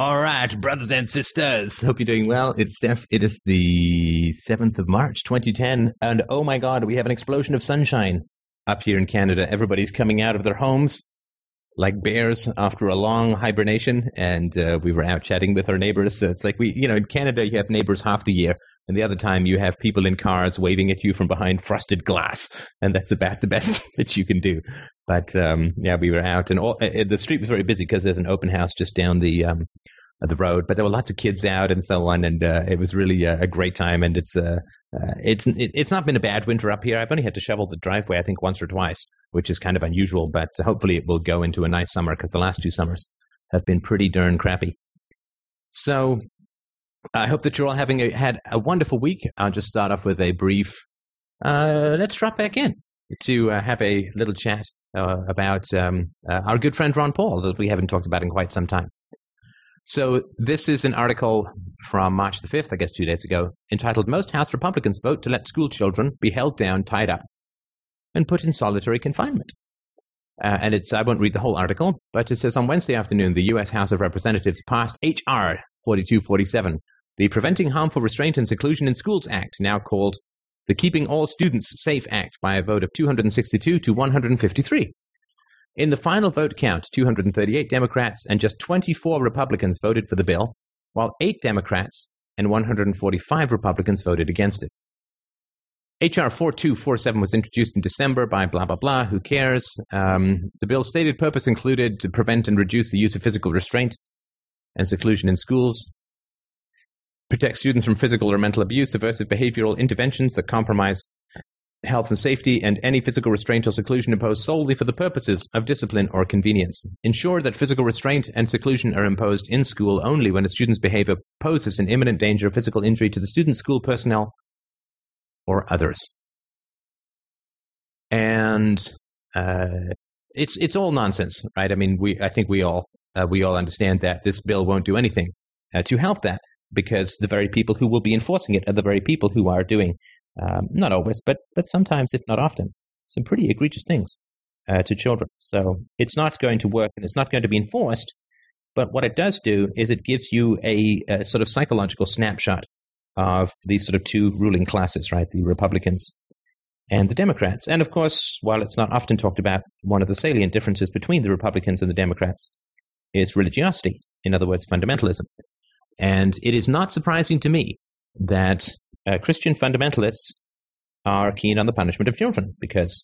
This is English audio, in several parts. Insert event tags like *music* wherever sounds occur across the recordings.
All right, brothers and sisters. Hope you're doing well. It's Steph. It is the 7th of March, 2010. And oh my God, we have an explosion of sunshine up here in Canada. Everybody's coming out of their homes like bears after a long hibernation. And uh, we were out chatting with our neighbors. So it's like we, you know, in Canada, you have neighbors half the year. And the other time, you have people in cars waving at you from behind frosted glass. And that's about the best *laughs* that you can do. But um, yeah, we were out, and all, uh, the street was very busy because there's an open house just down the um, the road. But there were lots of kids out and so on, and uh, it was really a, a, great time. And it's uh, uh, it's it, it's not been a bad winter up here. I've only had to shovel the driveway, I think, once or twice, which is kind of unusual. But hopefully, it will go into a nice summer because the last two summers have been pretty darn crappy. So I hope that you're all having a, had a wonderful week. I'll just start off with a brief. Uh, let's drop back in to uh, have a little chat uh, about um, our good friend Ron Paul that we haven't talked about in quite some time. So this is an article from March the 5th, I guess two days ago, entitled Most House Republicans Vote to Let School Children Be Held Down, Tied Up, and Put in Solitary Confinement. Uh, and it's, I won't read the whole article, but it says on Wednesday afternoon, the U.S. House of Representatives passed H.R. 4247, the Preventing Harmful Restraint and Seclusion in Schools Act, now called the Keeping All Students Safe Act, by a vote of 262 to 153. In the final vote count, 238 Democrats and just 24 Republicans voted for the bill, while eight Democrats and 145 Republicans voted against it. H.R. 4247 was introduced in December by blah, blah, blah. Who cares? Um, the bill's stated purpose included to prevent and reduce the use of physical restraint and seclusion in schools, protect students from physical or mental abuse, aversive behavioral interventions that compromise health and safety, and any physical restraint or seclusion imposed solely for the purposes of discipline or convenience. Ensure that physical restraint and seclusion are imposed in school only when a student's behavior poses an imminent danger of physical injury to the student, school personnel, or others. And uh, it's it's all nonsense, right? I mean, we I think we all uh, we all understand that this bill won't do anything uh, to help that because the very people who will be enforcing it are the very people who are doing um, not always, but but sometimes, if not often, some pretty egregious things uh, to children. So it's not going to work, and it's not going to be enforced. But what it does do is it gives you a, a sort of psychological snapshot of these sort of two ruling classes, right? The Republicans and the Democrats. And of course, while it's not often talked about, one of the salient differences between the Republicans and the Democrats is religiosity, in other words, fundamentalism. And it is not surprising to me that uh, Christian fundamentalists are keen on the punishment of children because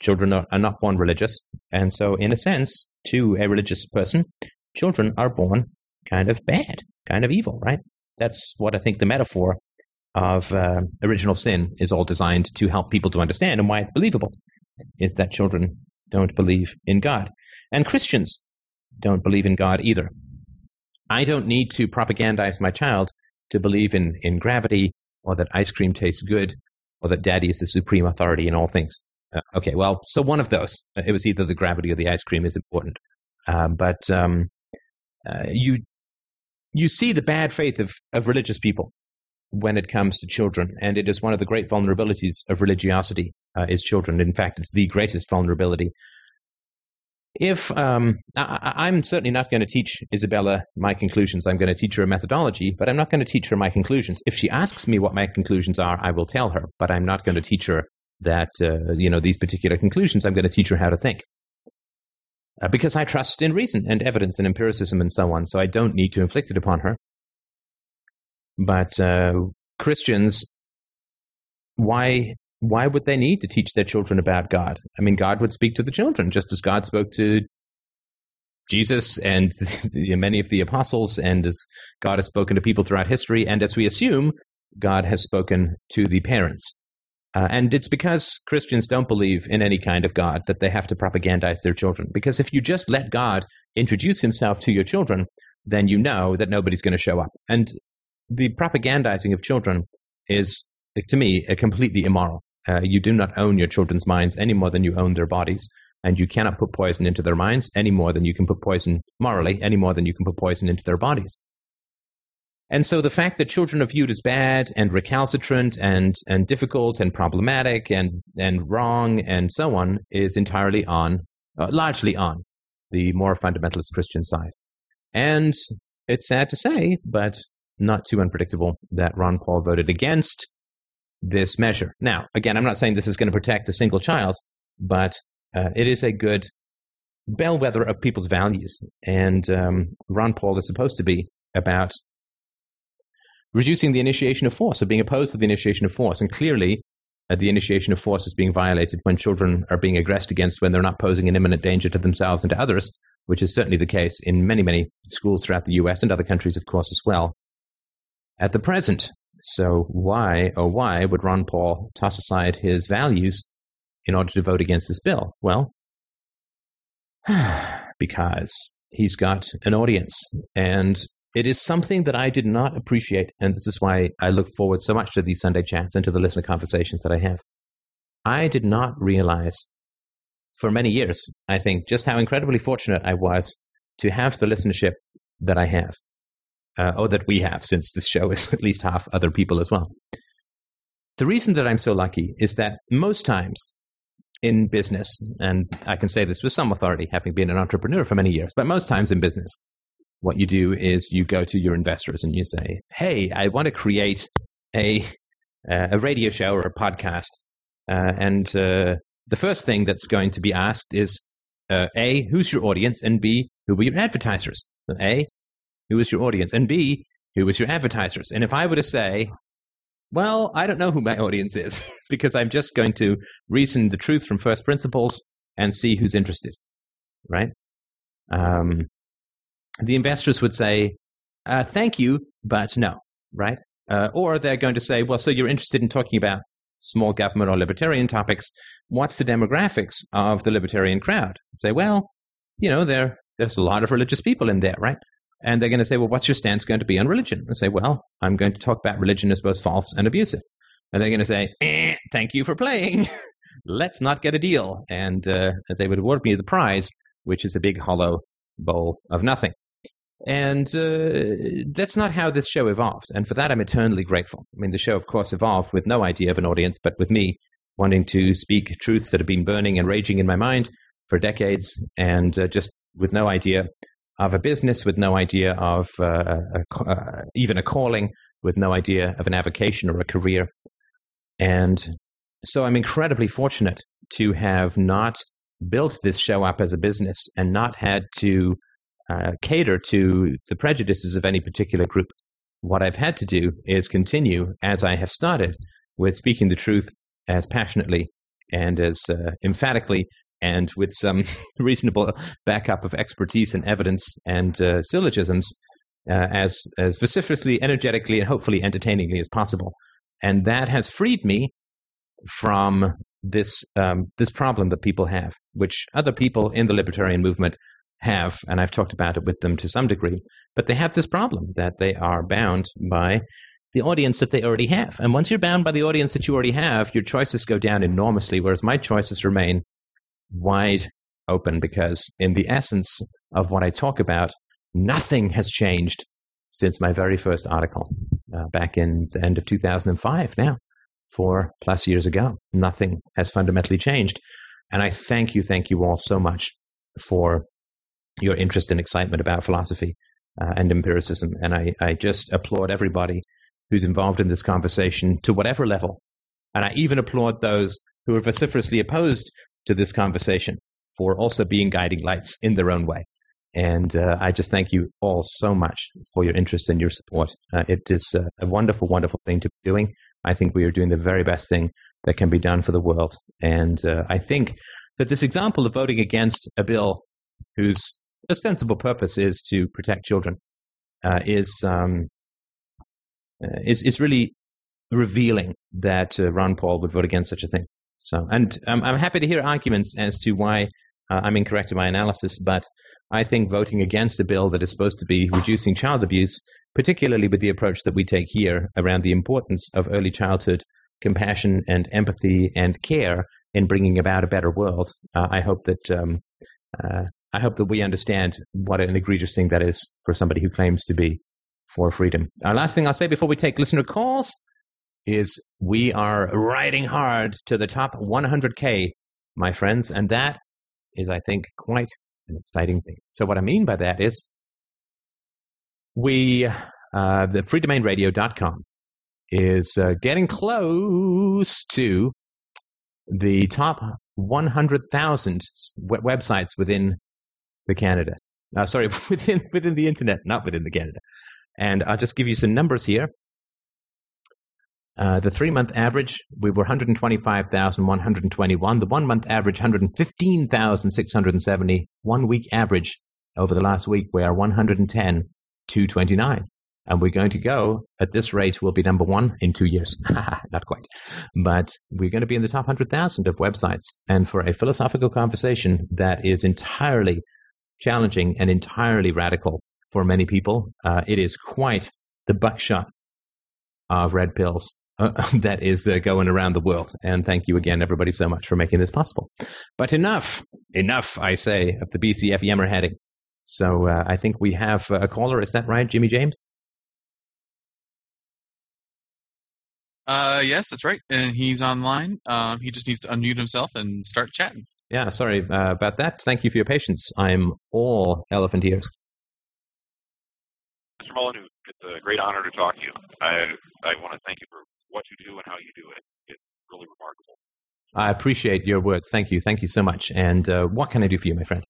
children are, are not born religious. And so, in a sense, to a religious person, children are born kind of bad, kind of evil, right? That's what I think the metaphor of uh, original sin is all designed to help people to understand and why it's believable is that children don't believe in God. And Christians don't believe in God either. I don't need to propagandize my child to believe in, in gravity or that ice cream tastes good or that daddy is the supreme authority in all things. Uh, okay, well, so one of those. It was either the gravity or the ice cream is important. Um, but um, uh, you you see the bad faith of, of religious people when it comes to children, and it is one of the great vulnerabilities of religiosity uh, is children. In fact, it's the greatest vulnerability. If um, I, am certainly not going to teach Isabella my conclusions, I'm going to teach her a methodology, but I'm not going to teach her my conclusions. If she asks me what my conclusions are, I will tell her, but I'm not going to teach her that uh, you know these particular conclusions. I'm going to teach her how to think uh, because I trust in reason and evidence and empiricism and so on. So I don't need to inflict it upon her. But uh, Christians, why why would they need to teach their children about God? I mean, God would speak to the children just as God spoke to Jesus and *laughs* the, many of the apostles, and as God has spoken to people throughout history, and as we assume, God has spoken to the parents. Uh, and it's because Christians don't believe in any kind of God that they have to propagandize their children. Because if you just let God introduce himself to your children, then you know that nobody's going to show up. And the propagandizing of children is, to me, a completely immoral. Uh, you do not own your children's minds any more than you own their bodies. And you cannot put poison into their minds any more than you can put poison morally, any more than you can put poison into their bodies. And so the fact that children are viewed as bad and recalcitrant and, and difficult and problematic and, and wrong and so on is entirely on, uh, largely on the more fundamentalist Christian side. And it's sad to say, but not too unpredictable that Ron Paul voted against this measure. Now, again, I'm not saying this is going to protect a single child, but uh, it is a good bellwether of people's values. And um, Ron Paul is supposed to be about reducing the initiation of force, or being opposed to the initiation of force. And clearly, uh, the initiation of force is being violated when children are being aggressed against when they're not posing an imminent danger to themselves and to others, which is certainly the case in many, many schools throughout the US and other countries, of course, as well. At the present, so why, oh why, would Ron Paul toss aside his values in order to vote against this bill? Well, *sighs* because he's got an audience. And it is something that I did not appreciate. And this is why I look forward so much to these Sunday chats and to the listener conversations that I have. I did not realize for many years, I think, just how incredibly fortunate I was to have the listenership that I have, uh, or that we have, since this show is *laughs* at least half other people as well. The reason that I'm so lucky is that most times in business, and I can say this with some authority, having been an entrepreneur for many years, but most times in business, what you do is you go to your investors and you say, "Hey, I want to create a uh, a radio show or a podcast," uh, and uh, the first thing that's going to be asked is uh, a who's your audience, and b who are your advertisers. A who is your audience, and b who is your advertisers. And if I were to say, well, I don't know who my audience is *laughs* because I'm just going to reason the truth from first principles and see who's interested, right? Um, the investors would say, uh, thank you, but no, right? Uh, or they're going to say, well, so you're interested in talking about small government or libertarian topics. What's the demographics of the libertarian crowd? Say, well, you know, there, there's a lot of religious people in there, right? And they're going to say, well, what's your stance going to be on religion? And say, well, I'm going to talk about religion as both false and abusive. And they're going to say, eh, thank you for playing. *laughs* Let's not get a deal. And uh, they would award me the prize, which is a big hollow bowl of nothing. And uh, that's not how this show evolved. And for that, I'm eternally grateful. I mean, the show, of course, evolved with no idea of an audience, but with me wanting to speak truths that have been burning and raging in my mind for decades and uh, just with no idea of a business, with no idea of uh, a, uh, even a calling, with no idea of an avocation or a career. And so I'm incredibly fortunate to have not built this show up as a business and not had to uh, cater to the prejudices of any particular group. What I've had to do is continue as I have started with speaking the truth as passionately and as uh, emphatically and with some *laughs* reasonable backup of expertise and evidence and uh, syllogisms uh, as as vociferously, energetically, and hopefully entertainingly as possible. And that has freed me from this um, this problem that people have, which other people in the libertarian movement have, and I've talked about it with them to some degree, but they have this problem that they are bound by the audience that they already have. And once you're bound by the audience that you already have, your choices go down enormously, whereas my choices remain wide open because, in the essence of what I talk about, nothing has changed since my very first article uh, back in the end of 2005 now, four plus years ago. Nothing has fundamentally changed. And I thank you, thank you all so much for your interest and excitement about philosophy uh, and empiricism. And I, I just applaud everybody who's involved in this conversation to whatever level. And I even applaud those who are vociferously opposed to this conversation for also being guiding lights in their own way. And uh, I just thank you all so much for your interest and your support. Uh, it is uh, a wonderful, wonderful thing to be doing. I think we are doing the very best thing that can be done for the world. And uh, I think that this example of voting against a bill whose ostensible purpose is to protect children uh, is, um, is is really revealing that Ron Paul would vote against such a thing. So, and um, I'm happy to hear arguments as to why uh, I'm incorrect in my analysis, but I think voting against a bill that is supposed to be reducing child abuse, particularly with the approach that we take here around the importance of early childhood compassion and empathy and care in bringing about a better world, uh, I hope that um, uh, I hope that we understand what an egregious thing that is for somebody who claims to be for freedom. Our last thing I'll say before we take listener calls is we are riding hard to the top 100K, my friends. And that is, I think, quite an exciting thing. So, what I mean by that is we, uh, the freedomainradio.com is uh, getting close to the top 100,000 websites within the Canada. Uh, sorry, *laughs* within within the internet, not within the Canada. And I'll just give you some numbers here. Uh, the three month average, we were 125,121. The one month average, 115,670. One week average over the last week, we are 110,229. And we're going to go at this rate, we'll be number one in two years. *laughs* Not quite. But we're going to be in the top 100,000 of websites. And for a philosophical conversation that is entirely challenging and entirely radical for many people, uh, it is quite the buckshot of red pills uh, *laughs* that is uh, going around the world. And thank you again, everybody, so much for making this possible. But enough, enough, I say, of the BCF yammer heading. So uh, I think we have a caller. Is that right, Jimmy James? Uh, yes, that's right. And he's online. Um, he just needs to unmute himself and start chatting. Yeah, sorry uh, about that. Thank you for your patience. I'm all elephant ears. Mr. Molyneux, it's a great honor to talk to you. I, I want to thank you for what you do and how you do it. It's really remarkable. I appreciate your words. Thank you. Thank you so much. And uh, what can I do for you, my friend?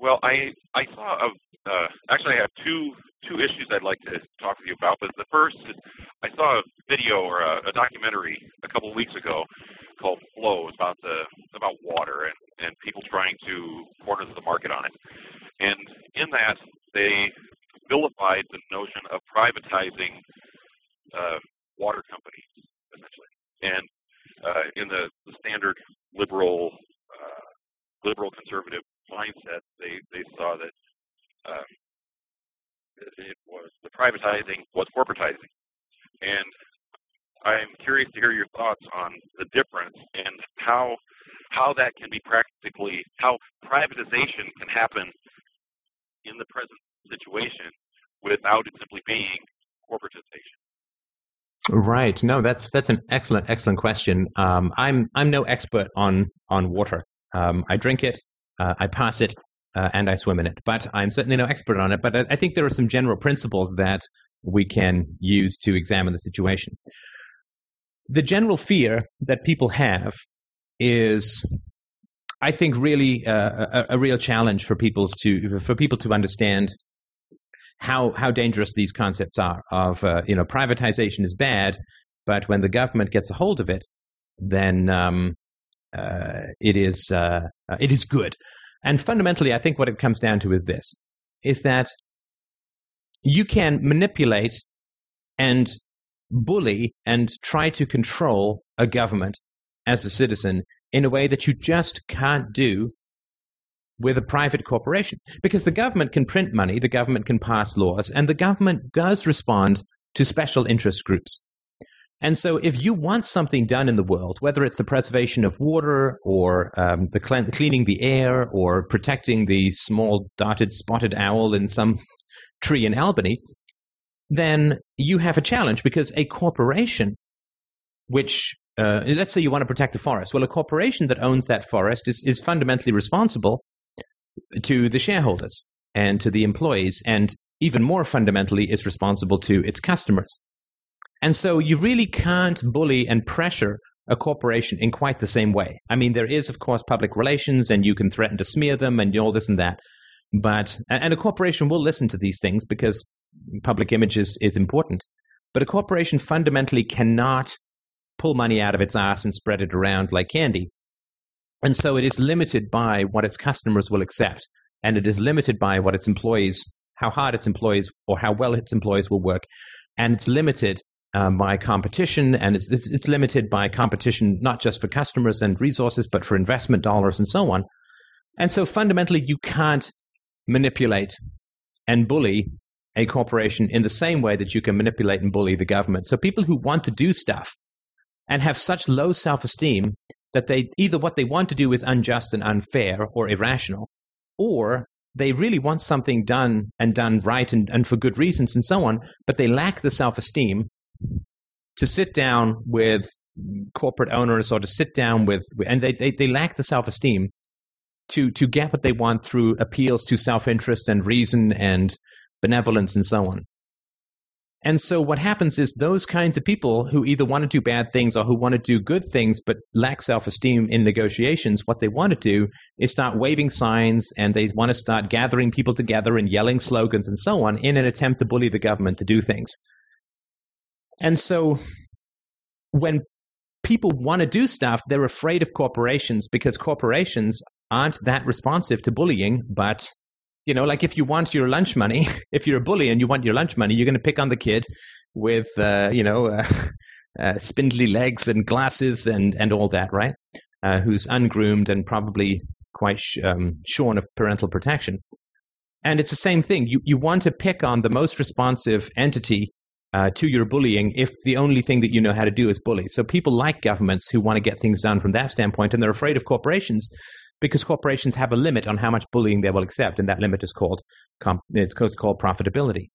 Well, I I saw a, uh, actually I have two two issues I'd like to talk with you about. But the first is I saw a video or a, a documentary a couple of weeks ago called Flow about the about water and and people trying to corner the market on it. And in that they vilified the notion of privatizing uh, water companies, essentially. And uh, in the, the, standard liberal, uh, liberal conservative mindset, they, they saw that um, it was the privatizing was corporatizing. And I'm curious to hear your thoughts on the difference and how how that can be practically how privatization can happen in the present situation without it simply being corporatization. Right. No, that's that's an excellent excellent question. Um, I'm I'm no expert on on water. Um, I drink it, uh, I pass it, uh, and I swim in it. But I'm certainly no expert on it. But I, I think there are some general principles that we can use to examine the situation. The general fear that people have is I think really uh, a, a, real challenge for people's to for people to understand how how dangerous these concepts are. Of uh, you know, privatization is bad, but when the government gets a hold of it, then um, uh, it is uh, uh, it is good. And fundamentally, I think what it comes down to is this: is that you can manipulate and bully and try to control a government as a citizen in a way that you just can't do with a private corporation because the government can print money, the government can pass laws, and the government does respond to special interest groups. And so, if you want something done in the world, whether it's the preservation of water or um, the cleaning the air or protecting the small dotted spotted owl in some tree in Albany, then you have a challenge because a corporation, which uh, let's say you want to protect a forest, well, a corporation that owns that forest is, is fundamentally responsible to the shareholders and to the employees, and even more fundamentally, is responsible to its customers. And so you really can't bully and pressure a corporation in quite the same way. I mean, there is, of course, public relations, and you can threaten to smear them and all this and that. But and a corporation will listen to these things because public image is, is important. But a corporation fundamentally cannot pull money out of its ass and spread it around like candy. And so it is limited by what its customers will accept. And it is limited by what its employees, how hard its employees or how well its employees will work. And it's limited um, by competition. And it's, it's, it's limited by competition, not just for customers and resources, but for investment dollars and so on. And so fundamentally, you can't manipulate and bully a corporation in the same way that you can manipulate and bully the government. So people who want to do stuff and have such low self esteem that they either what they want to do is unjust and unfair or irrational, or they really want something done and done right and, and for good reasons and so on, but they lack the self esteem to sit down with corporate owners or to sit down with, and they, they, they lack the self esteem to, to get what they want through appeals to self interest and reason and benevolence, and so on. And so what happens is those kinds of people who either want to do bad things or who want to do good things but lack self-esteem in negotiations, what they want to do is start waving signs and they want to start gathering people together and yelling slogans and so on in an attempt to bully the government to do things. And so when people want to do stuff, they're afraid of corporations because corporations aren't that responsive to bullying, but you know, like if you want your lunch money, *laughs* if you're a bully and you want your lunch money, you're going to pick on the kid with, uh, you know, *laughs* uh, uh, spindly legs and glasses and, and all that, right? Uh, who's ungroomed and probably quite sh- um, shorn of parental protection. And it's the same thing. You, you want to pick on the most responsive entity uh, to your bullying if the only thing that you know how to do is bully. So people like governments who want to get things done from that standpoint, and they're afraid of corporations because corporations have a limit on how much bullying they will accept, and that limit is called it's called profitability.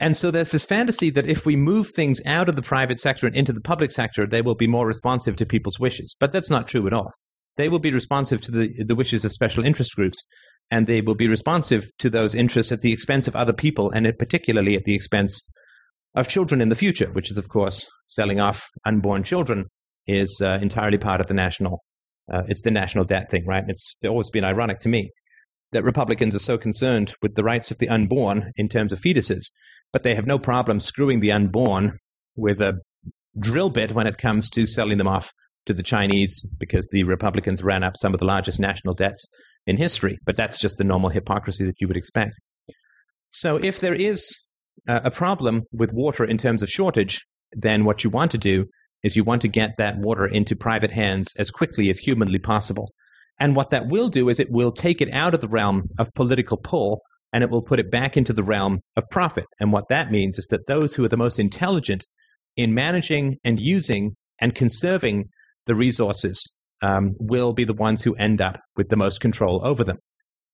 And so there's this fantasy that if we move things out of the private sector and into the public sector, they will be more responsive to people's wishes. But that's not true at all. They will be responsive to the, the wishes of special interest groups, and they will be responsive to those interests at the expense of other people, and particularly at the expense of children in the future, which is, of course, selling off unborn children is uh, entirely part of the national uh, it's the national debt thing, right? It's always been ironic to me that Republicans are so concerned with the rights of the unborn in terms of fetuses, but they have no problem screwing the unborn with a drill bit when it comes to selling them off to the Chinese because the Republicans ran up some of the largest national debts in history. But that's just the normal hypocrisy that you would expect. So if there is a problem with water in terms of shortage, then what you want to do is you want to get that water into private hands as quickly as humanly possible. And what that will do is it will take it out of the realm of political pull and it will put it back into the realm of profit. And what that means is that those who are the most intelligent in managing and using and conserving the resources um, will be the ones who end up with the most control over them.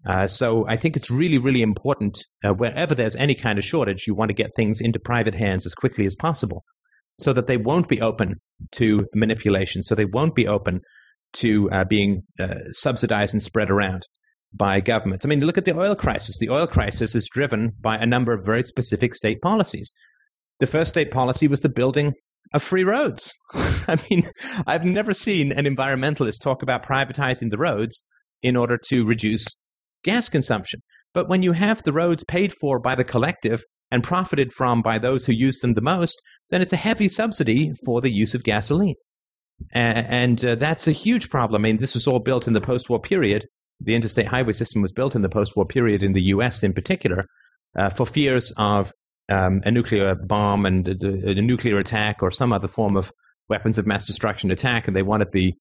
Uh, so I think it's really, really important uh, wherever there's any kind of shortage, you want to get things into private hands as quickly as possible so that they won't be open to manipulation, so they won't be open to uh, being uh, subsidized and spread around by governments. I mean, look at the oil crisis. The oil crisis is driven by a number of very specific state policies. The first state policy was the building of free roads. *laughs* I mean, I've never seen an environmentalist talk about privatizing the roads in order to reduce gas consumption. But when you have the roads paid for by the collective and profited from by those who use them the most, then it's a heavy subsidy for the use of gasoline. And, uh, that's a huge problem. I mean, this was all built in the post war period. The interstate highway system was built in the post war period in the US in particular uh, for fears of um, a nuclear bomb and a, a, nuclear attack or some other form of weapons of mass destruction attack. And they wanted the,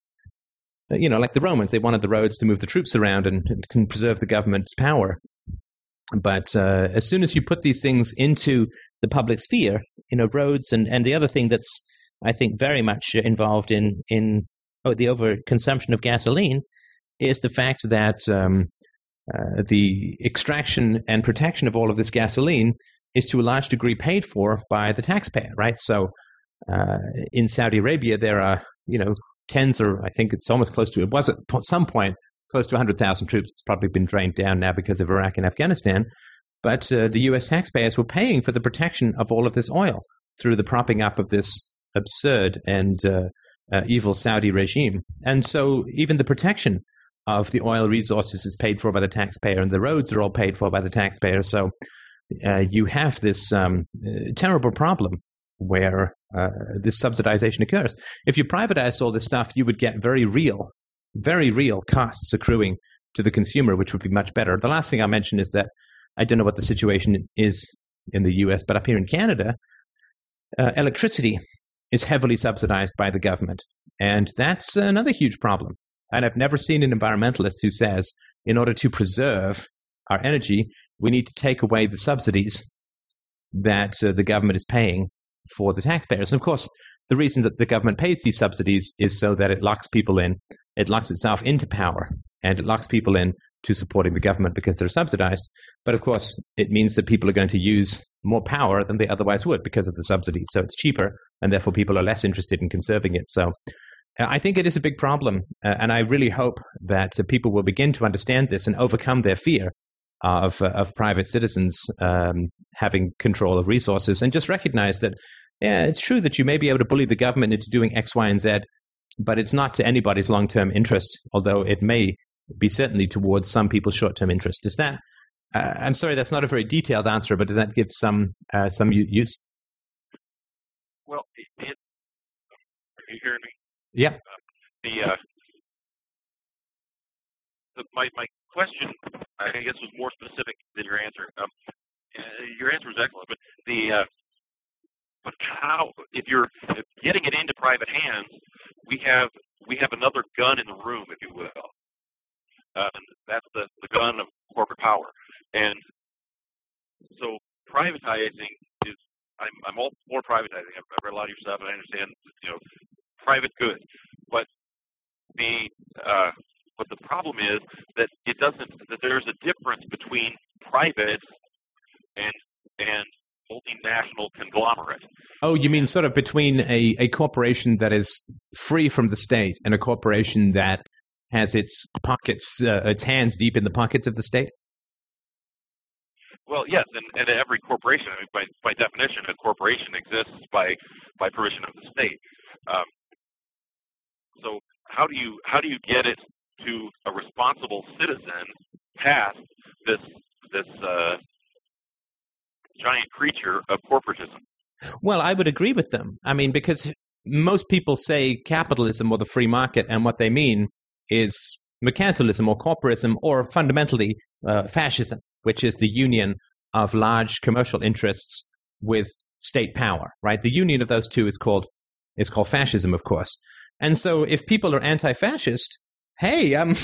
you know, like the Romans, they wanted the roads to move the troops around and, and preserve the government's power. But uh, as soon as you put these things into the public sphere, you know, roads and, and the other thing that's, I think, very much involved in, in oh, the overconsumption of gasoline is the fact that um, uh, the extraction and protection of all of this gasoline is to a large degree paid for by the taxpayer, right? So uh, in Saudi Arabia, there are, you know, tens or I think it's almost close to, it was at some point close to 100,000 troops. It's probably been drained down now because of Iraq and Afghanistan. But uh, the US taxpayers were paying for the protection of all of this oil through the propping up of this absurd and uh, uh, evil Saudi regime. And so even the protection of the oil resources is paid for by the taxpayer, and the roads are all paid for by the taxpayer. So uh, you have this um, uh, terrible problem where uh, this subsidization occurs. If you privatized all this stuff, you would get very real very real costs accruing to the consumer, which would be much better. The last thing I'll mention is that I don't know what the situation is in the US, but up here in Canada, uh, electricity is heavily subsidized by the government. And that's another huge problem. And I've never seen an environmentalist who says, in order to preserve our energy, we need to take away the subsidies that uh, the government is paying for the taxpayers. And of course, the reason that the government pays these subsidies is so that it locks people in it locks itself into power and it locks people in to supporting the government because they're subsidized. But of course, it means that people are going to use more power than they otherwise would because of the subsidies. So it's cheaper, and therefore people are less interested in conserving it. So uh, I think it is a big problem, uh, and I really hope that uh, people will begin to understand this and overcome their fear of uh, of private citizens um, having control of resources, and just recognize that yeah, it's true that you may be able to bully the government into doing X, Y, and Z, but it's not to anybody's long term interest. Although it may be certainly towards some people's short term interest. Is that? Uh, I'm sorry, that's not a very detailed answer, but does that give some uh, some use? Well, it, it, are you hearing me? Yeah. Uh, the, uh, the my my question, I guess, was more specific than your answer. Um, uh, your answer was excellent, but the uh, but how if you're getting it into private hands, we have we have another gun in the room, if you will. Uh, that's the the gun of corporate power, and so privatizing is I'm I'm all for privatizing. I've, I've read a lot of your stuff, and I understand you know private good, but the uh, but the problem is that it doesn't that there's a difference between private and and multinational conglomerate. Oh, you mean sort of between a, a corporation that is free from the state and a corporation that has its pockets, uh, its hands deep in the pockets of the state? Well, yes, and, and every corporation, I mean, by, by definition, a corporation exists by by permission of the state. Um, so, how do you how do you get it to a responsible citizen past this this uh, giant creature of corporatism. Well, I would agree with them. I mean, because most people say capitalism or the free market, and what they mean is mercantilism or corporatism, or fundamentally uh, fascism, which is the union of large commercial interests with state power. Right? The union of those two is called is called fascism, of course. And so, if people are anti-fascist, hey, I'm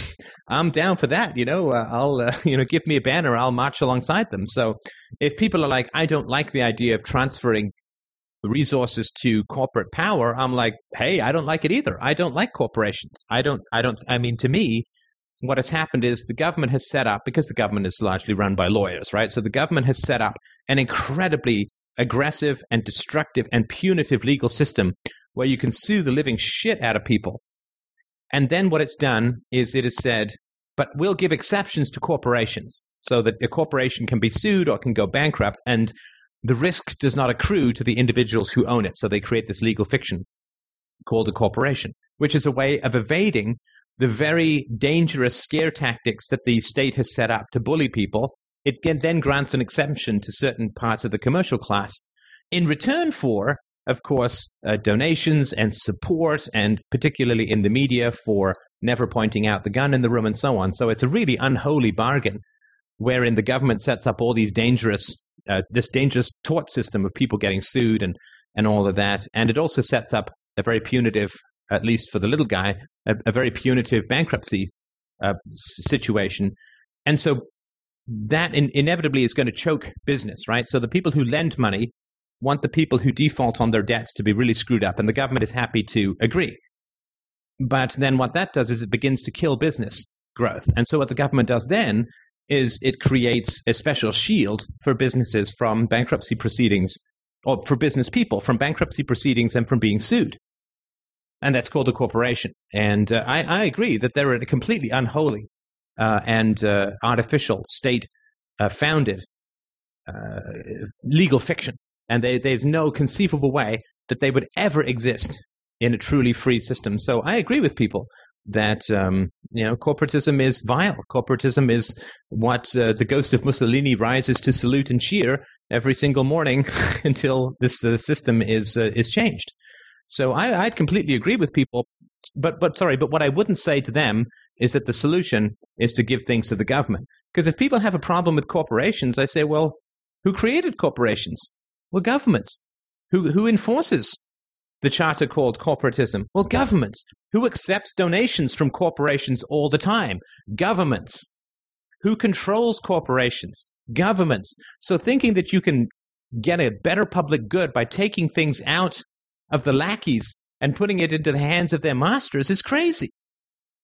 I'm down for that. You know, uh, I'll uh, *laughs* you know give me a banner, I'll march alongside them. So if people are like, I don't like the idea of transferring resources to corporate power, I'm like, hey, I don't like it either. I don't like corporations. I don't. I don't. I mean, to me. What has happened is the government has set up, because the government is largely run by lawyers, right? So the government has set up an incredibly aggressive and destructive and punitive legal system where you can sue the living shit out of people and then what it's done is it has said, but we'll give exceptions to corporations so that a corporation can be sued or can go bankrupt, and the risk does not accrue to the individuals who own it. So they create this legal fiction called a corporation, which is a way of evading the very dangerous scare tactics that the state has set up to bully people. It then grants an exemption to certain parts of the commercial class in return for of course, uh, donations and support, and particularly in the media for never pointing out the gun in the room and so on. So it's a really unholy bargain wherein the government sets up all these dangerous, uh, this dangerous tort system of people getting sued and, and all of that. And it also sets up a very punitive, at least for the little guy, a, a very punitive bankruptcy uh, situation. And so that in, inevitably is going to choke business, right? So the people who lend money want the people who default on their debts to be really screwed up, and the government is happy to agree. But then what that does is it begins to kill business growth. And so what the government does then is it creates a special shield for businesses from bankruptcy proceedings, or for business people from bankruptcy proceedings and from being sued. And that's called a corporation. And uh, I, I, agree that they're a completely unholy uh, and uh, artificial state uh, founded uh, legal fiction and they, there's no conceivable way that they would ever exist in a truly free system. So I agree with people that um, you know corporatism is vile. Corporatism is what uh, the ghost of Mussolini rises to salute and cheer every single morning *laughs* until this uh, system is uh, is changed. So I, I'd completely agree with people, but but sorry, but what I wouldn't say to them is that the solution is to give things to the government. Because if people have a problem with corporations, I say, well, who created corporations? Well, governments. Who, who enforces the charter called corporatism? Well, governments. Who accepts donations from corporations all the time? Governments. Who controls corporations? Governments. So thinking that you can get a better public good by taking things out of the lackeys and putting it into the hands of their masters is crazy.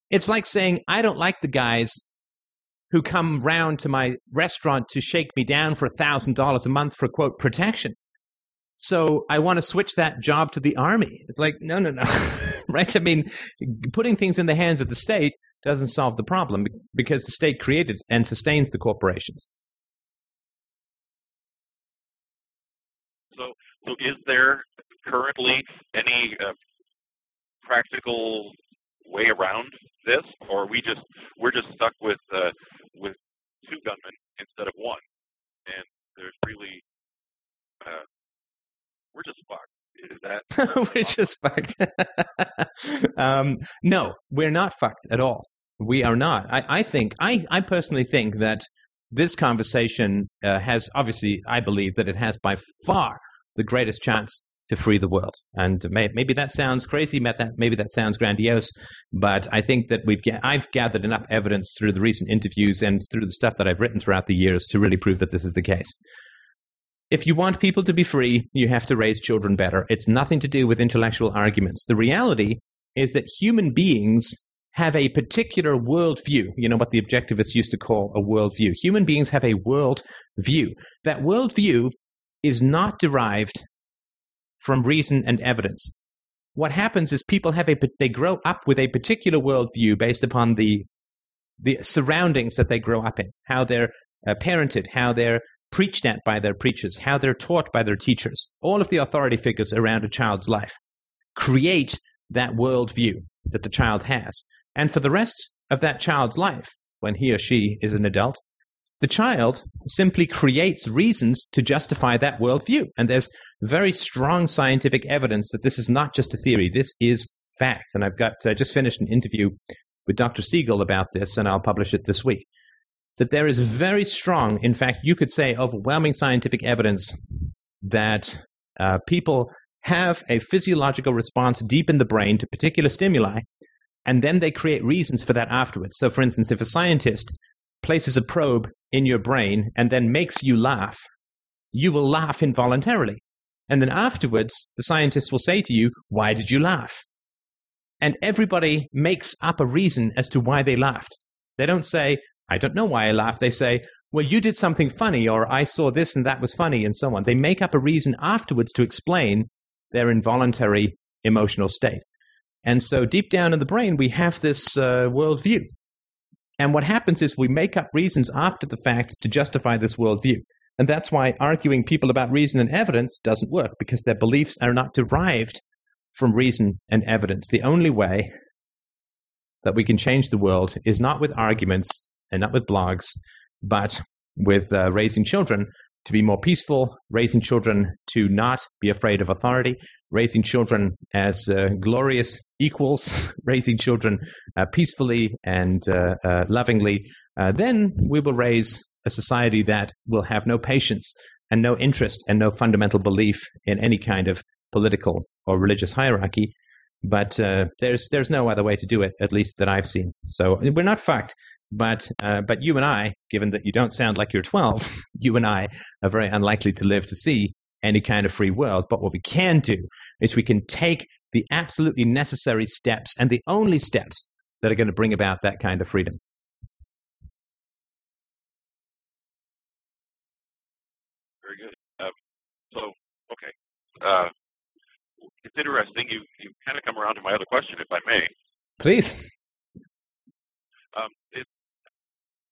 It's like saying, I don't like the guys who come round to my restaurant to shake me down for $1,000 a month for, quote, protection. So I want to switch that job to the army. It's like, no, no, no. *laughs* right? I mean, putting things in the hands of the state doesn't solve the problem because the state created and sustains the corporations. So, so is there currently any uh, practical way around this, or we just we're just stuck with uh, with two gunmen instead of one, and there's really uh, we're just fucked. Is that *laughs* we're just fucked. *laughs* um, no, we're not fucked at all. We are not. I, I think, I, I personally think that this conversation uh, has obviously, I believe that it has by far the greatest chance to free the world. And may, maybe that sounds crazy, maybe that sounds grandiose, but I think that we've I've gathered enough evidence through the recent interviews and through the stuff that I've written throughout the years to really prove that this is the case. If you want people to be free, you have to raise children better. It's nothing to do with intellectual arguments. The reality is that human beings have a particular worldview. You know what the objectivists used to call a worldview. Human beings have a world view. That worldview is not derived from reason and evidence. What happens is people have a they grow up with a particular worldview based upon the the surroundings that they grow up in, how they're uh, parented, how they're preached at by their preachers, how they're taught by their teachers. All of the authority figures around a child's life create that worldview that the child has. And for the rest of that child's life, when he or she is an adult, the child simply creates reasons to justify that worldview. And there's very strong scientific evidence that this is not just a theory, this is fact. And I've got uh, just finished an interview with Dr. Siegel about this, and I'll publish it this week that there is very strong, in fact, you could say overwhelming scientific evidence that uh, people have a physiological response deep in the brain to particular stimuli, and then they create reasons for that afterwards. So, for instance, if a scientist places a probe in your brain and then makes you laugh, you will laugh involuntarily. And then afterwards, the scientist will say to you, Why did you laugh? And everybody makes up a reason as to why they laughed. They don't say, I don't know why I laugh. They say, well, you did something funny, or I saw this and that was funny, and so on. They make up a reason afterwards to explain their involuntary emotional state. And so deep down in the brain, we have this uh, worldview. And what happens is we make up reasons after the fact to justify this worldview. And that's why arguing people about reason and evidence doesn't work, because their beliefs are not derived from reason and evidence. The only way that we can change the world is not with arguments and not with blogs, but with uh, raising children to be more peaceful, raising children to not be afraid of authority, raising children as uh, glorious equals, *laughs* raising children uh, peacefully and uh, uh lovingly, uh, then we will raise a society that will have no patience and no interest and no fundamental belief in any kind of political or religious hierarchy. But uh, there's there's no other way to do it, at least that I've seen. So we're not fucked. But uh, but you and I, given that you don't sound like you're 12, *laughs* you and I are very unlikely to live to see any kind of free world. But what we can do is we can take the absolutely necessary steps and the only steps that are going to bring about that kind of freedom. Very good. Uh, so, okay. Uh, it's interesting. You you kind of come around to my other question, if I may. Please. Um, it,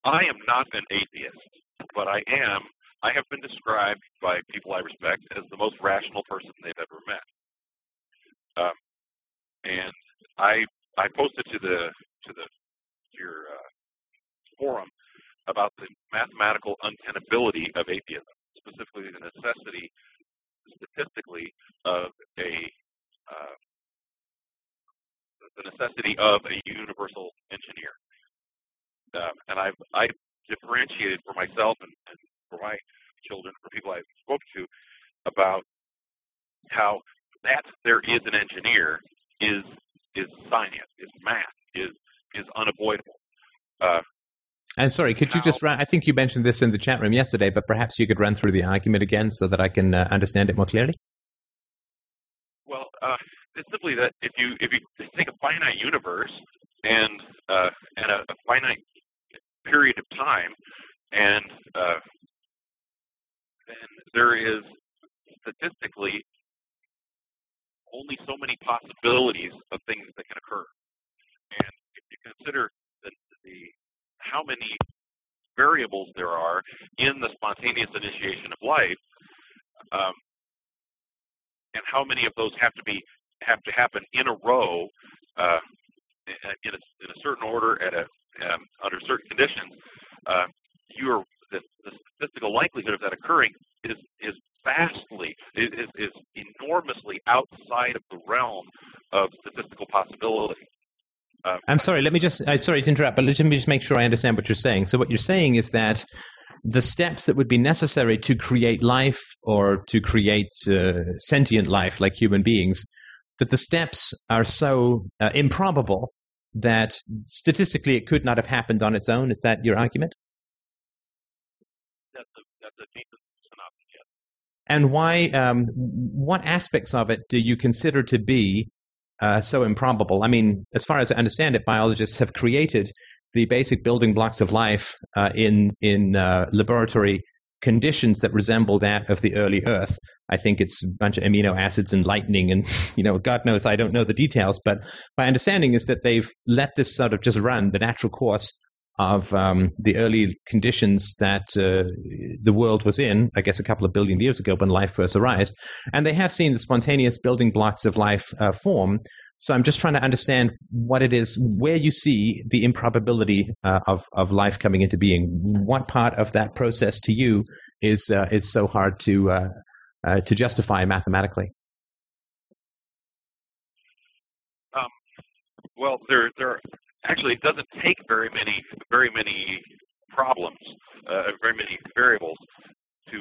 I am not an atheist, but I am. I have been described by people I respect as the most rational person they've ever met. Um, and I I posted to the to the your uh, forum about the mathematical untenability of atheism, specifically the necessity statistically of a uh, the necessity of a universal engineer um, and I've I differentiated for myself and, and for my children, for people I've spoke to, about how that there is an engineer is is science, is math, is is unavoidable. Uh, and sorry, could you just run? I think you mentioned this in the chat room yesterday, but perhaps you could run through the argument again so that I can uh, understand it more clearly. Well, uh, it's simply that if you if you take a finite universe and uh, and a, a finite period of time, and uh, then there is statistically only so many possibilities of things that can occur. And if you consider the the how many variables there are in the spontaneous initiation of life, um, and how many of those have to be have to happen in a row uh, in, a, in a certain order at a um, under certain conditions, uh, you're the, the statistical likelihood of that occurring is is vastly is, is enormously outside of the realm of statistical possibility. Uh, I'm sorry. Let me just. I'm sorry to interrupt, but let me just make sure I understand what you're saying. So what you're saying is that the steps that would be necessary to create life or to create uh, sentient life, like human beings, that the steps are so uh, improbable that statistically it could not have happened on its own. Is that your argument? That's a, that's a decent synopsis, yes. And why? Um, what aspects of it do you consider to be uh, so improbable? I mean, as far as I understand it, biologists have created the basic building blocks of life uh, in in uh, laboratory conditions that resemble that of the early Earth. I think it's a bunch of amino acids and lightning, and *laughs* you know, God knows I don't know the details, but my understanding is that they've let this sort of just run the natural course of um, the early conditions that uh, the world was in, I guess a couple of billion years ago when life first arose. And they have seen the spontaneous building blocks of life uh, form. So I'm just trying to understand what it is, where you see the improbability uh, of, of life coming into being. What part of that process to you is, uh, is so hard to, uh, uh, to justify mathematically? Um, well, there, there actually it doesn't take very many very many problems, uh, very many variables to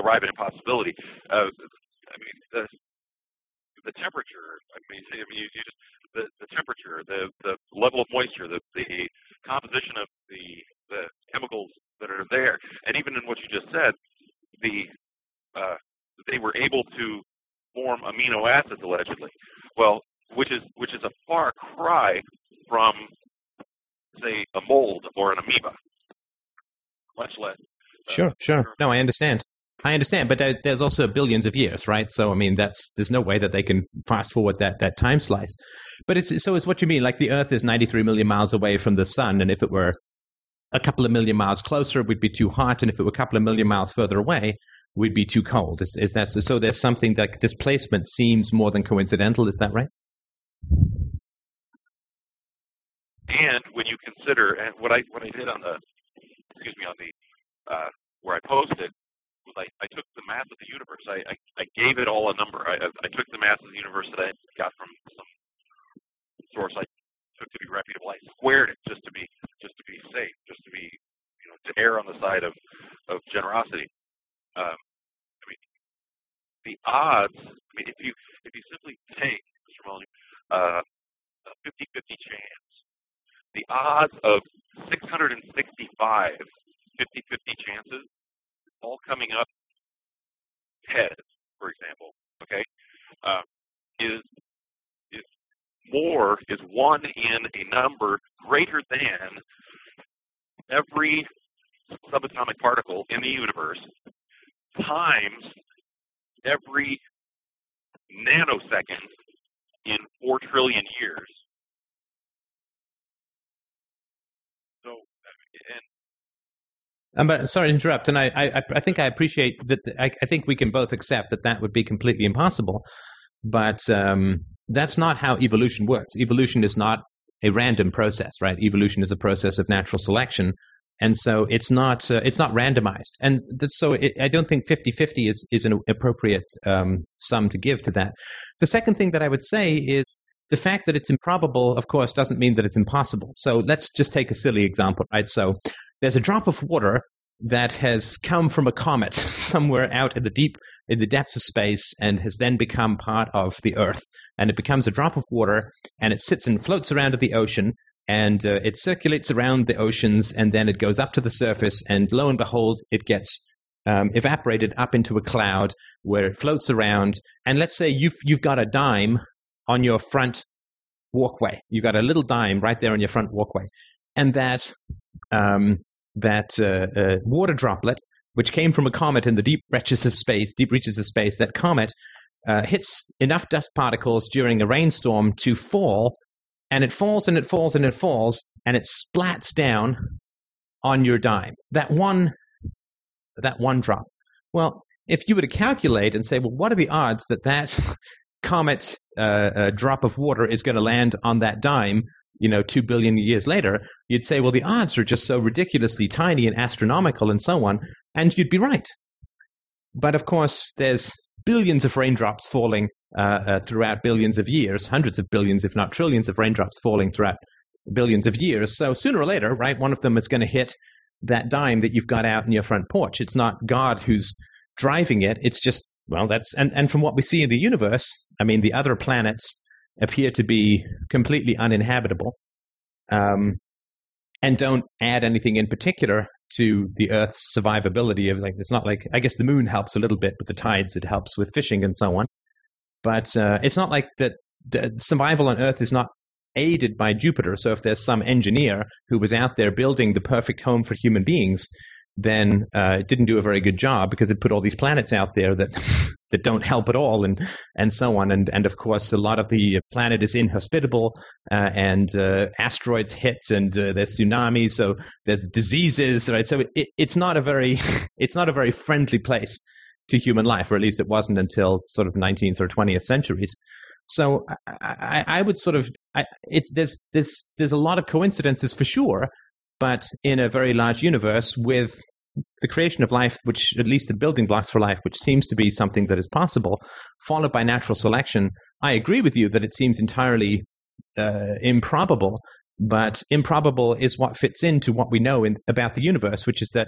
arrive at impossibility. Uh, I mean, the, the temperature. I mean, I mean, you, you just the, the temperature, the the level of moisture, the the composition of the the chemicals that are there, and even in what you just said, the uh, they were able to form amino acids allegedly. Well, which is which is a far cry from, say, a mold or an amoeba, much less. Uh, sure, sure. No, I understand. I understand, but there's also billions of years, right? So, I mean, that's there's no way that they can fast forward that that time slice. But it's so it's what you mean. Like the Earth is 93 million miles away from the sun, and if it were a couple of million miles closer, it would be too hot, and if it were a couple of million miles further away, we'd be too cold. Is, is that so? so there's something that displacement seems more than coincidental. Is that right? And when you consider, and what I what I did on the, excuse me, on the uh, where I posted was I, I took the mass of the universe. I, I, I gave it all a number. I, I took the mass of the universe that I got from some source I took to be reputable. I squared it just to be just to be safe, just to be you know to err on the side of of generosity. Um, I mean, the odds. I mean, if you if you simply take Mr. Molyneux, uh, a 50-50 chance. The odds of 665 50-50 chances all coming up heads, for example, okay, uh, is is more is one in a number greater than every subatomic particle in the universe times every nanosecond in four trillion years. Um, but sorry to interrupt, and I, I, I think I appreciate that. I, I, think we can both accept that that would be completely impossible. But um, that's not how evolution works. Evolution is not a random process, right? Evolution is a process of natural selection, and so it's not uh, it's not randomized. And so it, I don't think 50-50 is is an appropriate um, sum to give to that. The second thing that I would say is the fact that it's improbable, of course, doesn't mean that it's impossible. So let's just take a silly example, right? So there's a drop of water that has come from a comet *laughs* somewhere out in the deep in the depths of space and has then become part of the earth and it becomes a drop of water and it sits and floats around in the ocean and uh, it circulates around the oceans and then it goes up to the surface and lo and behold it gets um, evaporated up into a cloud where it floats around. And let's say you've you've got a dime on your front walkway. You've got a little dime right there on your front walkway. And that um, that uh, uh, water droplet, which came from a comet in the deep reaches of space, deep reaches of space, that comet uh, hits enough dust particles during a rainstorm to fall and it falls and it falls and it falls and it splats down on your dime. That one, that one drop. Well, if you were to calculate and say, well, what are the odds that that *laughs* comet uh, uh, drop of water is going to land on that dime? You know, two billion years later, you'd say, well, the odds are just so ridiculously tiny and astronomical and so on, and you'd be right. But of course, there's billions of raindrops falling uh, uh, throughout billions of years, hundreds of billions, if not trillions, of raindrops falling throughout billions of years. So sooner or later, right, one of them is going to hit that dime that you've got out in your front porch. It's not God who's driving it. It's just well, that's and and from what we see in the universe, I mean, the other planets appear to be completely uninhabitable, um, and don't add anything in particular to the Earth's survivability. Of like, it's not like I guess the Moon helps a little bit with the tides. It helps with fishing and so on, but uh, it's not like that. Survival on Earth is not aided by Jupiter. So if there's some engineer who was out there building the perfect home for human beings, then uh, it didn't do a very good job because it put all these planets out there that that don't help at all, and and so on. And and of course, a lot of the planet is inhospitable, uh, and uh, asteroids hit, and uh, there's tsunamis, so there's diseases, right? So it, it's not a very *laughs* it's not a very friendly place to human life, or at least it wasn't until sort of 19th or 20th centuries. So I, I would sort of I, it's there's there's there's a lot of coincidences for sure, but in a very large universe with the creation of life, which at least the building blocks for life, which seems to be something that is possible, followed by natural selection. I agree with you that it seems entirely uh, improbable, but improbable is what fits into what we know in, about the universe, which is that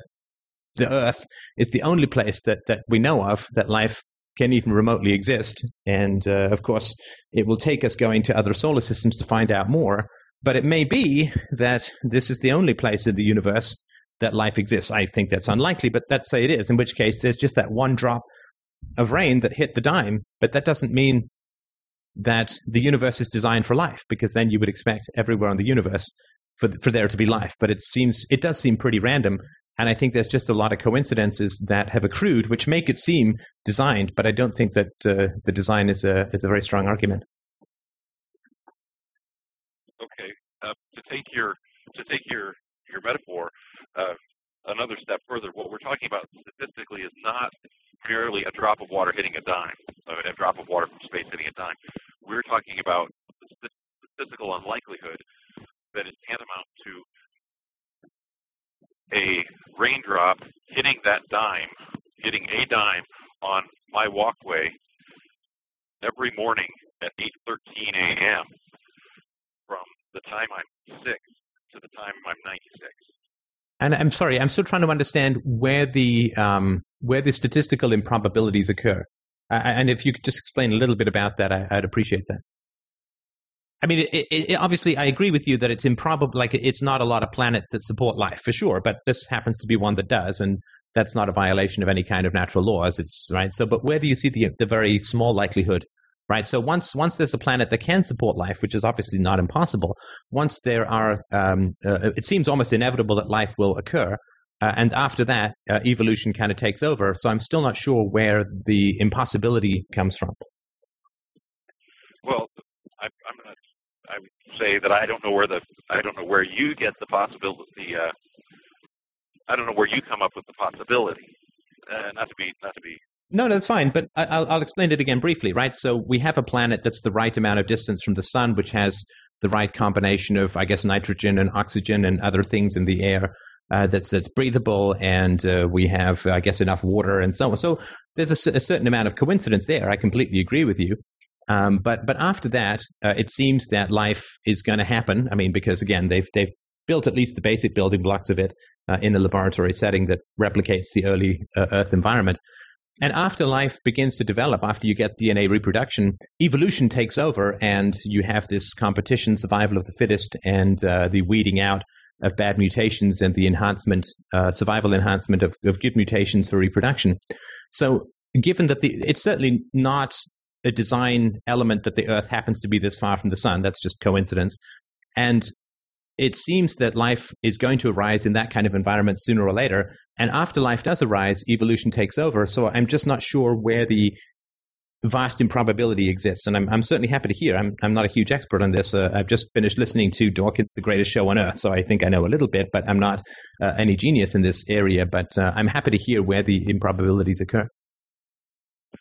the Earth is the only place that, that we know of that life can even remotely exist. And uh, of course, it will take us going to other solar systems to find out more. But it may be that this is the only place in the universe that life exists. I think that's unlikely, but let's say it is, in which case there's just that one drop of rain that hit the dime. But that doesn't mean that the universe is designed for life, because then you would expect everywhere in the universe for, for there to be life. But it seems it does seem pretty random and I think there's just a lot of coincidences that have accrued, which make it seem designed. But I don't think that uh, the design is a is a very strong argument. Okay, uh, to take your to take your your metaphor uh, another step further, what we're talking about statistically is not merely a drop of water hitting a dime, a drop of water from space hitting a dime. We're talking about the statistical unlikelihood that is tantamount to a raindrop hitting that dime, hitting a dime on my walkway every morning at 8:13 a.m. the time I'm six to the time I'm 96. And I'm sorry, I'm still trying to understand where the um, where the statistical improbabilities occur. Uh, and if you could just explain a little bit about that, I, would appreciate that. I mean, it, it, obviously, I agree with you that it's improbable. Like, it's not a lot of planets that support life for sure, but this happens to be one that does, and that's not a violation of any kind of natural laws. It's right. So, but where do you see the the very small likelihood? Right. So once once there's a planet that can support life, which is obviously not impossible, once there are, um, uh, it seems almost inevitable that life will occur. Uh, and after that, uh, evolution kind of takes over. So I'm still not sure where the impossibility comes from. Well, I, I'm not I would say that I don't know where the I don't know where you get the possibility. Uh, I don't know where you come up with the possibility. Uh, not to be not to be. No, no, that's fine. But I'll, I'll explain it again briefly. Right. So we have a planet that's the right amount of distance from the sun, which has the right combination of, I guess, nitrogen and oxygen and other things in the air. Uh, that's that's breathable, and uh, we have, I guess, enough water and so on. So there's a, a, certain amount of coincidence there. I completely agree with you. Um, but but after that, uh, it seems that life is going to happen. I mean, because again, they've they've built at least the basic building blocks of it uh, in the laboratory setting that replicates the early uh, Earth environment. And after life begins to develop, after you get DNA reproduction, evolution takes over, and you have this competition, survival of the fittest, and uh, the weeding out of bad mutations and the enhancement, uh, survival enhancement of, of good mutations for reproduction. So, given that the, it's certainly not a design element that the Earth happens to be this far from the sun. That's just coincidence. And it seems that life is going to arise in that kind of environment sooner or later. And after life does arise, evolution takes over. So I'm just not sure where the vast improbability exists, and I'm, I'm certainly happy to hear. I'm, I'm not a huge expert on this. Uh, I've just finished listening to Dawkins, The Greatest Show on Earth, so I think I know a little bit, but I'm not uh, any genius in this area. But uh, I'm happy to hear where the improbabilities occur.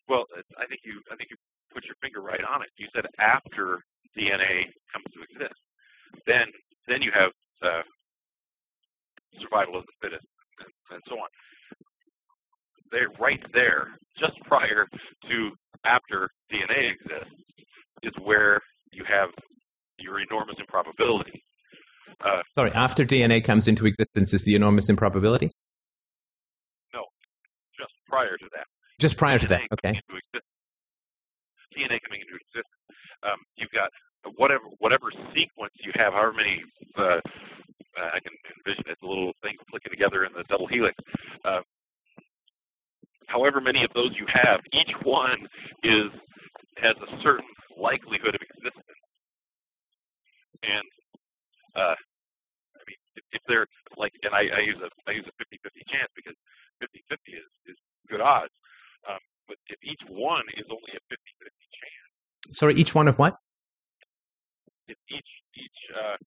Well, I think you I think you put your finger right on it. You said after DNA comes to exist, then then you have uh, survival of the fittest and, and so on. They're right there, just prior to after DNA exists, is where you have your enormous improbability. Uh, Sorry, after DNA comes into existence is the enormous improbability? No, just prior to that. Just prior to that, okay. coming into existence. DNA coming into existence. Um, you've got whatever whatever sequence you have, however many. Uh, I can envision it's a little thing clicking together in the double helix. Uh, however many of those you have, each one is has a certain likelihood of existence. And uh, I mean, if, if they're like, and I, I use a I use a 50-50 chance because 50-50 is, is good odds. Um, but if each one is only a 50-50 chance, Sorry, each one of what? If each each uh,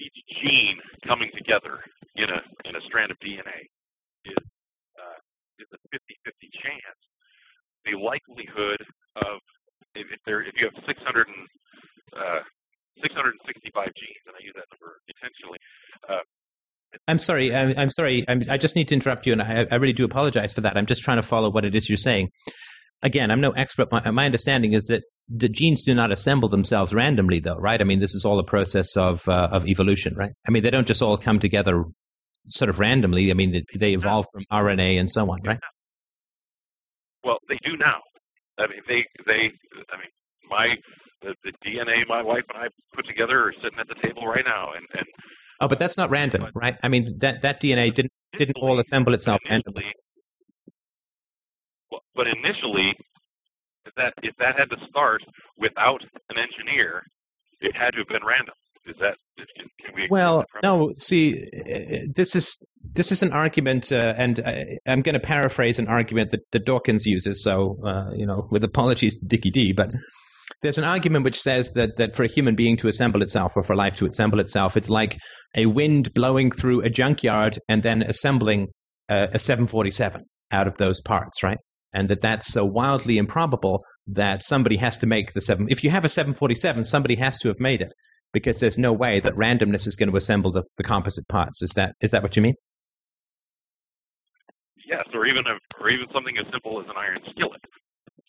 each gene coming together in a in a strand of DNA is uh, is a 50-50 chance, the likelihood of if, if there if you have 600 and uh, 665 genes, and I use that number intentionally, uh, I'm sorry. I'm, I'm sorry. I'm, I just need to interrupt you, and I, I really do apologize for that. I'm just trying to follow what it is you're saying. Again, I'm no expert. My, my understanding is that the genes do not assemble themselves randomly, though, right? I mean, this is all a process of uh, of evolution, right? I mean, they don't just all come together sort of randomly. I mean, they, they evolve from RNA and so on, right? Well, they do now. I mean, they they. I mean, my the, the DNA my wife and I put together are sitting at the table right now, and and Oh, but that's not random, right? I mean, that that DNA didn't didn't all assemble itself randomly. But initially, if that if that had to start without an engineer, it had to have been random. Is that can, can we? Well, no. See, this is this is an argument, uh, and I, I'm going to paraphrase an argument that, that Dawkins uses. So, uh, you know, with apologies to Dickie D, but there's an argument which says that that for a human being to assemble itself, or for life to assemble itself, it's like a wind blowing through a junkyard and then assembling uh, a 747 out of those parts, right? And that that's so wildly improbable that somebody has to make the seven. If you have a 747, somebody has to have made it because there's no way that randomness is going to assemble the, the composite parts. Is that is that what you mean? yes, or even a, or even something as simple as an iron skillet.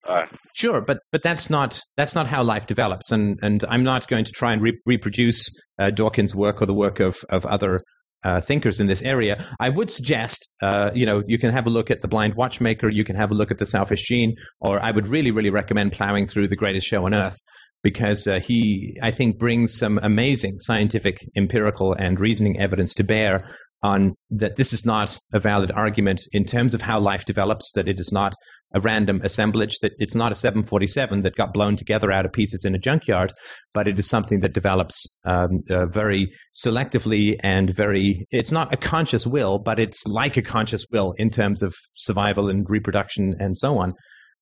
Uh, Sure, but but that's not that's not how life develops, and and I'm not going to try and re- reproduce uh, Dawkins' work or the work of of other uh, thinkers in this area. I would suggest, uh, you know, you can have a look at the Blind Watchmaker, you can have a look at the Selfish Gene, or I would really really recommend plowing through the Greatest Show on Earth because uh, he I think brings some amazing scientific, empirical, and reasoning evidence to bear on that this is not a valid argument in terms of how life develops, that it is not a random assemblage, that it's not a 747 that got blown together out of pieces in a junkyard, but it is something that develops um, uh, very selectively and very, it's not a conscious will, but it's like a conscious will in terms of survival and reproduction and so on.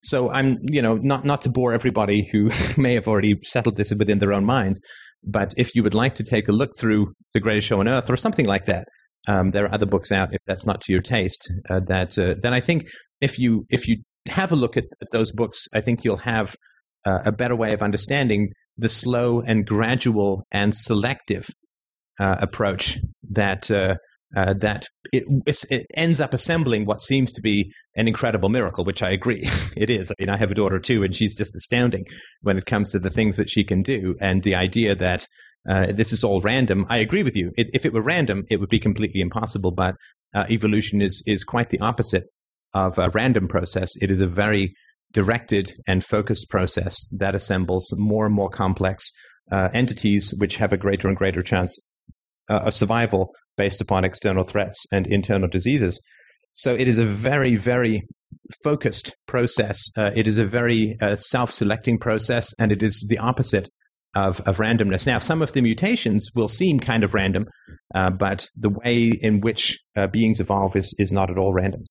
So I'm, you know, not, not to bore everybody who *laughs* may have already settled this within their own mind, but if you would like to take a look through The Greatest Show on Earth or something like that, um, there are other books out if that's not to your taste. Uh, that uh, then I think if you if you have a look at, at those books, I think you'll have uh, a better way of understanding the slow and gradual and selective uh, approach that uh, that it, it ends up assembling what seems to be an incredible miracle, which I agree *laughs* it is. I mean, I have a daughter too, and she's just astounding when it comes to the things that she can do, and the idea that uh, this is all random. I agree with you. It, if it were random, it would be completely impossible. But uh, evolution is is quite the opposite of a random process. It is a very directed and focused process that assembles more and more complex uh, entities, which have a greater and greater chance uh, of survival based upon external threats and internal diseases. So it is a very, very focused process. Uh, it is a very uh, self-selecting process, and it is the opposite of, of randomness. Now, some of the mutations will seem kind of random, uh, but the way in which uh, beings evolve is, is not at all random.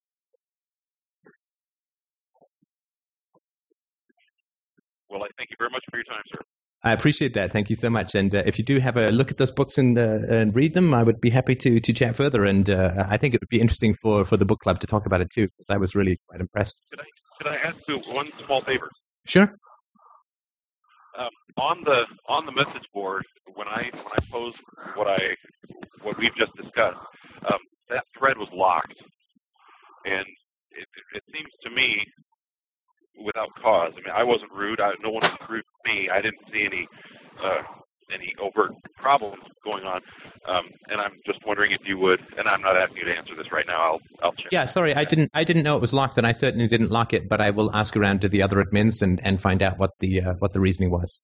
Well, I thank you very much for your time, sir. I appreciate that. Thank you so much. And uh, if you do have a look at those books and uh, and read them, I would be happy to to chat further. And uh, I think it would be interesting for for the book club to talk about it too, because I was really quite impressed. Could I could I ask you one small favor? Sure. on the on the message board when I when I post what I what we've just discussed, um, that thread was locked, and it, it seems to me without cause. I mean, I wasn't rude. I, no one was rude to me. I didn't see any uh, any overt problems going on, um, and I'm just wondering if you would. And I'm not asking you to answer this right now. I'll I'll check. Yeah, sorry, I didn't I didn't know it was locked, and I certainly didn't lock it. But I will ask around to the other admins and, and find out what the uh, what the reasoning was.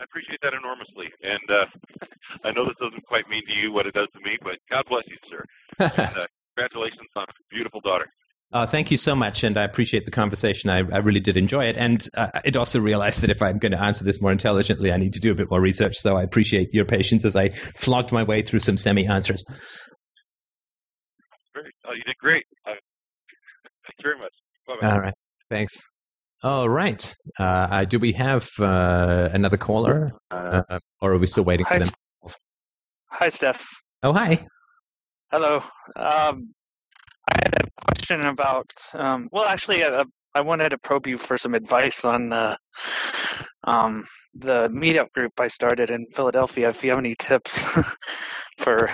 I appreciate that enormously, and uh, *laughs* I know this doesn't quite mean to you what it does to me, but God bless you, sir. *laughs* And, uh, congratulations on a beautiful daughter. Uh, thank you so much, and I appreciate the conversation. I, I really did enjoy it, and uh, I'd also realized that if I'm going to answer this more intelligently, I need to do a bit more research. So I appreciate your patience as I flogged my way through some semi-answers. Great. Oh, you did great. Uh, thank you very much. Bye-bye. All right, thanks. All right. Uh, uh, do we have uh, another caller, uh, or are we still waiting Hi, for them? Hi, Steph. Oh, hi. Hello. Um, I had a question about. Um, well, actually, I, I wanted to probe you for some advice on uh, um, the meetup group I started in Philadelphia. If you have any tips *laughs* for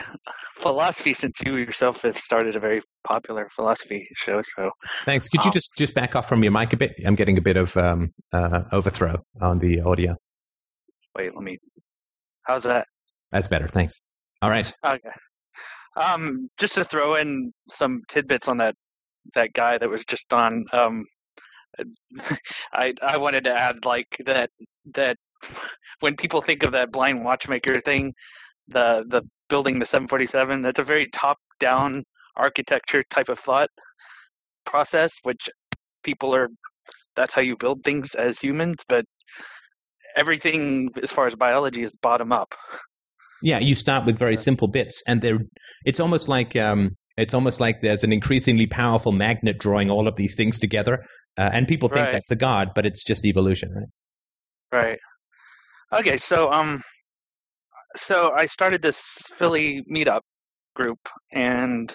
philosophy, since you yourself have started a very popular philosophy show, so Thanks. Could you Um, just just back off from your mic a bit? I'm getting a bit of um, uh, overthrow on the audio. wait, let me. How's that? That's better. Thanks. All right. Okay. Um, just to throw in some tidbits on that that guy that was just on. Um, I I wanted to add like that that when people think of that blind watchmaker thing, the the building the 747, that's a very top down architecture type of thought process, which people are. That's how you build things as humans, but everything as far as biology is bottom up. Yeah, you start with very simple bits, and they're. It's almost like um, it's almost like there's an increasingly powerful magnet drawing all of these things together, uh, and people think Right. that's a god, but it's just evolution, right? Right. Okay, so um so I started this Philly meetup group and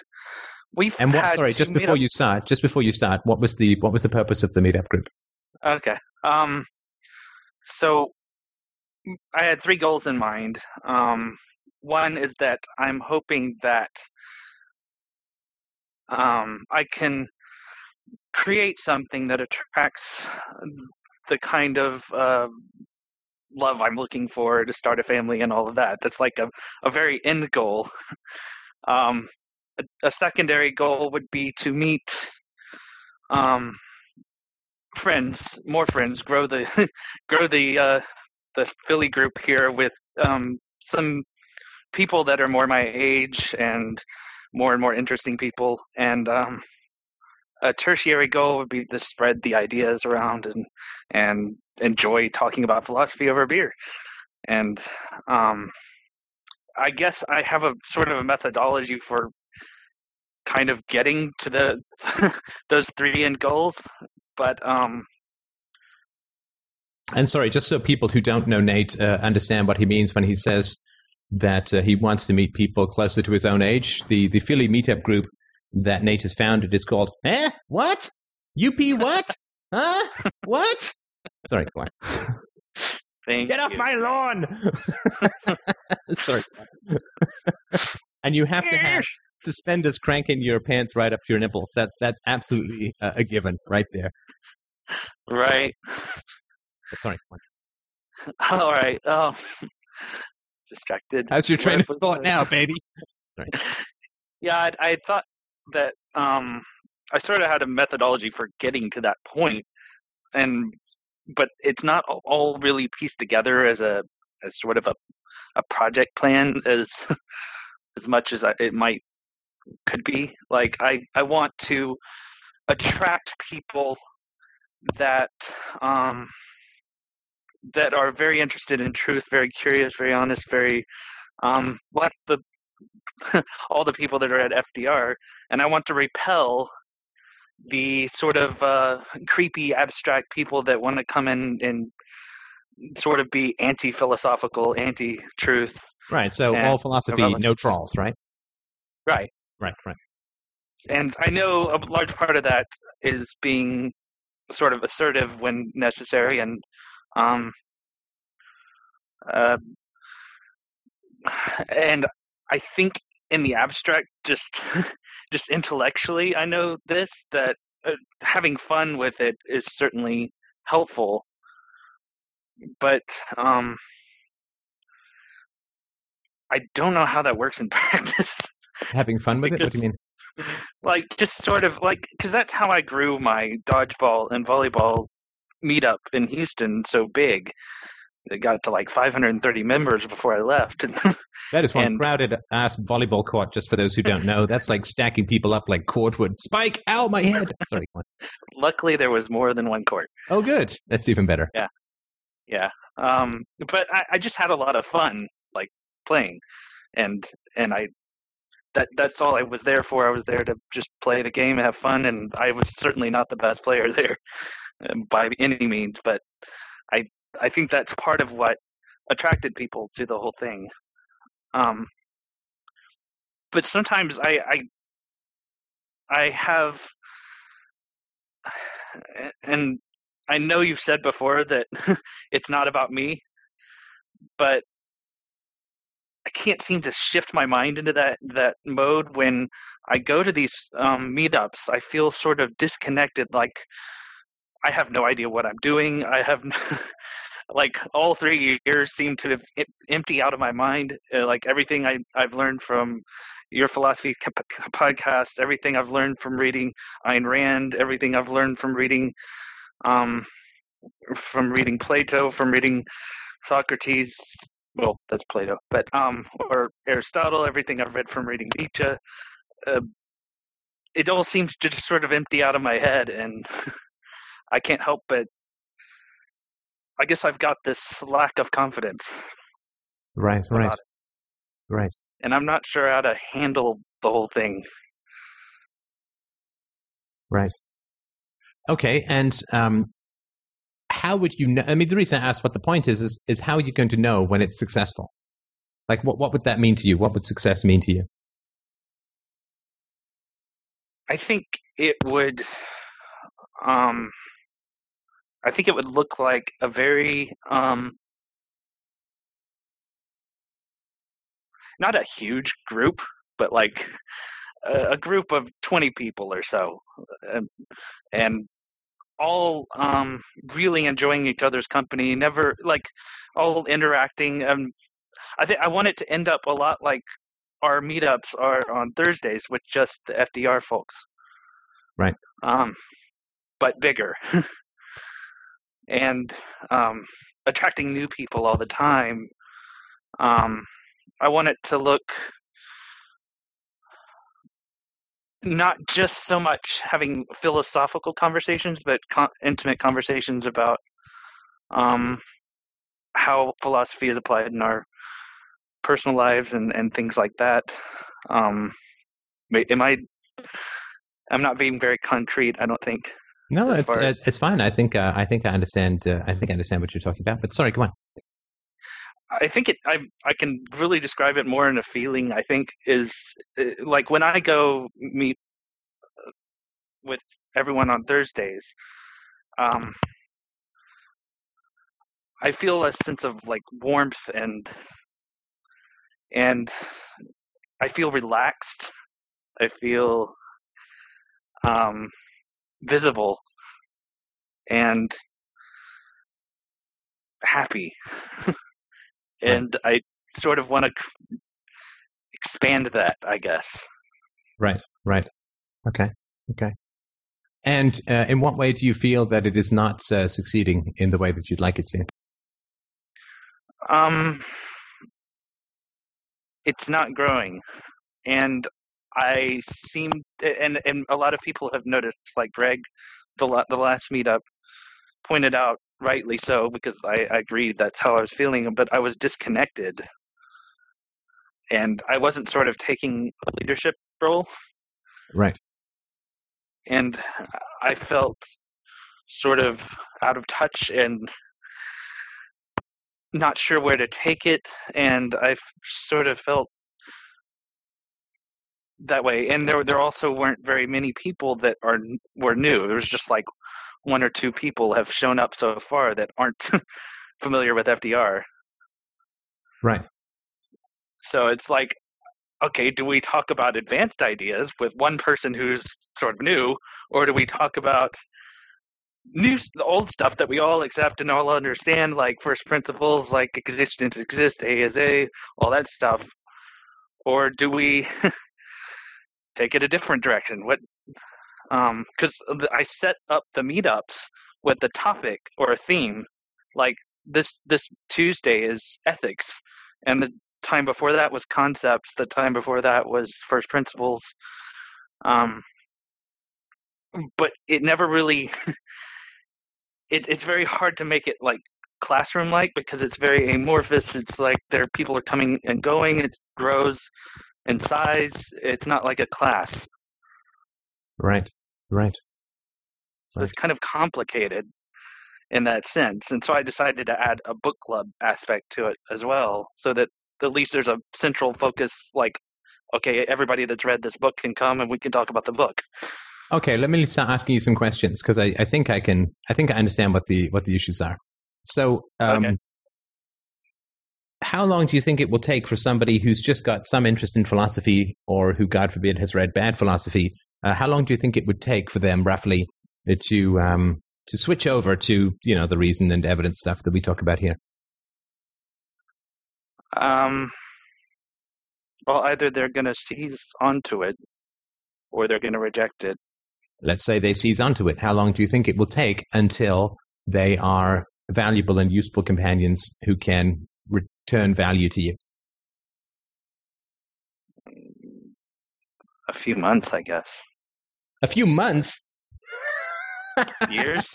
we've And what? Sorry, just before meetup- you start, just before you start, what was the what was the purpose of the meetup group? Okay. Um so I had three goals in mind. Um one is that I'm hoping that um I can create something that attracts the kind of uh, love I'm looking for to start a family and all of that. That's like a, a very end goal. *laughs* Um, a, a secondary goal would be to meet um, friends, more friends, grow the *laughs* grow the uh, the Philly group here with um, some people that are more my age and more and more interesting people. And um, a tertiary goal would be to spread the ideas around and and enjoy talking about philosophy over beer. And um, I guess I have a sort of a methodology for kind of getting to the *laughs* those three end goals. But um, And sorry, just so people who don't know Nate uh, understand what he means when he says that uh, he wants to meet people closer to his own age, the, the Philly meetup group that Nate has founded is called Eh? What? UP what? *laughs* huh? What? Sorry, go on. thank Get off my lawn! *laughs* sorry. and you have to have suspenders cranking your pants right up to your nipples. That's that's absolutely uh, a given right there. right. Sorry. *laughs* All right. Oh, distracted. How's your train Where of thought now, baby? *laughs* Yeah, I, I thought that um, I sort of had a methodology for getting to that point, and but it's not all- all really pieced together as a as sort of a a project plan as *laughs* as much as I, it might could be. Like I I want to attract people that um that are very interested in truth, very curious, very honest, very um like the *laughs* all the people that are at FDR, and I want to repel the sort of uh, creepy, abstract people that want to come in and sort of be anti-philosophical, anti-truth. Right. So all philosophy, no trolls, right? Right. Right. Right. And I know a large part of that is being sort of assertive when necessary, and um, uh, and I think in the abstract, just *laughs* just intellectually, I know this that uh, having fun with it is certainly helpful, but um, I don't know how that works in *laughs* practice. Having fun with it. What do you mean? like just sort of like because that's how I grew my dodgeball and volleyball meetup in Houston so big. It got to like 530 members before I left. *laughs* That is one And- crowded ass volleyball court. Just for those who don't know, that's like stacking people up like cordwood. Spike, ow, my head. Sorry. *laughs* Luckily, there was more than one court. Oh, good. That's even better. Yeah, yeah. Um, but I, I just had a lot of fun like playing, and and I that that's all I was there for. I was there to just play the game, have fun, and I was certainly not the best player *laughs* there by any means. But I I think that's part of what attracted people to the whole thing. Um, but sometimes I I I have *sighs* and I know you've said before that *laughs* it's not about me, but I can't seem to shift my mind into that that mode when I go to these um, meetups. I feel sort of disconnected, like I have no idea what I'm doing. I have *laughs* like all three years seem to have empty out of my mind. Uh, like everything I I've learned from your philosophy podcast, everything I've learned from reading Ayn Rand, everything I've learned from reading um, from reading Plato, from reading Socrates. Well, that's Plato, but um, or Aristotle. Everything I've read from reading Nietzsche. Uh, it all seems to just sort of empty out of my head, and *laughs* I can't help but. I guess I've got this lack of confidence, Right. Right. About Right. and I'm not sure how to handle the whole thing. Right. Okay. And um, how would you know? I mean, the reason I asked what the point is, is, is how are you going to know when it's successful? Like, what, what would that mean to you? What would success mean to you? I think it would um I think it would look like a very um not a huge group, but like a, a group of 20 people or so. And, and all um really enjoying each other's company, never like all interacting um I think I want it to end up a lot like our meetups are on Thursdays with just the FDR folks. Right. Um, but bigger. *laughs* and um, attracting new people all the time. Um, I want it to look not just so much having philosophical conversations, but con- intimate conversations about um, how philosophy is applied in our personal lives and, and things like that. Um, am I? I'm not being very concrete. I don't think. No, it's it's, as- it's fine. I think uh, I think I understand. Uh, I think I understand what you're talking about. But sorry, come on. I think it. I I can really describe it more in a feeling. I think is uh, like when I go meet uh, with everyone on Thursdays. Um, I feel a sense of like warmth and and I feel relaxed. I feel um, visible and happy. *laughs* and I sort of want to expand that, I guess. Right, right. Okay, okay. And uh, in what way do you feel that it is not uh, succeeding in the way that you'd like it to? Um, it's not growing, and I seem and and a lot of people have noticed, like Greg, the the last meetup pointed out rightly so because I, I agreed that's how I was feeling, but I was disconnected, and I wasn't sort of taking a leadership role. Right. and I felt sort of out of touch and not sure where to take it, and I sort of felt that way. And there, there also weren't very many people that are were new. There was just like one or two people have shown up so far that aren't *laughs* familiar with FDR. Right. So it's like, okay, do we talk about advanced ideas with one person who's sort of new, or do we talk about new, the old stuff that we all accept and all understand, like first principles, like existence exists, A is A, all that stuff, or do we *laughs* take it a different direction? What? Because um, I set up the meetups with the topic or a theme, like this this Tuesday is ethics, and the time before that was concepts. The time before that was first principles. Um, but it never really. *laughs* it, it's very hard to make it like classroom like because it's very amorphous. It's like there people are coming and going. It grows in size. It's not like a class. Right. Right. So it's kind of complicated in that sense. And so I decided to add a book club aspect to it as well, so that at least there's a central focus like, okay, everybody that's read this book can come and we can talk about the book. Okay, let me start asking you some questions because I, I think I can I think I understand what the what the issues are. So um, okay. How long do you think it will take for somebody who's just got some interest in philosophy or who, God forbid, has read bad philosophy? Uh, how long do you think it would take for them roughly to um, to switch over to you know the reason and evidence stuff that we talk about here? Um, well, either they're going to seize onto it, or they're going to reject it. Let's say they seize onto it. How long do you think it will take until they are valuable and useful companions who can return value to you? A few months, I guess. A few months? years?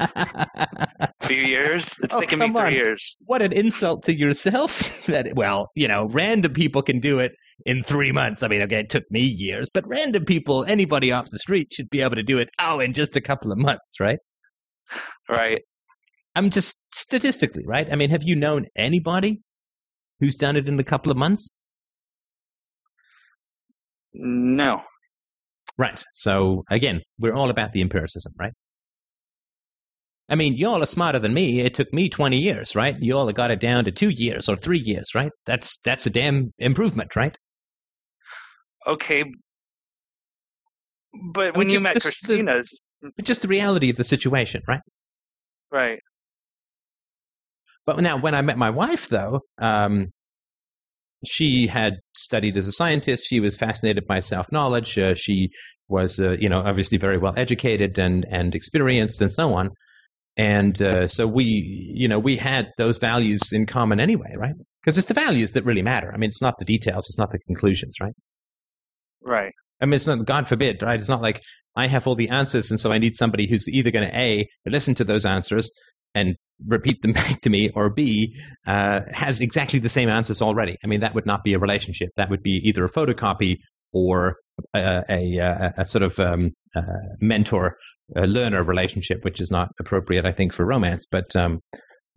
a *laughs* few years? It's oh, taken me three on. years. What an insult to yourself. *laughs* that well, you know, random people can do it in three months. I mean, okay, it took me years, but random people, anybody off the street should be able to do it, oh, in just a couple of months, right? Right. I'm just statistically, right? I mean, have you known anybody who's done it in a couple of months? No. Right. So again, we're all about the empiricism, right? I mean, y'all are smarter than me. It took me 20 years, right? Y'all got it down to two years or three years, right? That's that's a damn improvement, right? Okay. But when you met Christina's. The, just the reality of the situation, right? Right. But now, when I met my wife, though, um, she had studied as a scientist. She was fascinated by self knowledge. Uh, she was, uh, you know, obviously very well educated and and experienced, and so on. And uh, so we, you know, we had those values in common anyway, right? Because it's the values that really matter. I mean, it's not the details, it's not the conclusions, right? Right. I mean, it's not, God forbid, right? It's not like I have all the answers, and so I need somebody who's either going to A, listen to those answers and repeat them *laughs* back to me, or B, uh, has exactly the same answers already. I mean, that would not be a relationship. That would be either a photocopy or a, a, a, a sort of um, uh, mentor learner relationship, which is not appropriate, I think, for romance. But um,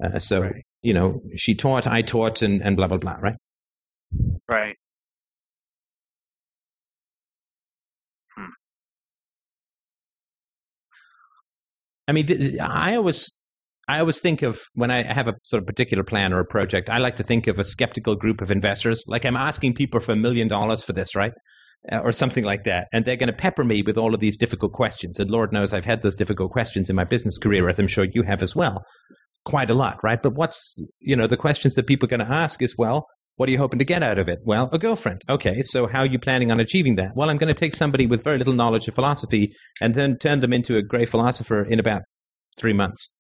uh, so, right. you know, she taught, I taught, and, and blah, blah, blah, right? Right. I mean, I always I always think of when I have a sort of particular plan or a project, I like to think of a skeptical group of investors. Like I'm asking people for a million dollars for this, right? Uh, or something like that. And they're going to pepper me with all of these difficult questions. And Lord knows I've had those difficult questions in my business career, as I'm sure you have as well. Quite a lot, right? But what's, you know, the questions that people are going to ask is, well, what are you hoping to get out of it? Well, a girlfriend. Okay, so how are you planning on achieving that? Well, I'm going to take somebody with very little knowledge of philosophy and then turn them into a great philosopher in about three months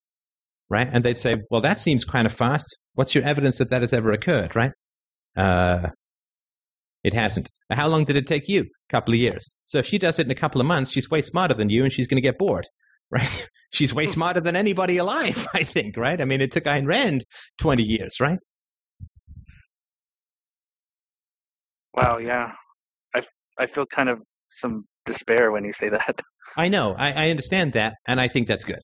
right? And they'd say, well, that seems kind of fast. What's your evidence that that has ever occurred, right? Uh, it hasn't. How long did it take you? A couple of years. So if she does it in a couple of months, she's way smarter than you and she's going to get bored, *laughs* right? she's way smarter than anybody alive, *laughs* I think, right? I mean, it took Ayn Rand 20 years, right? Wow, yeah. I, I feel kind of some despair when you say *laughs* that. I know. I, I understand that, and I think that's good.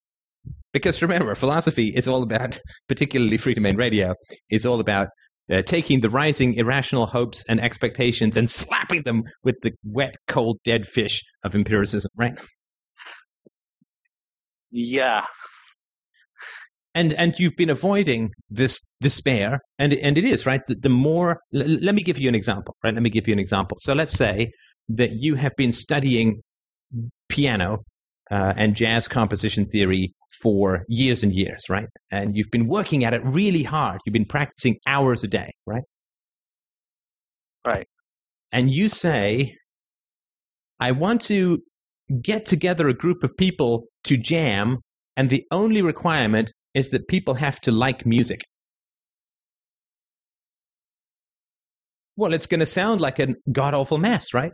Because remember, philosophy is all about, *laughs* particularly Freedomain Radio, is all about uh, taking the rising irrational hopes and expectations and slapping them with the wet, cold, dead fish of empiricism, right? Yeah. And and you've been avoiding this despair, and and it is right. The, the more, l- let me give you an example, right? Let me give you an example. So let's say that you have been studying piano uh, and jazz composition theory for years and years, right? And you've been working at it really hard. You've been practicing hours a day, right? Right. And you say, I want to get together a group of people to jam, and the only requirement is that people have to like music. Well, it's going to sound like a god awful mess, right?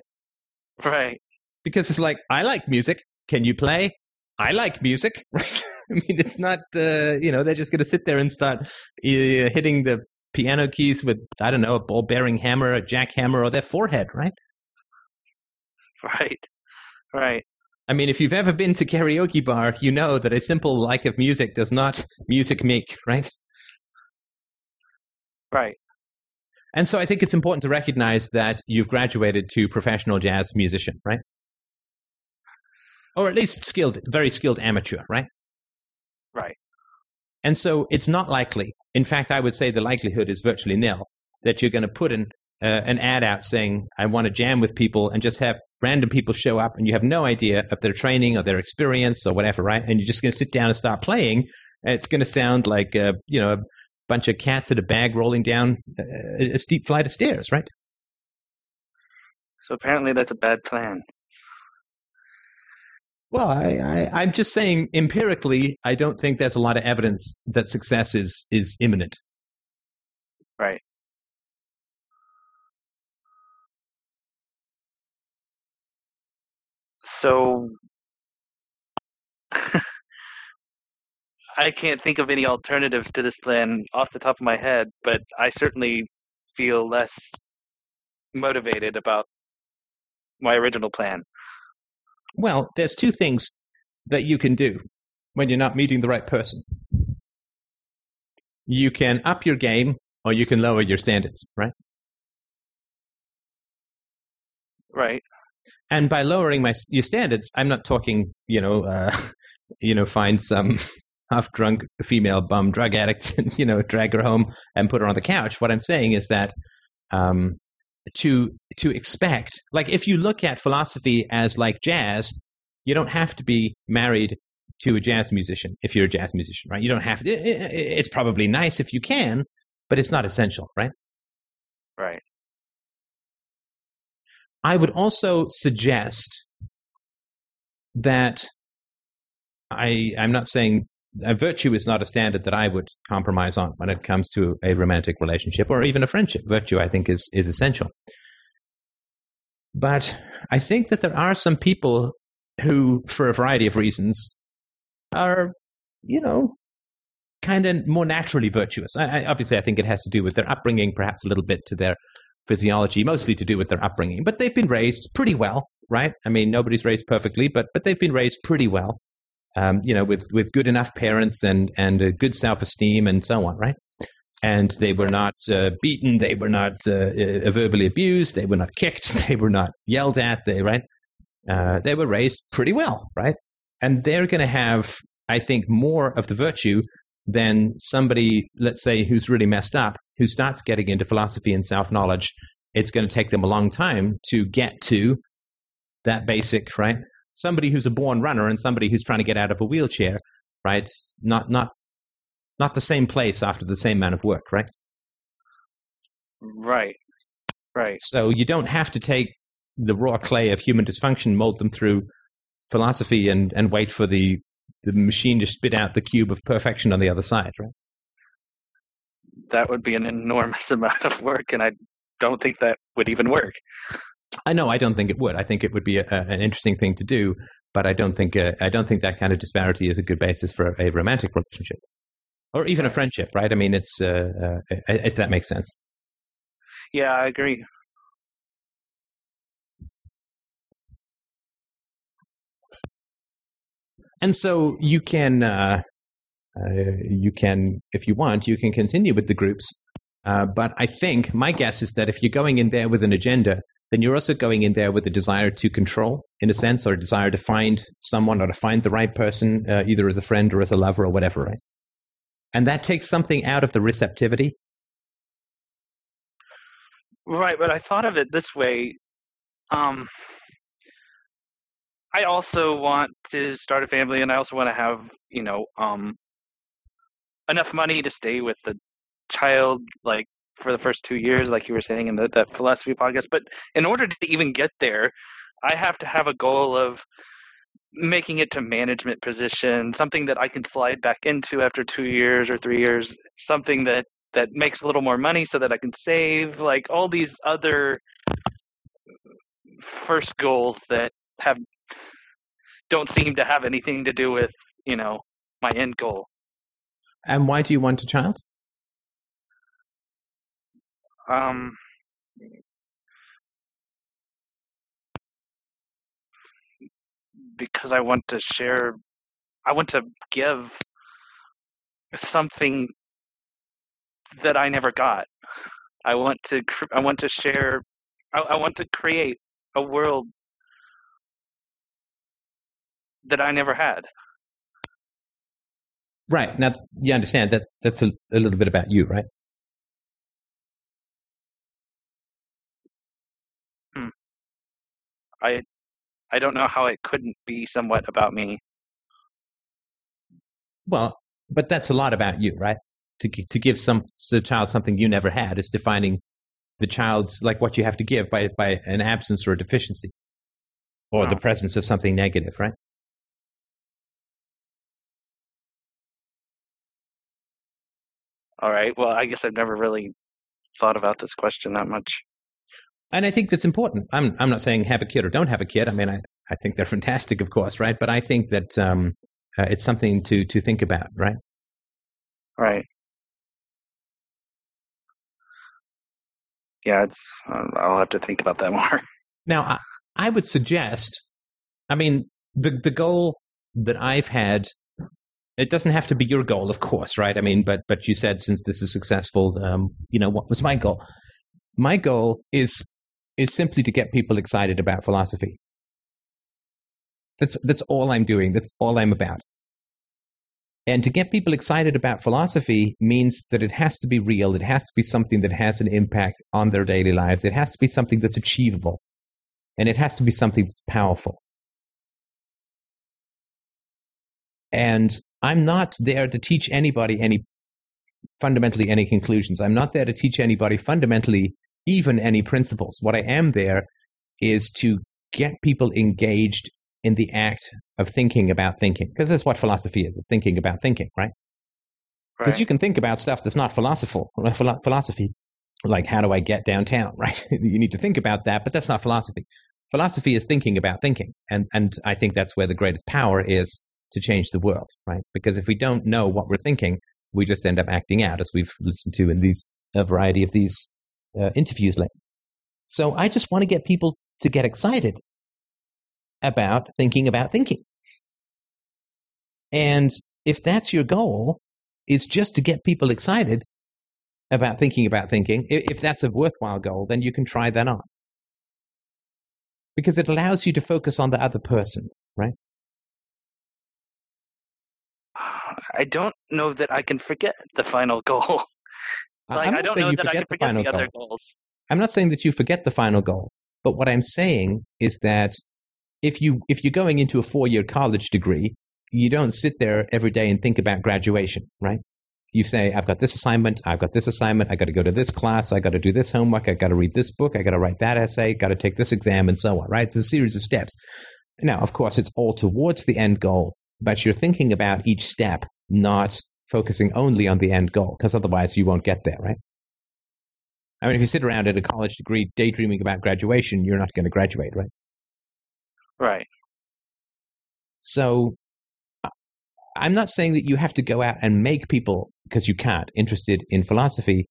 Right. Because it's like, I like music. Can you play? I like music, *laughs* right? I mean, it's not, uh, you know, they're just going to sit there and start uh, hitting the piano keys with, I don't know, a ball bearing hammer, a jackhammer, or their forehead, right? Right. Right. I mean, if you've ever been to karaoke bar, you know that a simple like of music does not music make, right? Right. And so I think it's important to recognize that you've graduated to professional jazz musician, right? Or at least skilled, very skilled amateur, right? Right. And so it's not likely. In fact, I would say the likelihood is virtually nil that you're going to put an, uh, an ad out saying, I want to jam with people and just have random people show up and you have no idea of their training or their experience or whatever, right? And you're just going to sit down and start playing. And it's going to sound like, uh, you know, a bunch of cats in a bag rolling down uh, a, a steep flight of stairs, right? So apparently that's a bad plan. Well, I, I, I'm just saying empirically, I don't think there's a lot of evidence that success is is imminent. Right. So *laughs* I can't think of any alternatives to this plan off the top of my head, but I certainly feel less motivated about my original plan. Well, there's two things that you can do when you're not meeting the right person. You can up your game or you can lower your standards, right? Right. And by lowering my your standards, I'm not talking, you know, uh, *laughs* you know, find some *laughs* half drunk female bum drug addict and you know drag her home and put her on the couch. What I'm saying is that um, to to expect, like, if you look at philosophy as like jazz, you don't have to be married to a jazz musician if you're a jazz musician, right? You don't have to. It, it, it's probably nice if you can, but it's not essential, right? Right. I would also suggest that I I'm not saying uh, virtue is not a standard that I would compromise on when it comes to a romantic relationship or even a friendship. Virtue, I think, is is essential. But I think that there are some people who, for a variety of reasons, are, you know, kind of more naturally virtuous. I, I, obviously, I think it has to do with their upbringing, perhaps a little bit to their physiology, mostly to do with their upbringing. But they've been raised pretty well, right? I mean, nobody's raised perfectly, but but they've been raised pretty well. Um, you know, with with good enough parents and and good self esteem and so on, right? And they were not uh, beaten, they were not uh, uh, verbally abused, they were not kicked, *laughs* they were not yelled at, they right? Uh, they were raised pretty well, right? And they're going to have, I think, more of the virtue than somebody, let's say, who's really messed up, who starts getting into philosophy and self knowledge. It's going to take them a long time to get to that basic, right? Somebody who's a born runner and somebody who's trying to get out of a wheelchair, right? Not not not the same place after the same amount of work, right? Right. Right. So you don't have to take the raw clay of human dysfunction, mold them through philosophy, and and wait for the the machine to spit out the cube of perfection on the other side, right? That would be an enormous *laughs* amount of work, and I don't think that would even work. I know I don't think it would. I think it would be a, a, an interesting thing to do, but I don't think uh, I don't think that kind of disparity is a good basis for a, romantic relationship or even a friendship, right? I mean, it's uh, uh, if that makes sense. Yeah, I agree. And so you can, uh, uh, you can, if you want, you can continue with the groups. Uh, but I think my guess is that if you're going in there with an agenda, then you're also going in there with a desire to control, in a sense, or a desire to find someone or to find the right person, uh, either as a friend or as a lover or whatever, right? And that takes something out of the receptivity. Right, but I thought of it this way. Um, I also want to start a family, and I also want to have, you know, um, enough money to stay with the child, like for the first two years, like you were saying in the, that philosophy podcast. But in order to even get there, I have to have a goal of making it to management position, something that I can slide back into after two years or three years, something that that makes a little more money so that I can save, like all these other first goals that have don't seem to have anything to do with you know my end goal. And why do you want a child? Um, because I want to share, I want to give something that I never got. I want to, I want to share, I, I want to create a world that I never had. Right. Now you understand that's that's a, a little bit about you, right? Hmm. I I don't know how it couldn't be somewhat about me. Well, but that's a lot about you, right? To to give some the child something you never had is defining the child's like what you have to give by by an absence or a deficiency, or the Oh. presence of something negative, right? All right. Well, I guess I've never really thought about this question that much. And I think that's important. I'm I'm not saying have a kid or don't have a kid. I mean, I, I think they're *laughs* fantastic, of course, right? But I think that um, uh, it's something to to think about, right? Right. Yeah, it's. Uh, I'll have to think about that *laughs* more. Now, I, I would suggest, I mean, the the goal that I've had, it doesn't have to be your goal, of course, right? I mean, but but you said since this is successful, um, you know, what was my goal? My goal is is simply to get people excited about philosophy. That's that's all I'm doing. That's all I'm about. And to get people excited about philosophy means that it has to be real. It has to be something that has an impact on their daily lives. It has to be something that's achievable. And it has to be something that's powerful. And I'm not there to teach anybody any fundamentally any conclusions. I'm not there to teach anybody fundamentally even any principles. What I am there is to get people engaged in the act of thinking about thinking, because that's what philosophy is. It's thinking about thinking, right? Because Right. you can think about stuff that's not philosophical, uh, philosophy, like how do I get downtown, *laughs* right? you need to think about that, but that's not philosophy. Philosophy is thinking about thinking, and and I think that's where the greatest power is to change the world, right? Because if we don't know what we're thinking, we just end up acting out, as we've listened to in these a variety of these uh, interviews lately. So I just want to get people to get excited about thinking about thinking. And if that's your goal, is just to get people excited about thinking about thinking, if that's a worthwhile goal, then you can try that on. Because it allows you to focus on the other person. I don't know that I can forget the final goal. *laughs* I- like I'm not don't saying know that I can forget final the other goal. goals. I'm not saying that you forget the final goal, but what I'm saying is that if you if you're going into a four year college degree, you don't sit there every day and think about graduation, right? You say, I've got this assignment, I've got this assignment, I got to go to this class, I got to do this homework, I got to read this book, I got to write that essay, got to take this exam, and so on, right? It's a series of steps. Now, of course, it's all towards the end goal, but you're thinking about each step, not focusing only on the end goal, because otherwise you won't get there, right? I mean, if you sit around at a college degree daydreaming about graduation, you're not going to graduate, right? Right. So I'm not saying that you have to go out and make people, because you can't, interested in philosophy.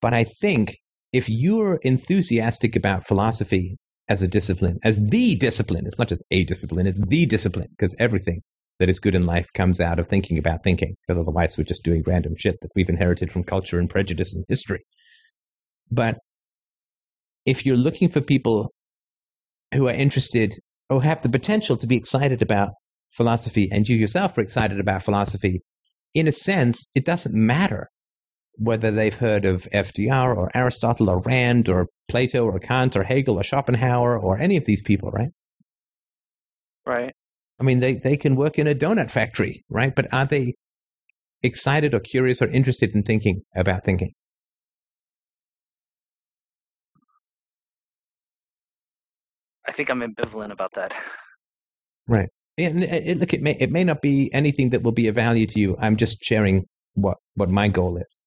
But I think if you're enthusiastic about philosophy as a discipline, as the discipline, it's not just a discipline, it's the discipline, because everything that is good in life comes out of thinking about thinking, because otherwise we're just doing random shit that we've inherited from culture and prejudice and history. But if you're looking for people who are interested or have the potential to be excited about philosophy, and you yourself are excited about philosophy, in a sense, it doesn't matter whether they've heard of FDR or Aristotle or Rand or Plato or Kant or Hegel or Schopenhauer or any of these people, right? Right. I mean, they, they can work in a donut factory, right? But are they excited or curious or interested in thinking about thinking? I think I'm ambivalent about that. Right. And it, it, look, it may it may not be anything that will be of value to you. I'm just sharing what what my goal is.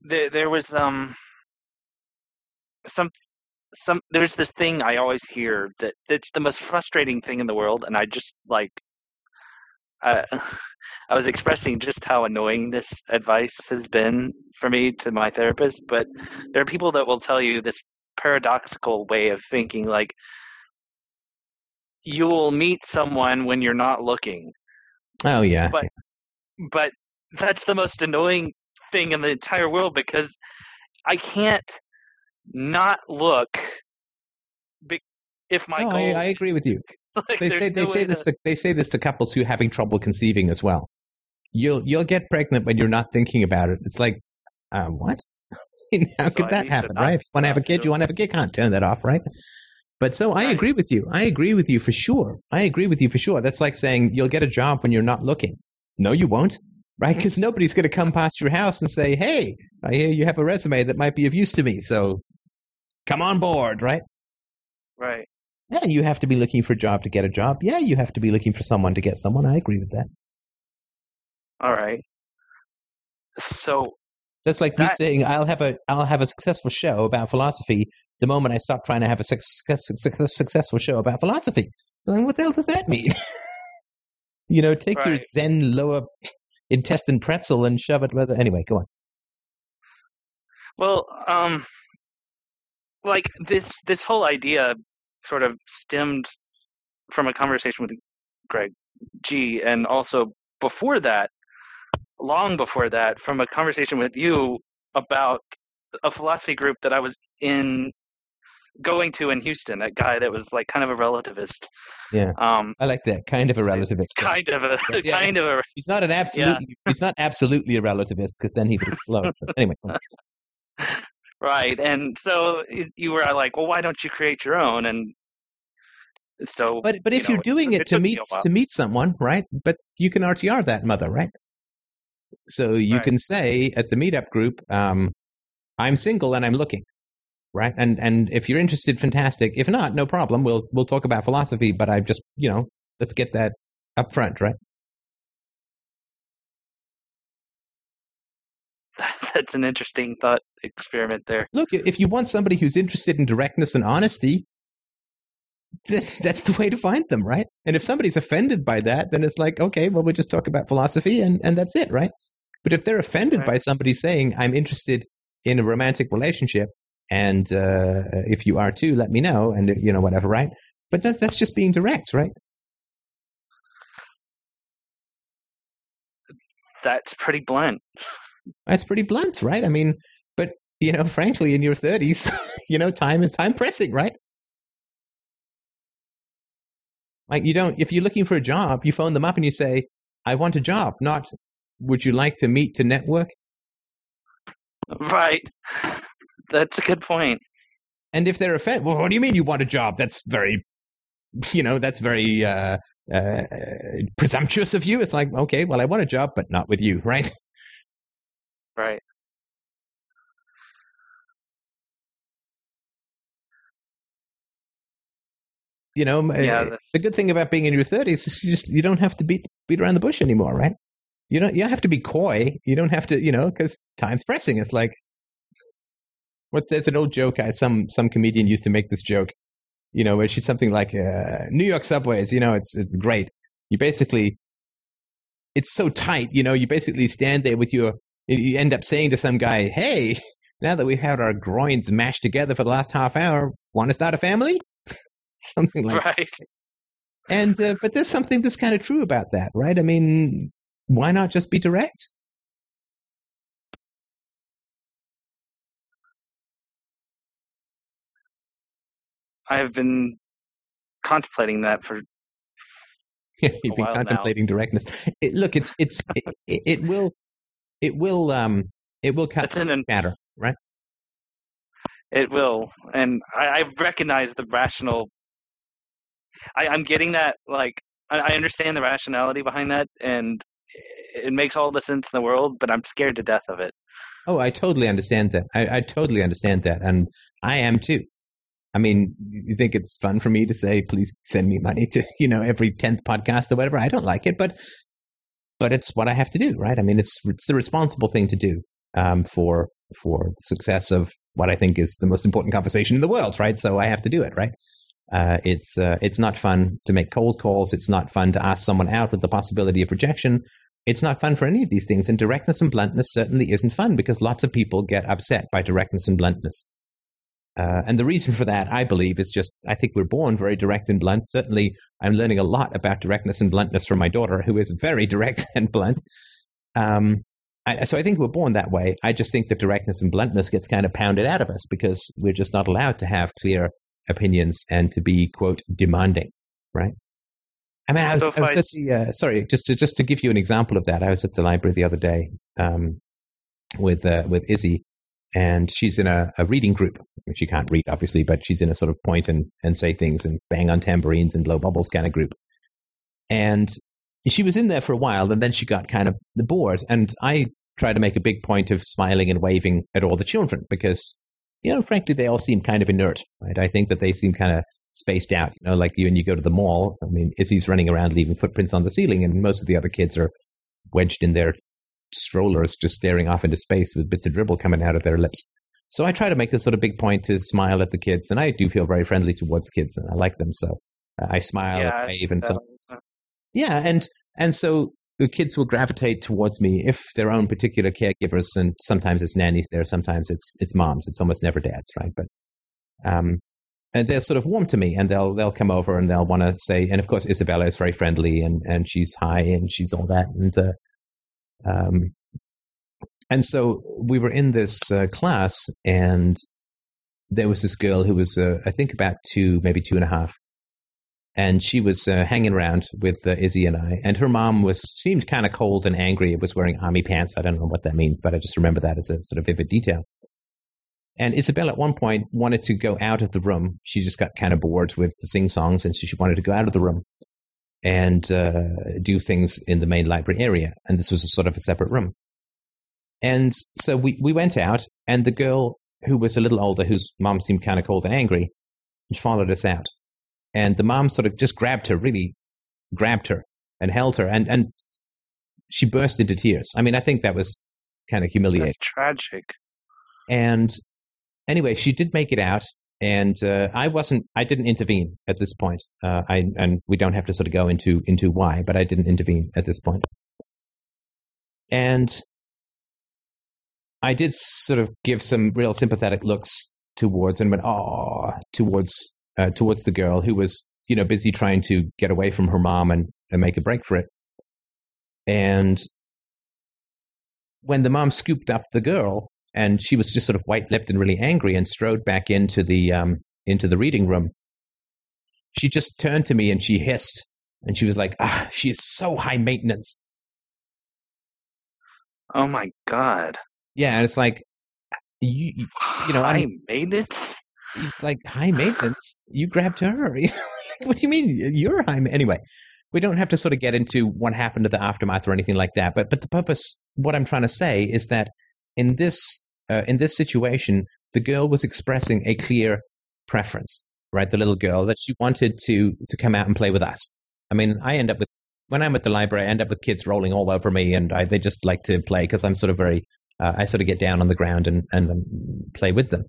There, there was um some some there's this thing I always hear that that's the most frustrating thing in the world, and I just like uh, *laughs* I was expressing just how annoying this advice has been for me to my therapist. But there are people that will tell you this paradoxical way of thinking, like you will meet someone when you're not looking, Oh yeah. but but that's the most annoying thing in the entire world because I can't not look. If my No, goal, I, I agree with you. *laughs* like, They say they no say this to- they say this to couples who are having trouble conceiving as well. You'll you'll get pregnant when you're not thinking about it. It's like, uh, what? *laughs* How So could I that happen, right? If you want to have a kid, you want to have a kid. Can't turn that off, right? But so I agree with you. I agree with you for sure. I agree with you for sure. That's like saying you'll get a job when you're not looking. No, you won't, right? Mm-hmm. Because nobody's going to come past your house and say, "Hey, I hear you have a resume that might be of use to me, so come on board," right? right. Yeah, you have to be looking for a job to get a job. Yeah, you have to be looking for someone to get someone. I agree with that. All right. So That's like me saying I'll have a I'll have a successful show about philosophy the moment I stop trying to have a success, success, successful show about philosophy. Like, what the hell does that mean? *laughs* you know, take your Zen lower intestine pretzel and shove it whether anyway, go on. Well, um, like this this whole idea sort of stemmed from a conversation with Greg G, and also before that, long before that, from a conversation with you about a philosophy group that I was in going to in Houston. A guy that was like kind of a relativist. Yeah. Um, I like that kind of a relativist. kind of a Yeah, yeah. *laughs* kind of a He's not an absolutely he's not absolutely a relativist because then he would explode. But anyway. *laughs* Right, and so you were like, "Well, why don't you create your own?" And so, but but you if know, you're doing it it to meet to meet someone, right? But you can RTR that mother, right? So you Right. can say at the meetup group, um, "I'm single and I'm looking," right? And and if you're interested, fantastic. If not, no problem. We'll we'll talk about philosophy. But I just you know let's get that up front, right? *laughs* that's an interesting thought experiment there. Look, if you want somebody who's interested in directness and honesty, th- that's the way to find them, right? And if somebody's offended by that, then it's like, okay, well, we just talk about philosophy and, and that's it, right? But if they're offended Right. by somebody saying, I'm interested in a romantic relationship, and uh, if you are too, let me know, and, you know, whatever, right? But that, that's just being direct, right? That's pretty blunt. That's pretty blunt, right? I mean, but, you know, *laughs* frankly, in your 30s, *laughs* you know, time is time pressing, right? Like you don't if you're looking for a job, you phone them up and you say, "I want a job." Not, "Would you like to meet to network?" Right. That's a good point. And if they're offended, well, what do you mean you want a job? That's very, you know, that's very uh, uh, presumptuous of you. It's like, okay, well, I want a job, but not with you, right? *laughs* Right. You know, Yeah, uh, that's- the good thing about being in your thirties is you just you don't have to beat beat around the bush anymore, right? You don't you don't have to be coy. You don't have to, you know, because time's pressing. It's like what's there's an old joke. I, some some comedian used to make this joke. You know, where she's something like uh, New York subways. You know, it's it's great. You basically, it's so tight. You know, you basically stand there with your. You end up saying to some guy, "Hey, *laughs* now that we've had our groins mashed together for the last half hour, want to start a family?" *laughs* something like that. right. and uh, but there's something that's kind of true about that, right? I mean, why not just be direct? I have been contemplating that for *laughs* You've a been while now. contemplating directness. It, look, it's it's it, it, will it will um it will cut an matter, right? It will, and I, I recognize the rational. I, I'm getting that. Like, I, I understand the rationality behind that, and it makes all the sense in the world. But I'm scared to death of it. Oh, I totally understand that. I, I totally understand that, and I am too. I mean, you think it's fun for me to say, "Please send me money to *laughs* you know every tenth podcast or whatever." I don't like it, but but it's what I have to do, right? I mean, it's it's the responsible thing to do um, for for the success of what I think is the most important conversation in the world, right? So I have to do it, right? Uh, it's uh, it's not fun to make cold calls. It's not fun to ask someone out with the possibility of rejection. It's not fun for any of these things. And directness and bluntness certainly isn't fun because lots of people get upset by directness and bluntness. Uh, and the reason for that, I believe, is just I think we're born very direct and blunt. Certainly, I'm learning a lot about directness and bluntness from my daughter, who is very *laughs* direct and blunt. Um, I, so I think we're born that way. I just think that directness and bluntness gets kind of pounded out of us because we're just not allowed to have clear opinions and to be quote demanding, right? I mean, I was, So I was I at the, uh, sorry, just to just to give you an example of that, I was at the library the other day um, with uh, with Izzy, and she's in a, a reading group. She can't read, obviously, but she's in a sort of point and and say things and bang on tambourines and blow bubbles kind of group. And she was in there for a while, and then she got kind of bored. And I tried to make a big point of smiling and waving at all the children because, you know, frankly, they all seem kind of inert, right? I think that they seem kind of spaced out. You know, like you and you go to the mall. I mean, Izzy's running around leaving footprints on the ceiling, and most of the other kids are wedged in their strollers, just staring off into space with bits of dribble coming out of their lips. So I try to make a sort of big point to smile at the kids, and I do feel very friendly towards kids, and I like them. So uh, I smile yeah, and I wave, and so yeah, and and so the kids will gravitate towards me if their own particular caregivers, and sometimes it's nannies there, sometimes it's it's moms. It's almost never dads, right? But um, and they're sort of warm to me, and they'll they'll come over and they'll want to say, and of course Isabella is very friendly, and and she's high and she's all that, and uh, um, and so we were in this uh, class, and there was this girl who was uh, I think about two, maybe two and a half, and she was uh, hanging around with uh, Izzy and I. And her mom was seemed kind of cold and angry. It was wearing army pants. I don't know what that means, but I just remember that as a sort of vivid detail. And Isabel at one point wanted to go out of the room. She just got kind of bored with the sing songs, and so she wanted to go out of the room and uh, do things in the main library area. And this was a sort of a separate room. And so we, we went out, and the girl who was a little older, whose mom seemed kind of cold and angry, followed us out and the mom sort of just grabbed her, really grabbed her and held her, and and she burst into tears. I mean, I think that was kind of humiliating. That's tragic. And anyway, she did make it out, and uh, I wasn't. I didn't intervene at this point. Uh, I and we don't have to sort of go into into why, but I didn't intervene at this point. And I did sort of give some real sympathetic looks towards and went, oh, towards uh, towards the girl who was, you know, busy trying to get away from her mom and, and make a break for it. And when the mom scooped up the girl, and she was just sort of white lipped and really angry, and strode back into the um, into the reading room, she just turned to me and she hissed, and she was like, "Ah, she is so high maintenance." Oh my god. Yeah, and it's like, you, you You know, high I'm- maintenance. it's like high maintenance. You grabbed her. *laughs* You know, like, what do you mean you're high? Anyway, we don't have to sort of get into what happened to the aftermath or anything like that. But but the purpose, what I'm trying to say, is that in this uh, in this situation, the girl was expressing a clear preference, right? The little girl that she wanted to to come out and play with us. I mean, I end up with when I'm at the library, I end up with kids rolling all over me, and I, they just like to play because I'm sort of very uh, I sort of get down on the ground and and um, play with them.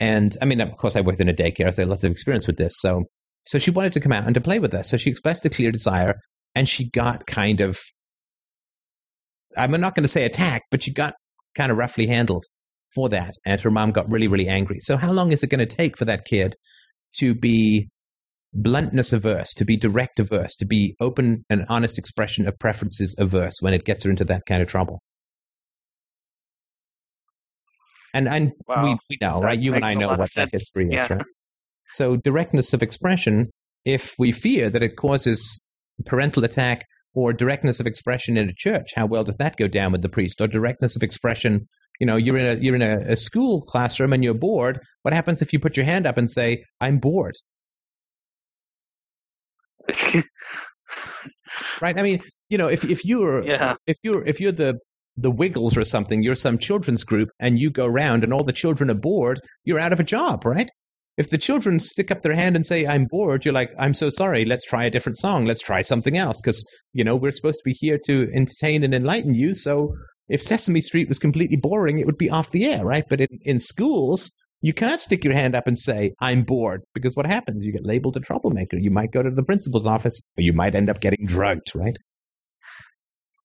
And I mean, of course, I worked in a daycare, so I had lots of experience with this. So, so she wanted to come out and to play with us. So she expressed a clear desire, and she got kind of, I'm not going to say attacked, but she got kind of roughly handled for that. And her mom got really, really angry. So, how long is it going to take for that kid to be bluntness averse, to be direct averse, to be open and honest expression of preferences averse when it gets her into that kind of trouble. And and Wow. we, we know, That right? You and I know what that history is, right? So directness of expression, if we fear that it causes parental attack or directness of expression in a church, how well does that go down with the priest? Or directness of expression, you know, you're in a you're in a, a school classroom and you're bored. What happens if you put your hand up and say, "I'm bored"? *laughs* Right? I mean, you know, if if you're yeah. if you're if you're the the Wiggles or something, you're some children's group, and you go around and all the children are bored, you're out of a job, right? If the children stick up their hand and say, "I'm bored," you're like, "I'm so sorry. Let's try a different song. Let's try something else," because you know we're supposed to be here to entertain and enlighten you. So if Sesame Street was completely boring, it would be off the air, right? But in, in schools, you can't stick your hand up and say, I'm bored, because what happens? You get labeled a troublemaker. You might go to the principal's office, or you might end up getting drugged, right?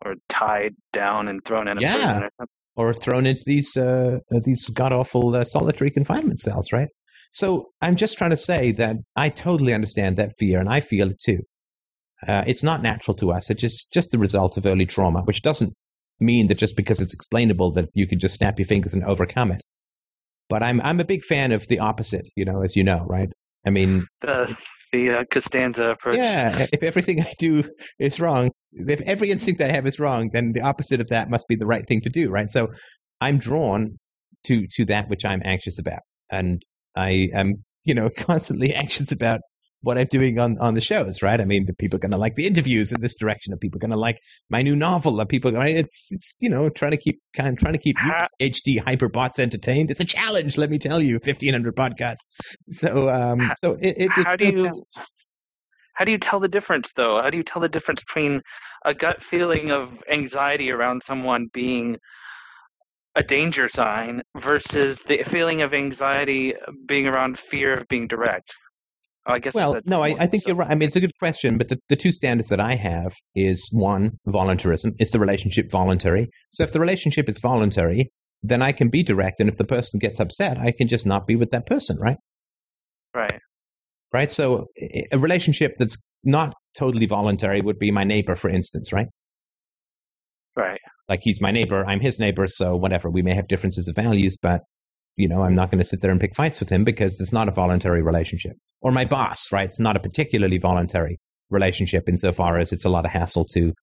Or tied down and thrown in a Yeah. prison or something. Or thrown into these uh, these god awful uh, solitary confinement cells, right? So I'm just trying to say that I totally understand that fear, and I feel it too. Uh, it's not natural to us. It's just just the result of early trauma, which doesn't mean that just because it's explainable that you can just snap your fingers and overcome it. But I'm I'm a big fan of the opposite, you know, as you know, right? I mean, The the uh, Costanza approach. yeah, *laughs* if everything I do is wrong, if every instinct I have is wrong, then the opposite of that must be the right thing to do, right? So I'm drawn to to that which I'm anxious about, and I am, you know, *laughs* constantly anxious about what I'm doing on on the shows, right? I mean, are people going to like the interviews in this direction? Are people going to like my new novel? Are people going? It's it's you know trying to keep kind of trying to keep Ha- HD hyperbots entertained. It's a challenge, let me tell you. Fifteen hundred podcasts. So um, so it, it's it's how do you challenge. how do you tell the difference though how do you tell the difference between a gut feeling of anxiety around someone being a danger sign versus the feeling of anxiety being around fear of being direct i guess Well, that's no, I, I think so- you're right. I mean, it's a good question, but the, the two standards that I have is one, voluntarism. Is the relationship voluntary? So if the relationship is voluntary, then I can be direct, and if the person gets upset, I can just not be with that person, right? right Right. So a relationship that's not totally voluntary would be my neighbor, for instance, right? right Like he's my neighbor, I'm his neighbor, so whatever. We may have differences of values, but you know, I'm not going to sit there and pick fights with him because it's not a voluntary relationship. Or my boss, right? It's not a particularly voluntary relationship insofar as it's a lot of hassle to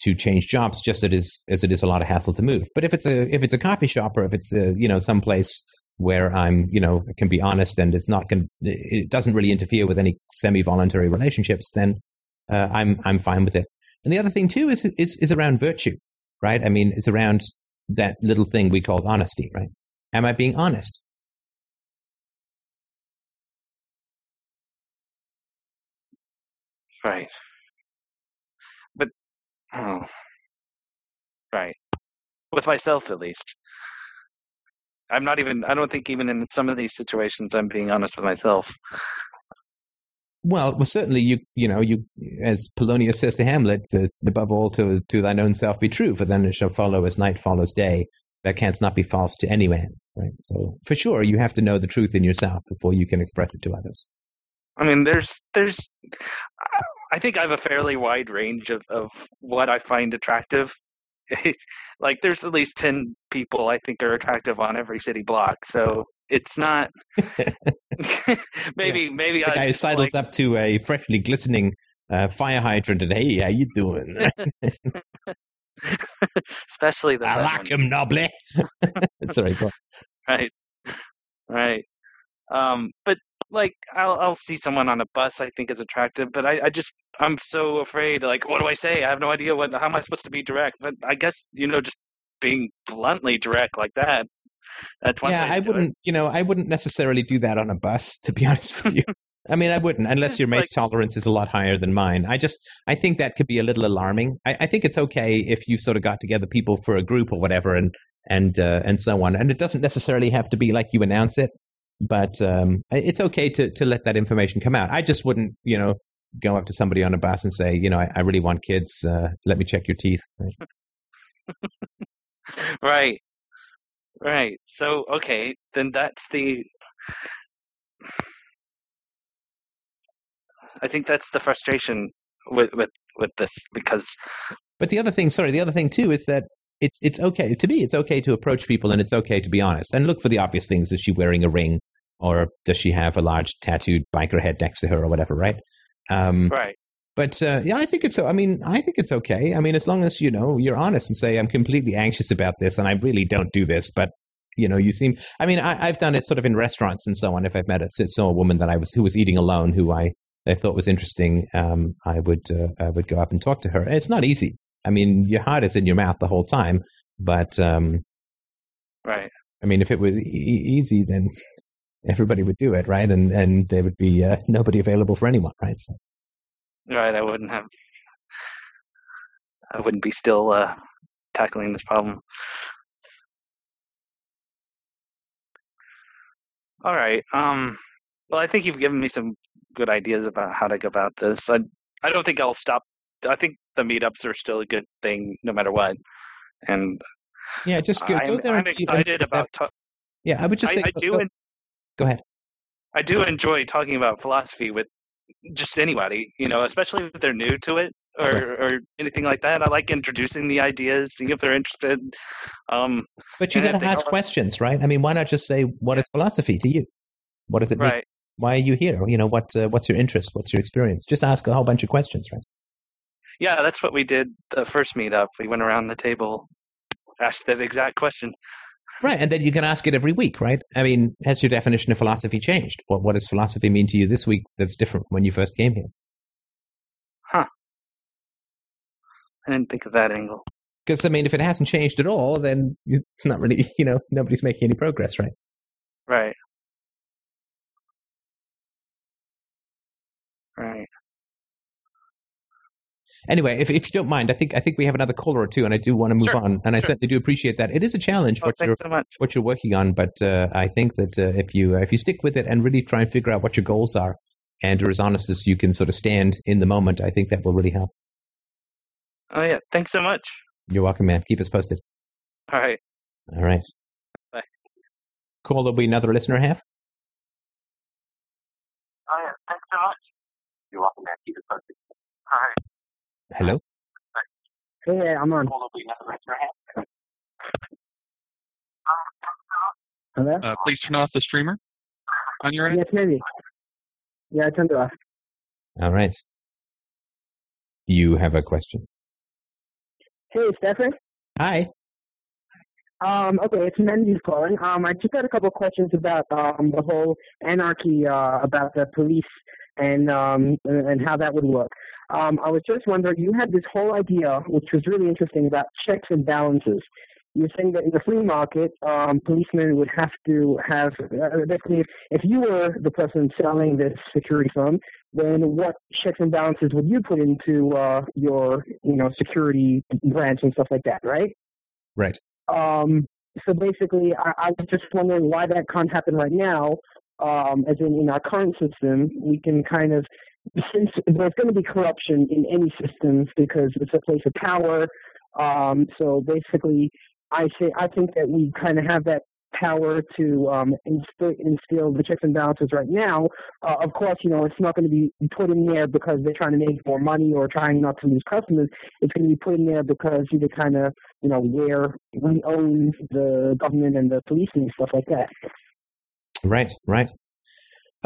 to change jobs, just as it is as it is a lot of hassle to move. But if it's a if it's a coffee shop or if it's a you know some place where I'm you know can be honest and it's not going it doesn't really interfere with any semi voluntary relationships, then uh, I'm I'm fine with it. And the other thing too is is is around virtue, right? I mean, it's around that little thing we call honesty, right? Am I being honest? right but oh right with myself at least i'm not even i don't think even in some of these situations i'm being honest with myself Well, well, certainly you you know you as Polonius says to Hamlet, above all to to thine own self be true, for then it shall follow as night follows day. That canst not be false to any man, right? So for sure, you have to know the truth in yourself before you can express it to others. I mean, there's there's I think I have a fairly wide range of of what I find attractive. *laughs* like there's at least 10 people I think are attractive on every city block. So it's not *laughs* *laughs* maybe maybe The I guy sidles like, up to a freshly glistening uh, fire hydrant and hey, how you doing? *laughs* especially the I like him, Nobly. Sorry, right. Right. Um but like I'll I'll see someone on a bus I think is attractive but I, I just I'm so afraid like what do I say? I have no idea what how am I supposed to be direct? But I guess you know just being bluntly direct like that that's one yeah, I wouldn't. You know, I wouldn't necessarily do that on a bus. To be *laughs* honest with you, I mean, I wouldn't *laughs* unless your mace tolerance is a lot higher than mine. I just, I think that could be a little alarming. I, I think it's okay if you sort of got together people for a group or whatever, and and uh, and so on. And it doesn't necessarily have to be like you announce it, but um, it's okay to to let that information come out. I just wouldn't, you know, go up to somebody on a bus and say, you know, I, I really want kids. Uh, let me check your teeth. right *laughs* right so okay then that's the I think that's the frustration with with with this because But the other thing, sorry, the other thing too is that it's it's okay to me. It's okay to approach people, and it's okay to be honest and look for the obvious things. Is she wearing a ring, or does she have a large tattooed biker head next to her, or whatever? Right. Um, right. But uh, yeah, I think it's. I mean, I think it's okay. I mean, as long as you know you're honest and say I'm completely anxious about this, and I really don't do this, but you know, you seem. I mean, I, I've done it sort of in restaurants and so on. If I've met a saw a woman that I was who was eating alone, who I I thought was interesting, um, I would uh, I would go up and talk to her. And it's not easy. I mean, your heart is in your mouth the whole time, but um, Right. I mean, if it was e- easy, then everybody would do it, right? And and there would be uh, nobody available for anyone, right? So, Right. I wouldn't have. I wouldn't be still uh, tackling this problem. All right. Um. Well, I think you've given me some good ideas about how to go about this. I I don't think I'll stop. I think the meetups are still a good thing, no matter what. And yeah, just go, go I'm, there. I'm them excited about. Ta- Yeah, I would just I, say. I go- do. Go, en- go ahead. I do enjoy talking about philosophy with just anybody, you know, especially if they're new to it or, or anything like that. I like introducing the ideas, seeing if they're interested. Um, But you got to ask questions, right? I mean, why not just say, "What is philosophy to you? What does it mean? Why are you here? You know, what uh, what's your interest? What's your experience? Just ask a whole bunch of questions, right? Yeah, that's what we did the first meetup. We went around the table, asked that exact question. Right, and then you can ask it every week, right? I mean, has your definition of philosophy changed? What what does philosophy mean to you this week that's different from when you first came here? Huh. I didn't think of that angle. Because I mean, if it hasn't changed at all, then it's not really, *laughs* you know, nobody's making any progress, right? Right. Right. Anyway, if, if you don't mind, I think I think we have another caller or two, and I do want to move Sure, on, and I sure. certainly do appreciate that. It is a challenge Oh, what you're so much. what you're working on, but uh, I think that uh, if you uh, if you stick with it and really try and figure out what your goals are, and are as honest as you can sort of stand in the moment, I think that will really help. Oh yeah, thanks so much. You're welcome, man. Keep us posted. All right. All right. Bye. Cool. There'll be another listener half. Oh yeah, thanks so much. You're welcome, man. Keep it posted. All right. Hello. Hey, I'm on. Hello? Uh, please turn off the streamer on your end. Yes, maybe. Yeah, I turned it off. All right. You have a question. Hey, Stefan. Hi. Um, okay, it's Menzies calling. Um, I just had a couple of questions about um, the whole anarchy uh, about the police and um, and how that would work. Um, I was just wondering, you had this whole idea, which was really interesting, about checks and balances. You're saying that in the free market, um, policemen would have to have uh, basically, if, if you were the person selling this security firm, then what checks and balances would you put into uh, your, you know, security branch and stuff like that, right? Right. Um, so basically, I, I was just wondering why that can't happen right now. Um, as in, in our current system, we can kind of, since there's going to be corruption in any systems because it's a place of power. Um, so basically, I say I think that we kind of have that power to um, instill, the checks and balances right now. Uh, of course, you know it's not going to be put in there because they're trying to make more money or trying not to lose customers. It's going to be put in there because you kind of you know where we own the government and the police and stuff like that. Right. Right.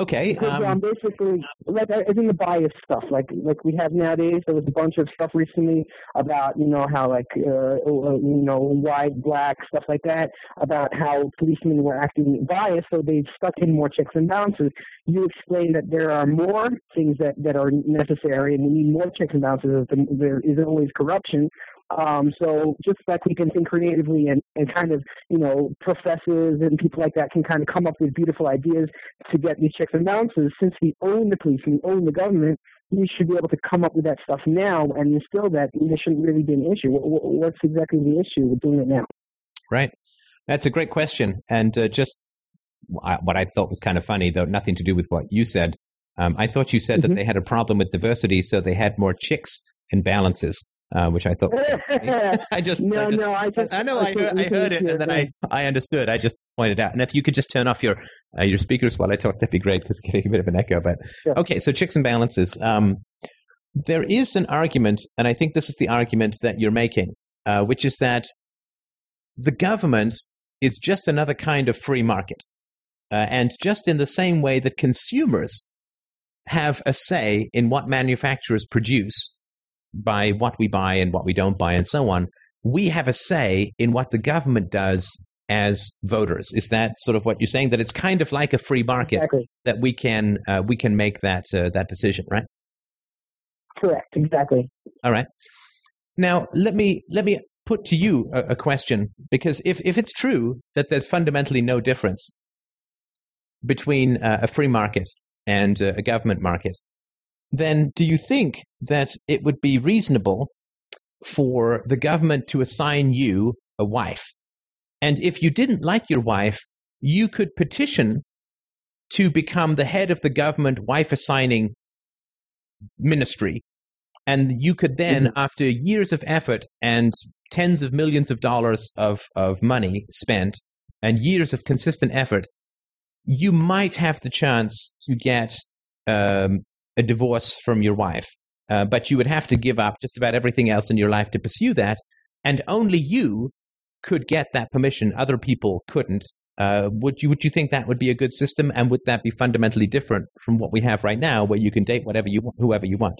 Okay. Because Um, um, basically, like as in the bias stuff, like like we have nowadays. There was a bunch of stuff recently about you know how like uh, uh, you know white, black stuff like that. About how policemen were acting biased, so they stuck in more checks and balances. You explained that there are more things that that are necessary, and we need more checks and balances. There is always corruption. Um, so just like we can think creatively and, and kind of, you know, professors and people like that can kind of come up with beautiful ideas to get these checks and balances. Since we own the police, and we own the government, we should be able to come up with that stuff now and instill that. There shouldn't really be an issue. What, what- what's exactly the issue with doing it now? Right. That's a great question. And uh, just what I thought was kind of funny, though nothing to do with what you said. Um, I thought you said that Mhm. they had a problem with diversity, so they had more chicks and balances, uh, which I thought. *laughs* I just, I no, just no, I just I know I heard, I heard it, and then I. I understood. I just pointed out. And if you could just turn off your uh, your speakers while I talk, that'd be great because it's getting a bit of an echo. But Sure. okay, so checks and balances. Um, there is an argument, and I think this is the argument that you're making, uh, which is that the government is just another kind of free market, uh, and just in the same way that consumers have a say in what manufacturers produce by what we buy and what we don't buy and so on we have a say in what the government does as voters is that sort of what you're saying that it's kind of like a free market Exactly. that we can uh, we can make that uh, that decision right Correct. Exactly. all right now let me let me put to you a, a question because if if it's true that there's fundamentally no difference between uh, a free market and uh, a government market then do you think that it would be reasonable for the government to assign you a wife? And if you didn't like your wife you could petition to become the head of the government wife assigning ministry. And you could then after years of effort and tens of millions of dollars of, of money spent and years of consistent effort you might have the chance to get um, a divorce from your wife. Uh, but you would have to give up just about everything else in your life to pursue that and only you could get that permission. Other people couldn't. Uh, would you would you think that would be a good system and would that be fundamentally different from what we have right now where you can date whatever you want whoever you want?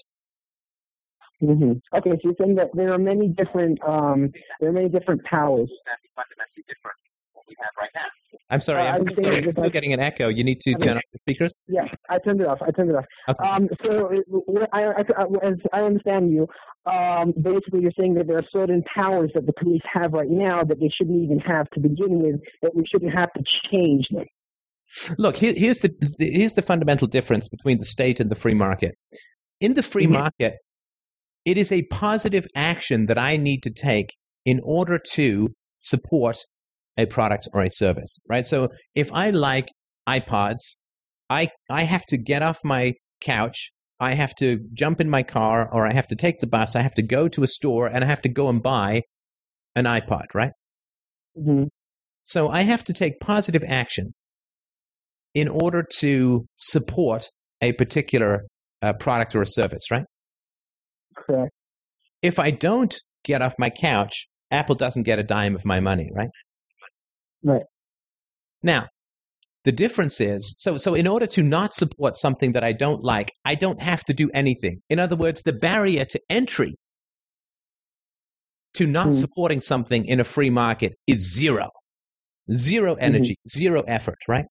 Hmm Okay, so you're saying that there are many different um, there are many different powers. fundamentally different from what we have right now i'm sorry Uh, i'm I still getting, still like- getting an echo you need to I mean- turn off the speakers Yeah, I turned it off. I turned it off. okay. Um, so it- I, I, I- as I understand you, um, basically you're saying that there are certain powers that the police have right now that they shouldn't even have to begin with, that we shouldn't have to change them. Look, here, here's the the- here's the fundamental difference between the state and the free market. In the free Mhm. market, it is a positive action that I need to take in order to support a product or a service, right? So if I like iPods, I I have to get off my couch, I have to jump in my car, or I have to take the bus, I have to go to a store, and I have to go and buy an iPod, right? hmm So I have to take positive action in order to support a particular uh, product or a service, right? Correct. If I don't get off my couch, Apple doesn't get a dime of my money, right? Right. Now, the difference is so so in order to not support something that I don't like, I don't have to do anything. In other words, the barrier to entry to not Hmm. supporting something in a free market is zero. Zero energy, zero effort, right?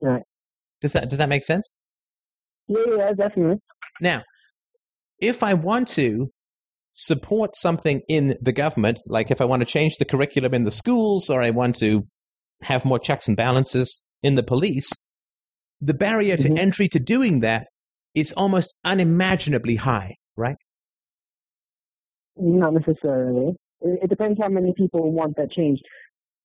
Right. Does that does that make sense? Yeah, yeah, definitely. Now, if I want to support something in the government, like if I want to change the curriculum in the schools or I want to have more checks and balances in the police, the barrier to Mhm. entry to doing that is almost unimaginably high, right? Not necessarily. It, depends how many people want that changed.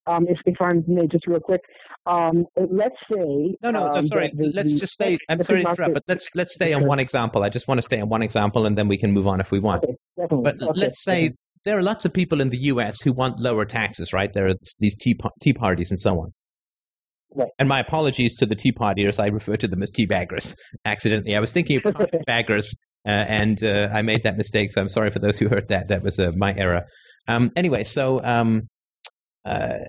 Um, if, if I may, just real quick, um, let's say. No, no, no um, sorry. the- let's the- just stay. I'm sorry to interrupt, but let's let's stay on one example. I just want to stay on one example, and then we can move on if we want. Okay. But Okay, let's say okay. there are lots of people in the U.S. who want lower taxes, right? There are these tea, tea parties and so on. Right. And my apologies to the tea partiers. I refer to them as tea baggers *laughs* accidentally. I was thinking of *laughs* baggers, uh, and uh, I made that mistake. So I'm sorry for those who heard that. That was uh, my error. Um, anyway, so um, uh,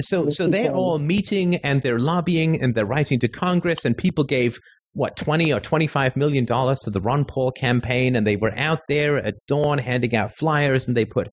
so so they're all meeting and they're lobbying and they're writing to Congress, and people gave what 20 or 25 million dollars to the Ron Paul campaign and they were out there at dawn handing out flyers and they put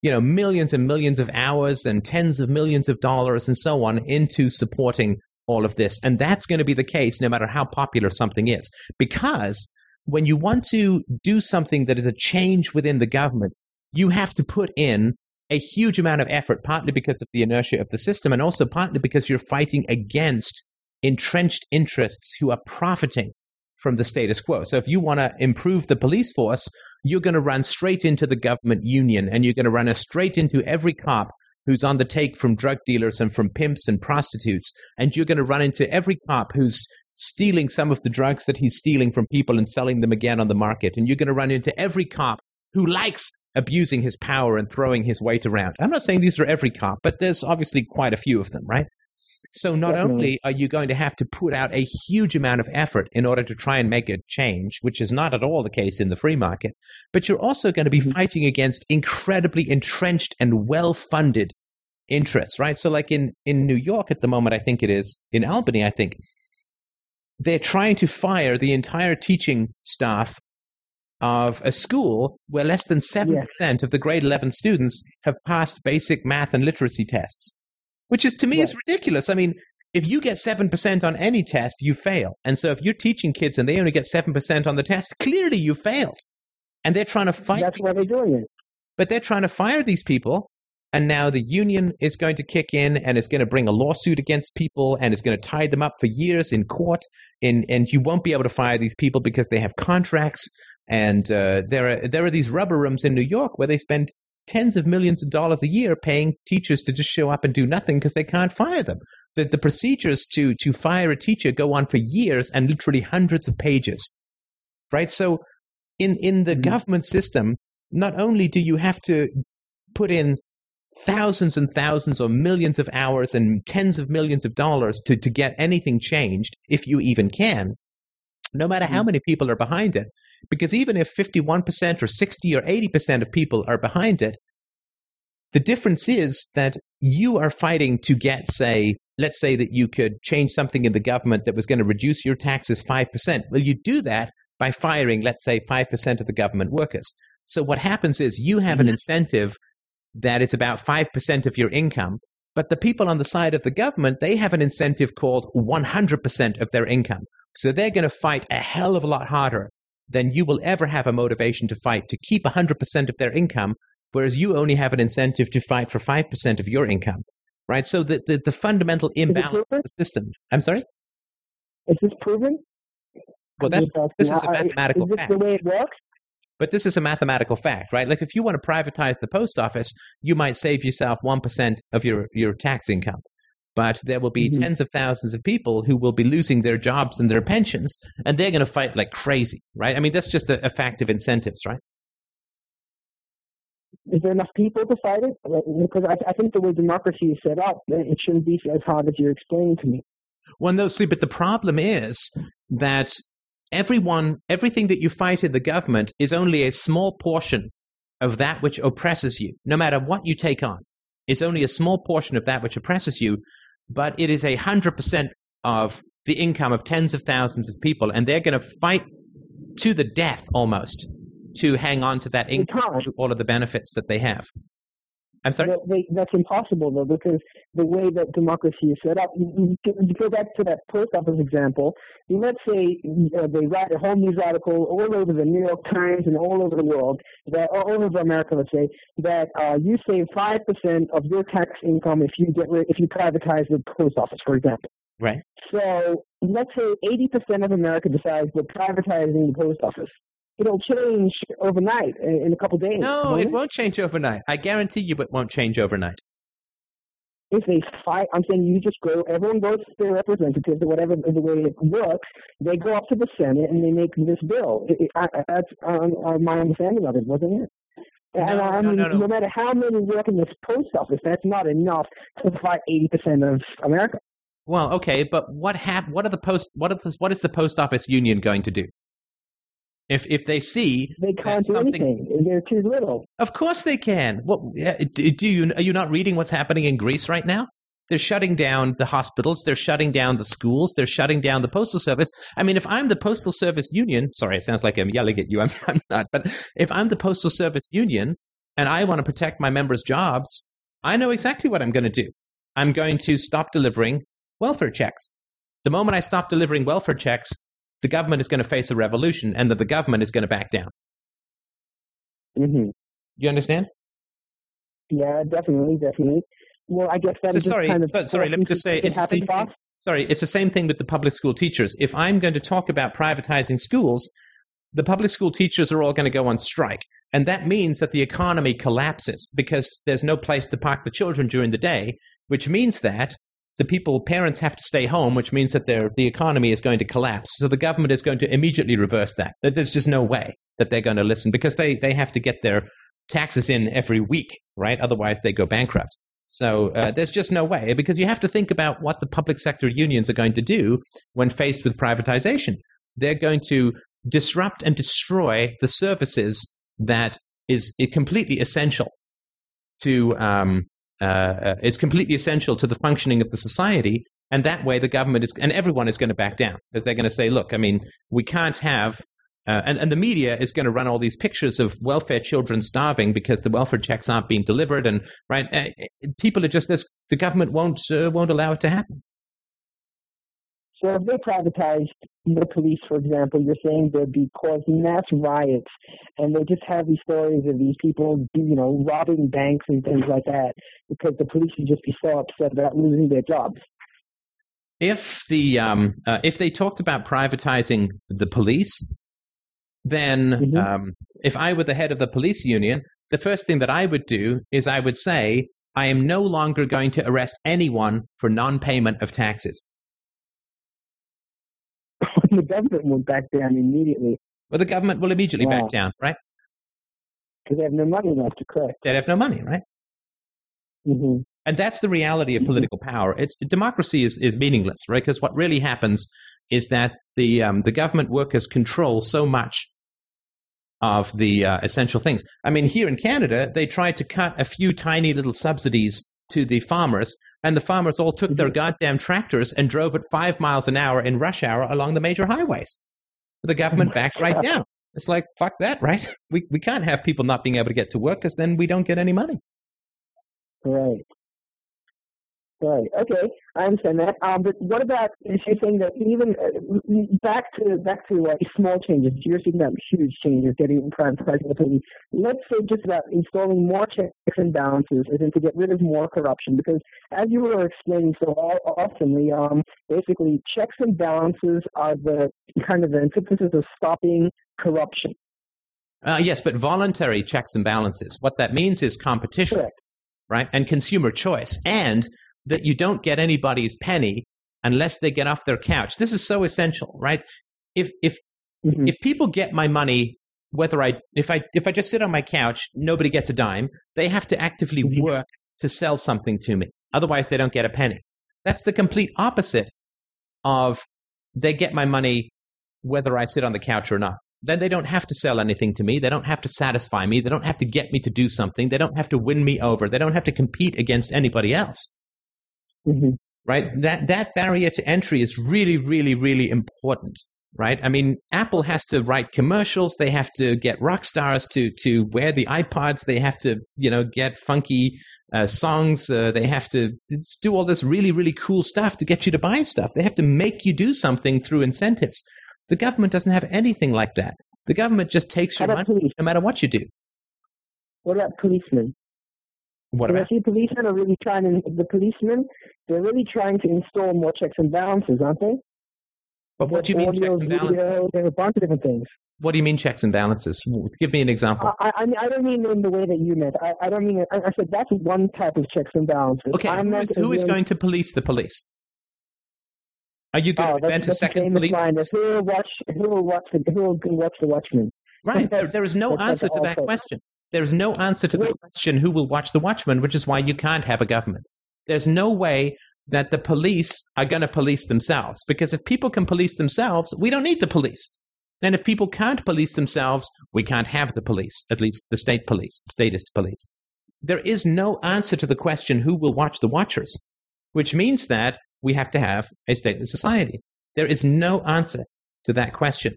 you know millions and millions of hours and tens of millions of dollars and so on into supporting all of this. And that's going to be the case no matter how popular something is. Because when you want to do something that is a change within the government you have to put in a huge amount of effort partly because of the inertia of the system and also partly because you're fighting against entrenched interests who are profiting from the status quo. So if you want to improve the police force, you're going to run straight into the government union and you're going to run straight into every cop who's on the take from drug dealers and from pimps and prostitutes. And you're going to run into every cop who's stealing some of the drugs that he's stealing from people and selling them again on the market. And you're going to run into every cop who likes abusing his power and throwing his weight around. I'm not saying these are every cop, but there's obviously quite a few of them, right? So not Definitely. only are you going to have to put out a huge amount of effort in order to try and make a change, which is not at all the case in the free market, but you're also going to be Mhm. fighting against incredibly entrenched and well-funded interests, right? So like in in New York at the moment, I think it is, in Albany, I think, they're trying to fire the entire teaching staff of a school where less than 7% of the grade 11 students have passed basic math and literacy tests, which is to me is ridiculous. I mean, if you get 7% on any test, you fail. And so if you're teaching kids and they only get 7% on the test, clearly you failed. And they're trying to fight That's why they're doing it. but they're trying to fire these people and now the union is going to kick in and is going to bring a lawsuit against people and is going to tie them up for years in court and and you won't be able to fire these people because they have contracts and uh, there are there are these rubber rooms in New York where they spend tens of millions of dollars a year paying teachers to just show up and do nothing because they can't fire them. The, the procedures to to fire a teacher go on for years and literally hundreds of pages. Right? So in in the Mhm. government system not only do you have to put in thousands and thousands or millions of hours and tens of millions of dollars to, to get anything changed, if you even can, no matter how Mhm. many people are behind it. Because even if 51% or 60 or 80% of people are behind it, the difference is that you are fighting to get, say, let's say that you could change something in the government that was going to reduce your taxes 5%. Well, you do that by firing, let's say, 5% of the government workers. So what happens is you have an incentive that is about 5% of your income, but the people on the side of the government, they have an incentive called 100% of their income. So they're going to fight a hell of a lot harder than you will ever have a motivation to fight to keep 100% of their income, whereas you only have an incentive to fight for 5% of your income. Right? So the, the, the fundamental imbalance of the system. I'm sorry? Is this proven? Well, that's Is this is a mathematical Is this fact. the way it works? But this is a mathematical fact, right? Like if you want to privatize the post office, you might save yourself 1% of your, your tax income. But there will be Mhm. tens of thousands of people who will be losing their jobs and their pensions, and they're going to fight like crazy, right? I mean, that's just a, a fact of incentives, right? Is there enough people to fight it? Because I, I think the way democracy is set up, it shouldn't be as hard as you're explaining to me. Well, no, see, but the problem is that everyone, everything that you fight in the government is only a small portion of that which oppresses you. No matter what you take on, it's only a small portion of that which oppresses you, but it is a hundred percent of the income of tens of thousands of people, and they're going to fight to the death almost to hang on to that income, to all of the benefits that they have. I'm sorry. They, that's impossible though, because the way that democracy is set up, you, you, you go back to that post office example. You let's say uh, they write a whole news article all over the New York Times and all over the world, that all over America, let's say, that uh, you save five percent of your tax income if you get if you privatize the post office, for example. Right. So let's say eighty percent of America decides they're privatizing the post office. It'll change overnight in, a couple days. No, won't it won't change overnight. I guarantee you, it won't change overnight. if they fight, I'm saying you just go, everyone goes to their representatives or whatever the way it works. They go up to the Senate and they make this bill. It, it, I, that's um, uh, my understanding of it, wasn't it? And No, I no, mean, no, no. matter how many work in this post office, that's not enough to fight 80% of America. Well, okay, but what hap- What are the post? What is the, what is the post office union going to do? If if they see, They can't do something- anything. They're too little. of course they can. What do you are you not reading what's happening in Greece right now? They're shutting down the hospitals. They're shutting down the schools. They're shutting down the postal service. I mean, if I'm the postal service union, sorry, it sounds like I'm yelling at you. *laughs* I'm, I'm not. But if I'm the postal service union and I want to protect my members' jobs, I know exactly what I'm going to do. I'm going to stop delivering welfare checks. The moment I stop delivering welfare checks, the government is going to face a revolution, and that the government is going to back down. hmm You understand? Yeah, definitely, definitely. Well, I guess that So sorry, kind of so- sorry, let me just say it's the same thing. Sorry, it's the same thing with the public school teachers. If I'm going to talk about privatizing schools, the public school teachers are all going to go on strike. And that means that the economy collapses because there's no place to park the children during the day, which means that the people, parents have to stay home, which means that the economy is going to collapse. So the government is going to immediately reverse that. There's just no way that they're going to listen because they, they have to get their taxes in every week, right? Otherwise, they go bankrupt. So uh, there's just no way because you have to think about what the public sector unions are going to do when faced with privatization. They're going to disrupt and destroy the services that is completely essential to um, uh, uh, it's completely essential to the functioning of the society. And that way, the government is and everyone is going to back down because they're going to say, "Look, I mean, we can't have." Uh, and, and the media is going to run all these pictures of welfare children starving because the welfare checks aren't being delivered, and right, uh, people are just this. The government won't uh, won't allow it to happen. So if they privatized the police, for example, you're saying they'd be causing mass riots, and they just have these stories of these people, you know, robbing banks and things like that, because the police would just be so upset about losing their jobs. If the um, uh, if they talked about privatizing the police, then Mhm. um, if I were the head of the police union, the first thing that I would do is I would say I am no longer going to arrest anyone for non-payment of taxes. The government went back down immediately Well, the government will immediately Wow. back down, right? because they have no money left to correct. They'd have no money, right? hmm And that's the reality of political power. It's democracy is, is meaningless, right? Because what really happens is that the um, the government workers control so much of the uh, essential things. I mean, here in Canada, they tried to cut a few tiny little subsidies to the farmers, and the farmers all took their mm-hmm. goddamn tractors and drove at five miles an hour in rush hour along the major highways. The oh government backed right down. It's like fuck that, right? *laughs* We we can't have people not being able to get to work because then we don't get any money. Right. Right. Okay, I understand that. Um, but what about is you're saying that even uh, back to back to uh, small changes? You're seeing that huge changes, getting privatizing the police. Let's say just about installing more checks and balances, as in to get rid of more corruption. Because as you were explaining so awesomely, um, basically checks and balances are the kind of the antithesis of stopping corruption. Uh, yes, but voluntary checks and balances. What that means is competition, Correct. right? And consumer choice. And that you don't get anybody's penny unless they get off their couch. This is so essential, right? If if Mhm. if people get my money whether I if I if I just sit on my couch, nobody gets a dime, they have to actively Mhm. work to sell something to me. Otherwise they don't get a penny. That's the complete opposite of they get my money whether I sit on the couch or not. Then they don't have to sell anything to me. They don't have to satisfy me. They don't have to get me to do something. They don't have to win me over. They don't have to compete against anybody else. Mhm. Right? That that barrier to entry is really, really, really important. Right? I mean, Apple has to write commercials. They have to get rock stars to to wear the iPods. They have to, you know, get funky uh, songs. Uh, they have to do all this really, really cool stuff to get you to buy stuff. They have to make you do something through incentives. The government doesn't have anything like that. The government just takes How your money police? no matter what you do. What about policemen? What about? I see policemen are really trying to, the policemen, they're really trying to install more checks and balances, aren't they? But what do you mean checks and balances? video, There are a bunch of different things. What do you mean checks and balances? Give me an example. I, I, I don't mean in the way that you meant. I, I don't mean, it- I, I said that's one type of checks and balances. Okay, who is, who is in- going to police the police? Are you going Oh, to invent a second police? who will watch? Who will watch the? Who will watch the Watchmen? Right. *laughs* There, there is no That's answer to that question. There is no answer to the question who will watch the watchman, which is why you can't have a government. There's no way that the police are going to police themselves because if people can police themselves, we don't need the police. Then if people can't police themselves, we can't have the police, at least the state police, the statist police. There is no answer to the question who will watch the watchers, which means that we have to have a stateless society. There is no answer to that question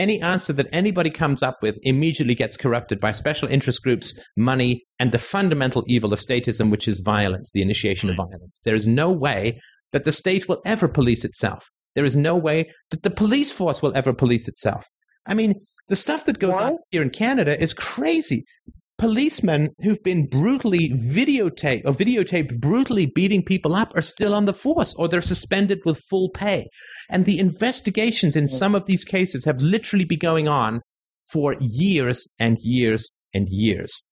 any answer that anybody comes up with immediately gets corrupted by special interest groups, money, and the fundamental evil of statism, which is violence, the initiation of violence. There is no way that the state will ever police itself. There is no way that the police force will ever police itself. I mean, the stuff that goes Why? on here in Canada is crazy. Policemen who've been brutally videotaped or videotaped brutally beating people up are still on the force or they're suspended with full pay. And the investigations in some of these cases have literally been going on for years and years and years.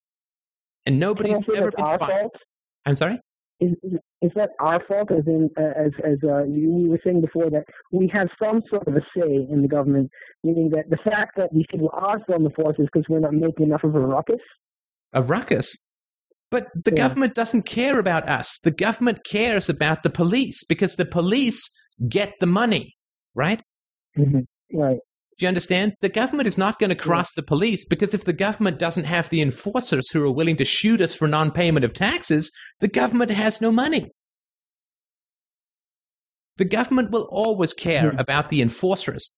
And nobody's ever been our fined. fault? I'm sorry? Is, is, is that our fault? As in, uh, as as uh, you, you were saying before, that we have some sort of a say in the government, meaning that the fact that these people are still in the force is because we're not making enough of a ruckus. A ruckus. But the Yeah. government doesn't care about us. The government cares about the police because the police get the money, right? hmm Right. Do you understand? The government is not going to cross the police because if the government doesn't have the enforcers who are willing to shoot us for non payment of taxes, the government has no money. The government will always care Hmm. about the enforcers.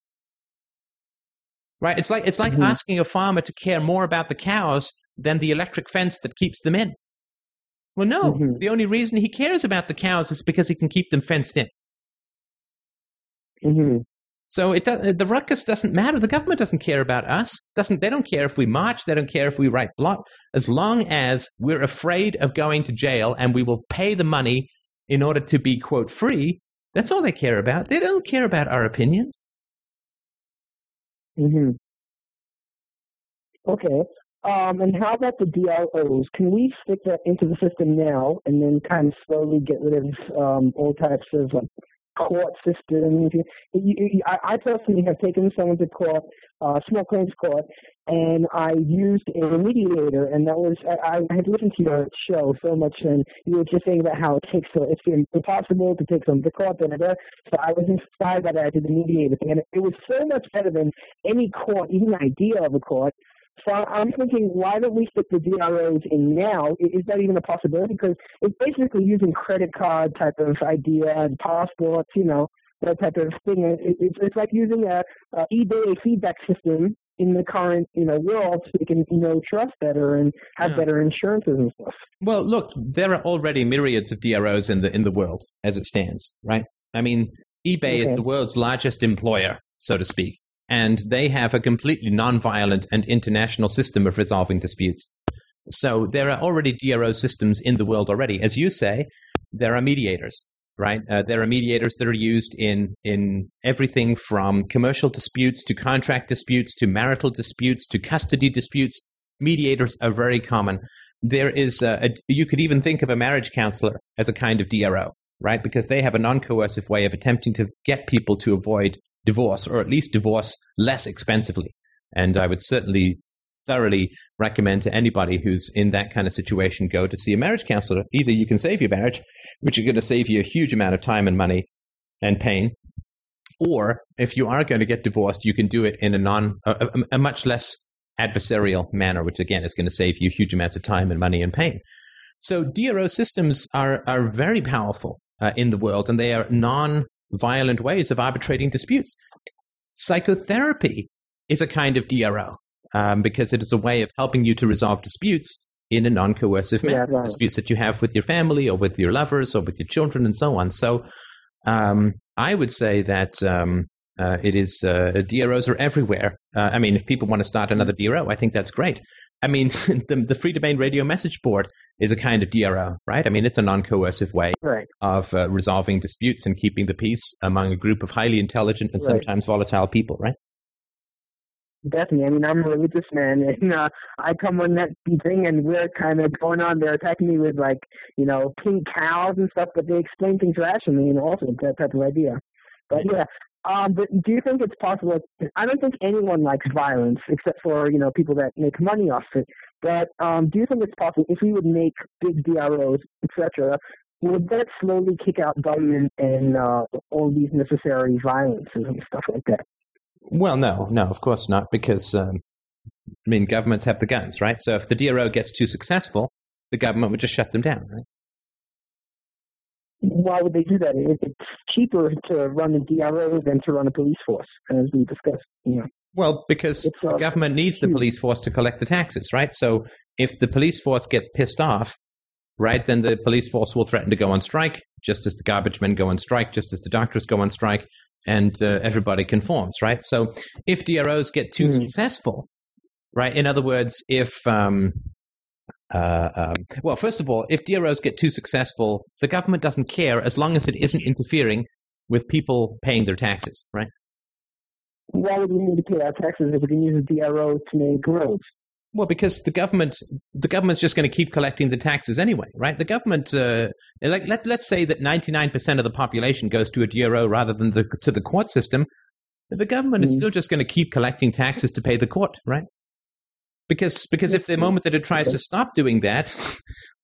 Right? It's like it's like Mhm. asking a farmer to care more about the cows than the electric fence that keeps them in. Well, no. Mhm. The only reason he cares about the cows is because he can keep them fenced in. hmm So it does, the ruckus doesn't matter. The government doesn't care about us. Doesn't they don't care if we march. They don't care if we write blog. As long as we're afraid of going to jail and we will pay the money in order to be quote free. That's all they care about. They don't care about our opinions. hmm Okay. Um, and how about the DROs? Can we stick that into the system now and then kind of slowly get rid of um, all types of like, court systems? I, personally have taken someone to court, uh, small claims court, and I used a mediator, and that was I, I had listened to your show so much, and you were just saying about how it takes so it's impossible to take someone to court, da. So I was inspired by that. I did the mediator and it was so much better than any court, even the idea of a court. So I'm thinking, why don't we stick the DROs in now? Is that even a possibility? Because it's basically using credit card type of idea and passports, you know, that type of thing. It- It's, it's like using a, a eBay feedback system in the current, you know, world so you can, you know, trust better and have Yeah. better insurances and stuff. Well, look, there are already myriads of DROs in the in the world as it stands, right? I mean, eBay is the world's largest employer, so to speak, and they have a completely non-violent and international system of resolving disputes. So there are already DRO systems in the world already. As you say, there are mediators, right? Uh, there are mediators that are used in in everything from commercial disputes to contract disputes to marital disputes to custody disputes. Mediators are very common there is a, a, you could even think of a marriage counselor as a kind of DRO, right? Because they have a non-coercive way of attempting to get people to avoid divorce or at least divorce less expensively. And I would certainly thoroughly recommend to anybody who's in that kind of situation go to see a marriage counselor. Either you can save your marriage, which is going to save you a huge amount of time and money and pain, or if you are going to get divorced, you can do it in a non a, a, much less adversarial manner, which again is going to save you huge amounts of time and money and pain. So DRO systems are are very powerful uh, in the world, and they are non-violent ways of arbitrating disputes. Psychotherapy is a kind of DRO um, because it is a way of helping you to resolve disputes in a non-coercive Yeah, manner, right. disputes that you have with your family or with your lovers or with your children and so on. So um, I would say that um, uh, it is uh, DROs are everywhere. Uh, I mean, if people want to start another DRO, I think that's great. I mean, *laughs* the, the Freedomain Radio message board is a kind of DRO, right? I mean, it's a non-coercive way Right. of uh, resolving disputes and keeping the peace among a group of highly intelligent and Right. sometimes volatile people, right? Definitely. I mean, I'm a religious man, *laughs* and uh, I come on that thing, and we're kind of going on. They're attacking me with like, you know, pink cows and stuff, but they explain things rationally, and also that type of idea. But yeah, um, but do you think it's possible? I don't think anyone likes violence except for you know people that make money off it. But um, do you think it's possible if we would make big DROs, etc. Would that slowly kick out government and uh, all these necessary violences and stuff like that? Well, no, no, of course not, because um, I mean, governments have the guns, right? So if the DRO gets too successful, the government would just shut them down, right? Why would they do that? It, it's cheaper to run a DRO than to run a police force, as we discussed. You know, Well, because It's, uh, the government needs the police force to collect the taxes, right? So if the police force gets pissed off, right, then the police force will threaten to go on strike, just as the garbage men go on strike, just as the doctors go on strike, and uh, everybody conforms, right? So if DROs get too Hmm. successful, right, in other words, if um, uh, um, well, first of all, if DROs get too successful, the government doesn't care as long as it isn't interfering with people paying their taxes, right? why would we need to pay our taxes if we can use a DRO to make roads? Well, because the government, the government's just going to keep collecting the taxes anyway, right? The government, uh, like let let's say that ninety nine percent of the population goes to a DRO rather than the, to the court system. The government is Mm. still just going to keep collecting taxes to pay the court, right? Because because if the moment that it tries to stop doing that,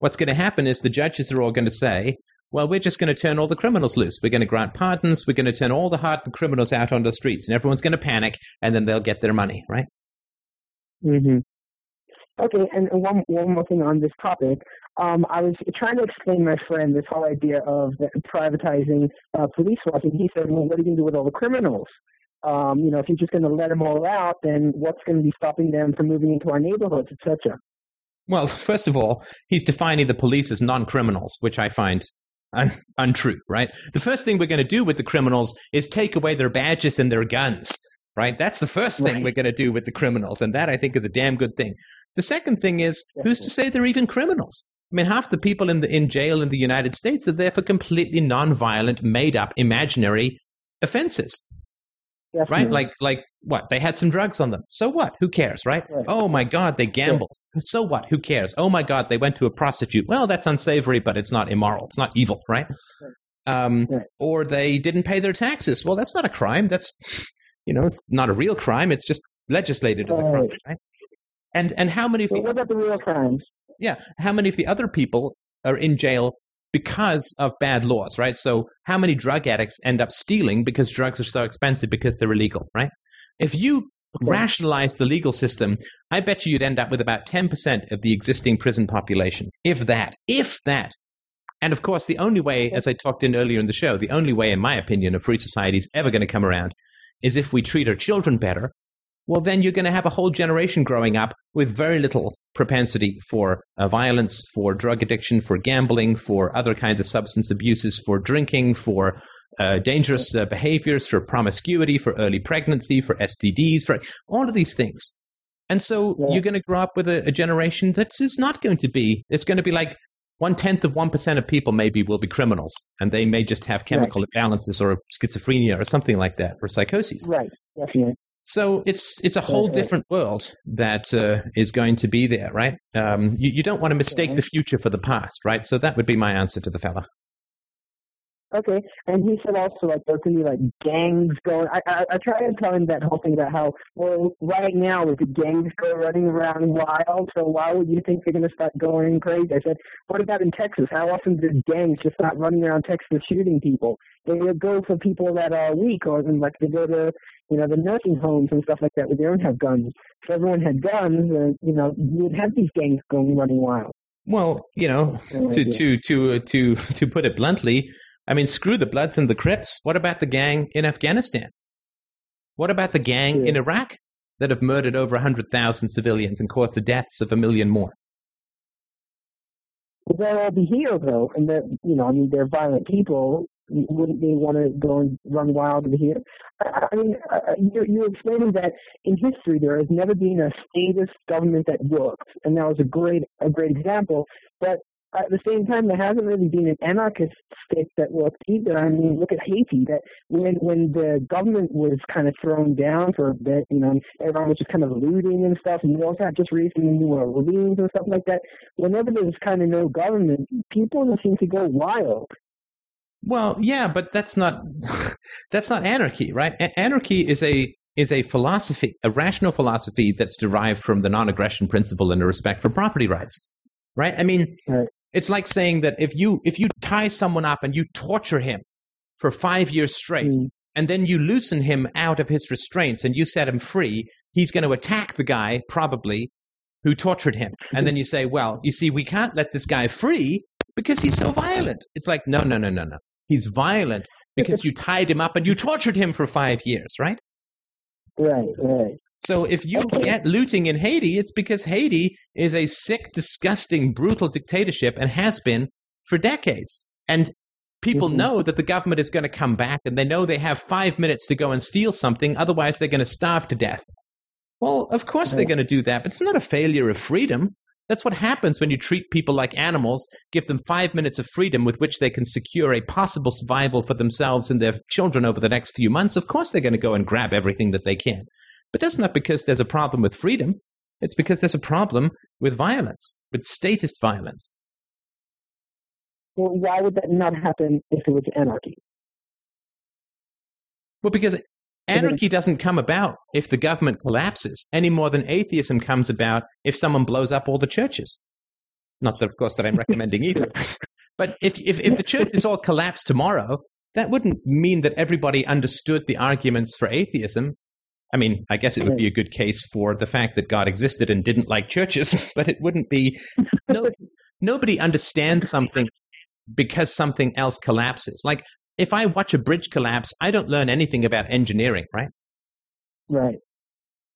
what's going to happen is the judges are all going to say, well, we're just going to turn all the criminals loose. We're going to grant pardons. We're going to turn all the hardened criminals out on the streets, and everyone's going to panic, and then they'll get their money, right? hmm Okay, and and one one more thing on this topic. Um, I was trying to explain to my friend this whole idea of privatizing uh, police force, and he said, "Well, what are you going to do with all the criminals? Um, you know, if you're just going to let them all out, then what's going to be stopping them from moving into our neighborhoods, etc." Well, first of all, he's defining the police as non-criminals, which I find un- untrue, right? The first thing we're going to do with the criminals is take away their badges and their guns, right? That's the first thing Right. we're going to do with the criminals, and that I think is a damn good thing. The second thing is, who's to say they're even criminals? I mean, half the people in the in jail in the United States are there for completely non-violent, made-up, imaginary offenses, right? Like, like what? They had some drugs on them. So what? Who cares, right? Right. Oh my God, they gambled. So what? Who cares? Oh my God, they went to a prostitute. Well, that's unsavory, but it's not immoral. It's not evil, right? Um, Right. Or they didn't pay their taxes. Well, that's not a crime. That's, you know, it's not a real crime. It's just legislated as a crime, Right. right? And and how many the what about the real crimes? yeah, how many of the other people are in jail because of bad laws, right? So, how many drug addicts end up stealing because drugs are so expensive because they're illegal, right? If you Okay. rationalize the legal system, I bet you you'd end up with about 10% of the existing prison population, if that, if that. And of course, the only way, as I talked in earlier in the show, the only way, in my opinion, a free society is ever going to come around is if we treat our children better. Well, then you're going to have a whole generation growing up with very little propensity for uh, violence, for drug addiction, for gambling, for other kinds of substance abuses, for drinking, for uh, dangerous uh, behaviors, for promiscuity, for early pregnancy, for STDs, for all of these things. And so Yeah. you're going to grow up with a, a generation that is not going to be, it's going to be like one tenth of 1% of people maybe will be criminals, and they may just have chemical imbalances or schizophrenia or something like that, or psychoses. Right, definitely. So it's it's a whole right. different world that uh, is going to be there, right? Um, you, you don't want to mistake Okay. the future for the past, right? So that would be my answer to the fella. Okay, and he said also like there gonna be like gangs going. I I, I tried to tell him that whole thing about how well right now with the gangs go running around wild. So why would you think they're gonna start going crazy? I said, what about in Texas? How often do gangs just not running around Texas shooting people? They go for people that are weak, or like they go to you know the nursing homes and stuff like that where they don't have guns. If everyone had guns, uh, you know you would have these gangs going running wild. Well, you know, No to idea. to to uh, to *laughs* to put it bluntly, I mean, screw the Bloods and the Crips. What about the gang in Afghanistan? What about the gang Yeah. in Iraq that have murdered over hundred thousand civilians and caused the deaths of a million more? But they'll all be healed though, and they're you know, I mean, they're violent people. Wouldn't they want to go and run wild over here? I, mean, you're, you're explaining that in history there has never been a statist government that worked, and that was a great a great example. But at the same time, there hasn't really been an anarchist state that worked either. I mean, look at Haiti. That when when the government was kind of thrown down for a bit, you know, everyone was just kind of looting and stuff, and you also had just recently new uh, ravines and stuff like that whenever there's kind of no government, people just seem to go wild. Well, yeah, but that's not *laughs* that's not anarchy, right? A- anarchy is a is a philosophy, a rational philosophy that's derived from the non-aggression principle and the respect for property rights, right? I mean, Right. it's like saying that if you if you tie someone up and you torture him for five years straight, Mm. and then you loosen him out of his restraints and you set him free, he's going to attack the guy probably who tortured him. And then you say, well, you see, we can't let this guy free because he's so violent. It's like, no, no, no, no, no. He's violent because you tied him up and you tortured him for five years, right? Right, right. So if you get looting in Haiti, it's because Haiti is a sick, disgusting, brutal dictatorship and has been for decades. And people Mhm. know that the government is going to come back and they know they have five minutes to go and steal something, otherwise they're going to starve to death. Well, of course they're going to do that, but it's not a failure of freedom. That's what happens when you treat people like animals, give them five minutes of freedom with which they can secure a possible survival for themselves and their children over the next few months. Of course, they're going to go and grab everything that they can. But that's not because there's a problem with freedom. It's because there's a problem with violence, with statist violence. Well, why would that not happen if it was anarchy? Well, because Anarchy doesn't come about if the government collapses any more than atheism comes about if someone blows up all the churches. Not that, of course, that I'm recommending either. *laughs* But if, if, if the churches all collapse tomorrow, that wouldn't mean that everybody understood the arguments for atheism. I mean, I guess it would be a good case for the fact that God existed and didn't like churches, *laughs* but it wouldn't be. No, nobody understands something because something else collapses. Like if I watch a bridge collapse, I don't learn anything about engineering, right? Right.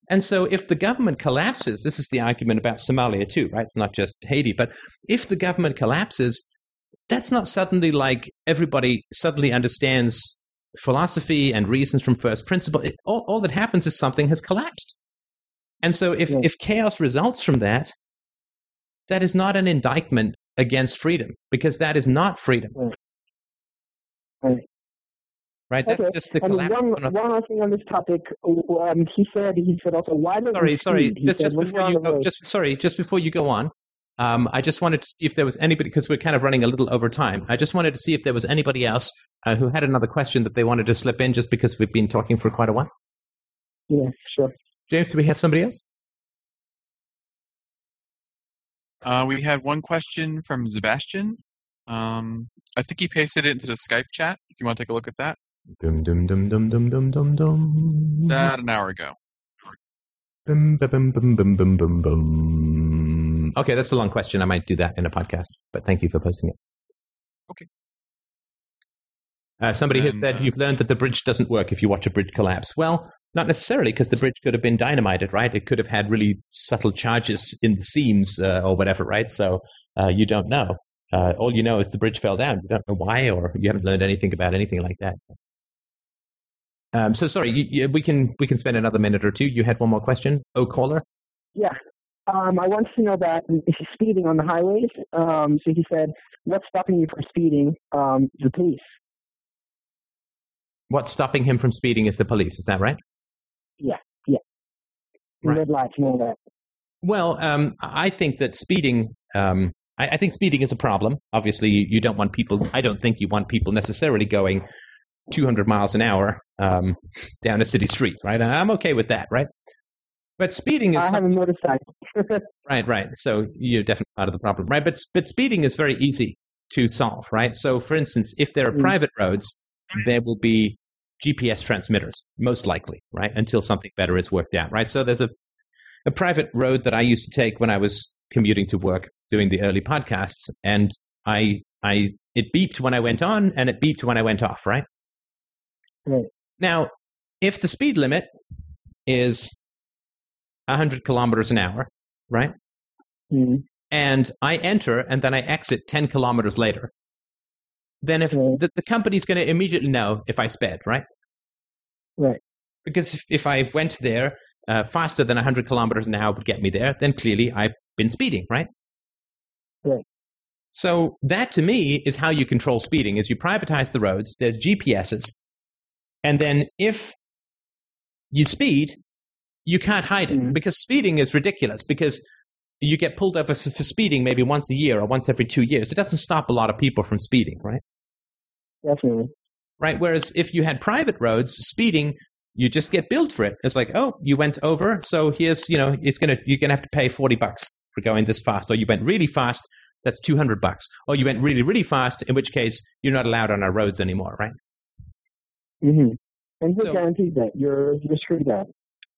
And so if the government collapses, this is the argument about Somalia too, right? It's not just Haiti, but if the government collapses, that's not suddenly like everybody suddenly understands philosophy and reasons from first principle. It, all, all that happens is something has collapsed. And so if, if chaos results from that, that is not an indictment against freedom because that is not freedom. Right. Right. Right? That's Okay. just the And collapse. one, of one other thing on this topic, um, he said he said also why does sorry, sorry. Just, said just before you're on you the go, just sorry, just before you go on, um, I just wanted to see if there was anybody because we're kind of running a little over time. I just wanted to see if there was anybody else uh, who had another question that they wanted to slip in, just because we've been talking for quite a while. yeah, sure. James, do we have somebody else? Uh, we had one question from Sebastian. Um, I think he pasted it into the Skype chat. If you want to take a look at that, Dum dum dum dum dum dum dum dum. about an hour ago. Bum, bum, bum, bum, bum, bum, bum. Okay, that's a long question. I might do that in a podcast, but thank you for posting it. Okay. Uh, somebody has said uh, you've learned that the bridge doesn't work if you watch a bridge collapse. Well, not necessarily, because the bridge could have been dynamited, right? It could have had really subtle charges in the seams uh, or whatever, right? So uh, you don't know. Uh, all you know is the bridge fell down. You don't know why, or you haven't learned anything about anything like that. So, um, so sorry, you, you, we can we can spend another minute or two. You had one more question, oh caller. Yeah, um, I want to know that if he's speeding on the highways. Um, so he said, what's stopping you from speeding? Um, the police. What's stopping him from speeding is the police. Is that right? Yeah, yeah. Right. Red lights and all that. Well, um, I think that speeding. Um, I, I think speeding is a problem. Obviously, you, you don't want people. I don't think you want people necessarily going 200 miles an hour um, down a city street, right? I'm okay with that, right? But speeding is I have a motorcycle. *laughs* Right, right. So you're definitely part of the problem, right? But but speeding is very easy to solve, right? So, for instance, if there are Mm. private roads, there will be GPS transmitters, most likely, right? Until something better is worked out, right? So there's a a private road that I used to take when I was commuting to work doing the early podcasts, and I I it beeped when I went on and it beeped when I went off, right? Right. Now, if the speed limit is 100 kilometers an hour, right? Mm, and I enter and then I exit 10 kilometers later, then if Right. the, the company's going to immediately know if I sped, right? Right. Because if, if I went there uh, faster than 100 kilometers an hour would get me there, then clearly I've been speeding, right? Right. So that to me is how you control speeding is you privatize the roads, there's GPSs, and then if you speed, you can't hide it Mhm. because speeding is ridiculous because you get pulled over for speeding maybe once a year or once every two years. It doesn't stop a lot of people from speeding, right? definitely. Right. Whereas if you had private roads, speeding, you just get billed for it. It's like, oh, you went over, so here's, you know, it's gonna you're gonna have to pay forty bucks for going this fast, or you went really fast, that's two hundred bucks, or you went really really fast, in which case you're not allowed on our roads anymore, right? Mm-hmm. And who So- guarantees that? You're, you're screwed that.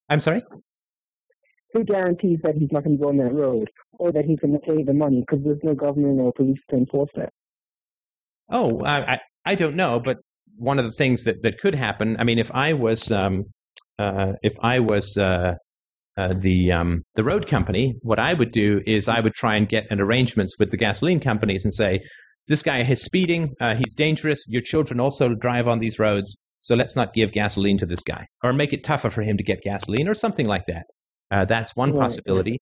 I'm sorry. Who guarantees that he's not going to go on that road or that he's going to pay the money because there's no government or police to enforce that? Oh, I, I I don't know, but one of the things that, that could happen. I mean, if I was um, uh, if I was uh, uh, the um, the road company, what I would do is I would try and get an arrangements with the gasoline companies and say, this guy is speeding, uh, he's dangerous. Your children also drive on these roads, so let's not give gasoline to this guy, or make it tougher for him to get gasoline, or something like that. Uh, that's one Right. possibility.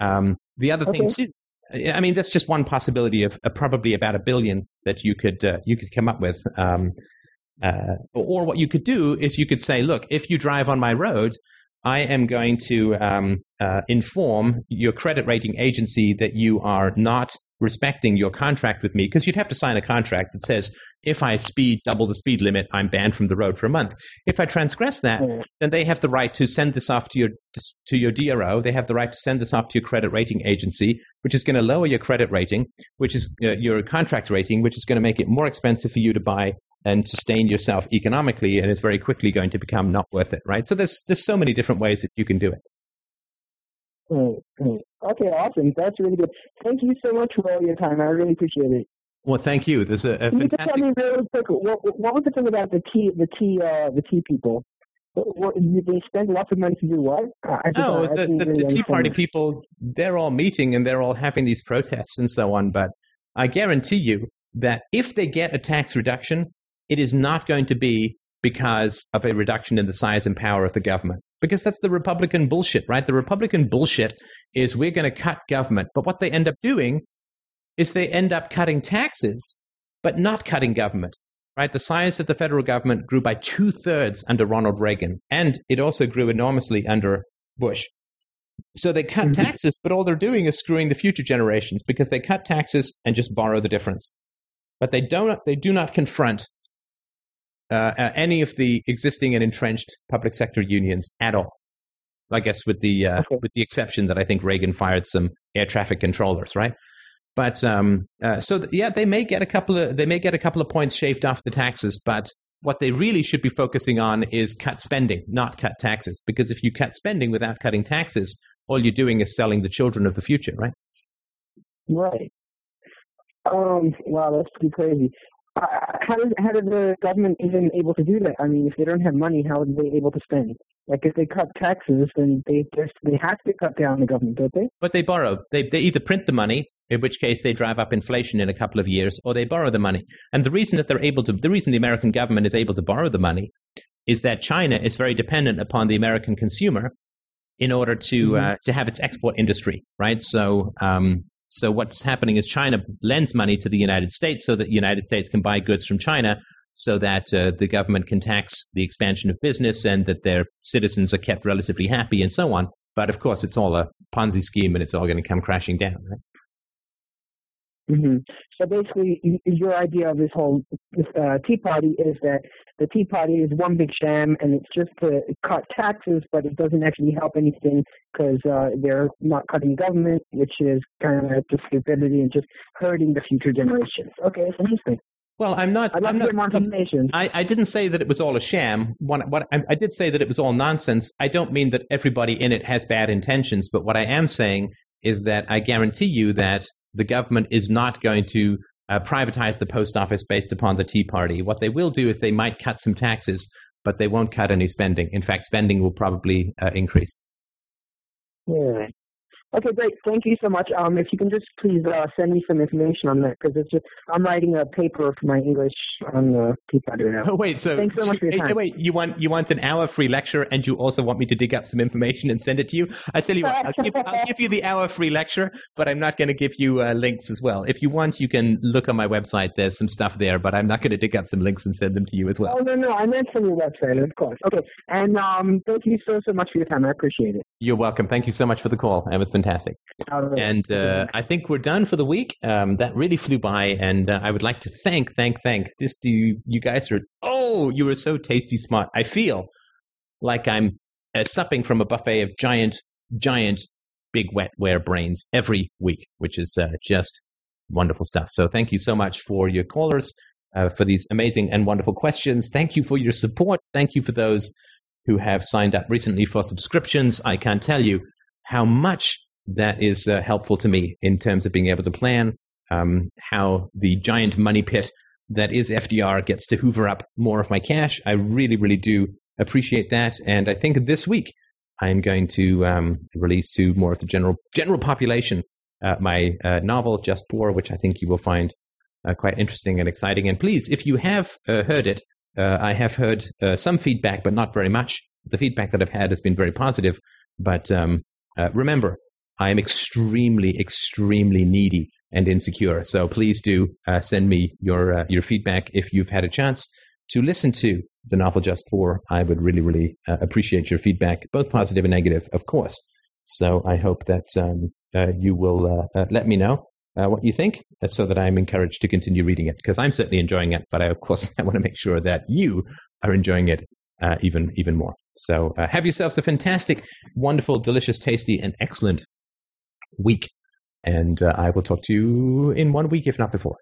Um, the other thing too. I mean, that's just one possibility of uh, probably about a billion that you could uh, you could come up with. Um, uh, or what you could do is you could say, look, if you drive on my road, I am going to um, uh, inform your credit rating agency that you are not respecting your contract with me because you'd have to sign a contract that says if I speed double the speed limit, I'm banned from the road for a month. If I transgress that, then they have the right to send this off to your to your DRO. They have the right to send this off to your credit rating agency, which is going to lower your credit rating, which is uh, your contract rating, which is going to make it more expensive for you to buy and sustain yourself economically, and it's very quickly going to become not worth it. Right. So there's there's so many different ways that you can do it. Okay, awesome. That's really good. Thank you so much for all your time. I really appreciate it. Well, thank you. There's a, a Can you just tell me really quick what, what was the thing about the tea the tea uh, the tea people? What, what, they spend lots of money to do what? I, Oh, the, the, really the Tea Party people, they're all meeting and they're all having these protests and so on. But I guarantee you that if they get a tax reduction, it is not going to be because of a reduction in the size and power of the government. Because that's the Republican bullshit, right? The Republican bullshit is we're going to cut government. But what they end up doing is they end up cutting taxes, but not cutting government. Right, the size of the federal government grew by two thirds under Ronald Reagan, and it also grew enormously under Bush. So they cut Mhm. taxes, but all they're doing is screwing the future generations because they cut taxes and just borrow the difference. But they don't. They do not confront any of the existing and entrenched public sector unions at all. I guess with the uh, Okay. with the exception that I think Reagan fired some air traffic controllers, right? But um, uh, so th- yeah, they may get a couple of they may get a couple of points shaved off the taxes, but what they really should be focusing on is cut spending, not cut taxes. Because if you cut spending without cutting taxes, all you're doing is selling the children of the future, right? Right. Um. Wow, that's pretty crazy. Uh, how does how does the government even able to do that? I mean, if they don't have money, how are they able to spend? Like if they cut taxes, then they just they have to cut down the government, don't they? But they borrow. They, they either print the money, in which case they drive up inflation in a couple of years, or they borrow the money. And the reason that they're able to, the reason the American government is able to borrow the money is that China is very dependent upon the American consumer in order to Mhm. uh, to have its export industry, right? So, um, so what's happening is China lends money to the United States so that the United States can buy goods from China, so that uh, the government can tax the expansion of business and that their citizens are kept relatively happy and so on. But of course, it's all a Ponzi scheme and it's all going to come crashing down. Right? Hmm So basically, your idea of this whole this, uh, Tea Party is that the Tea Party is one big sham, and it's just to cut taxes, but it doesn't actually help anything because uh, they're not cutting government, which is kind of just stupidity and just hurting the future generations. Okay, it's interesting. Well, I'm not. I'd I'm to not more. I, I didn't say that it was all a sham. What, what I, I did say that it was all nonsense. I don't mean that everybody in it has bad intentions, but what I am saying is that I guarantee you that the government is not going to uh, privatize the post office based upon the Tea Party. What they will do is they might cut some taxes, but they won't cut any spending. In fact, spending will probably uh, increase. Yeah. Okay, great. Thank you so much. Um, if you can just please uh, send me some information on that because it's just I'm writing a paper for my English on the right now. Oh *laughs* wait, so Thanks so much for your Hey, time. wait, you want you want an hour free lecture, and you also want me to dig up some information and send it to you? I tell you what, I'll give, I'll give you the hour free lecture, but I'm not going to give you uh, links as well. If you want, you can look on my website. There's some stuff there, but I'm not going to dig up some links and send them to you as well. Oh no, no, I meant from your website, of course. Okay, and um, thank you so so much for your time. I appreciate it. You're welcome. Thank you so much for the call. It was fantastic. Right. And uh, I think we're done for the week. Um, that really flew by, and uh, I would like to thank, thank, thank. This, you, you guys are. Oh, you were so tasty smart. I feel like I'm uh, supping from a buffet of giant, giant, big wetware brains every week, which is uh, just wonderful stuff. So thank you so much for your callers, uh, for these amazing and wonderful questions. Thank you for your support. Thank you for those who have signed up recently for subscriptions. I can't tell you how much that is uh, helpful to me in terms of being able to plan um, how the giant money pit that is FDR gets to hoover up more of my cash. I really, really do appreciate that. And I think this week I'm going to um, release to more of the general general population uh, my uh, novel Just Poor, which I think you will find uh, quite interesting and exciting. And please, if you have uh, heard it, uh, I have heard uh, some feedback, but not very much. The feedback that I've had has been very positive. But um, remember, I am extremely, extremely needy and insecure. So please do uh, send me your uh, your feedback if you've had a chance to listen to the novel Just Poor. I would really, really uh, appreciate your feedback, both positive and negative, of course. So I hope that um, uh, you will uh, uh, let me know what you think so that I'm encouraged to continue reading it because I'm certainly enjoying it. But I, of course, *laughs* I want to make sure that you are enjoying it even even more. So have yourselves a fantastic, wonderful, delicious, tasty, and excellent week. And uh, I will talk to you in one week, if not before.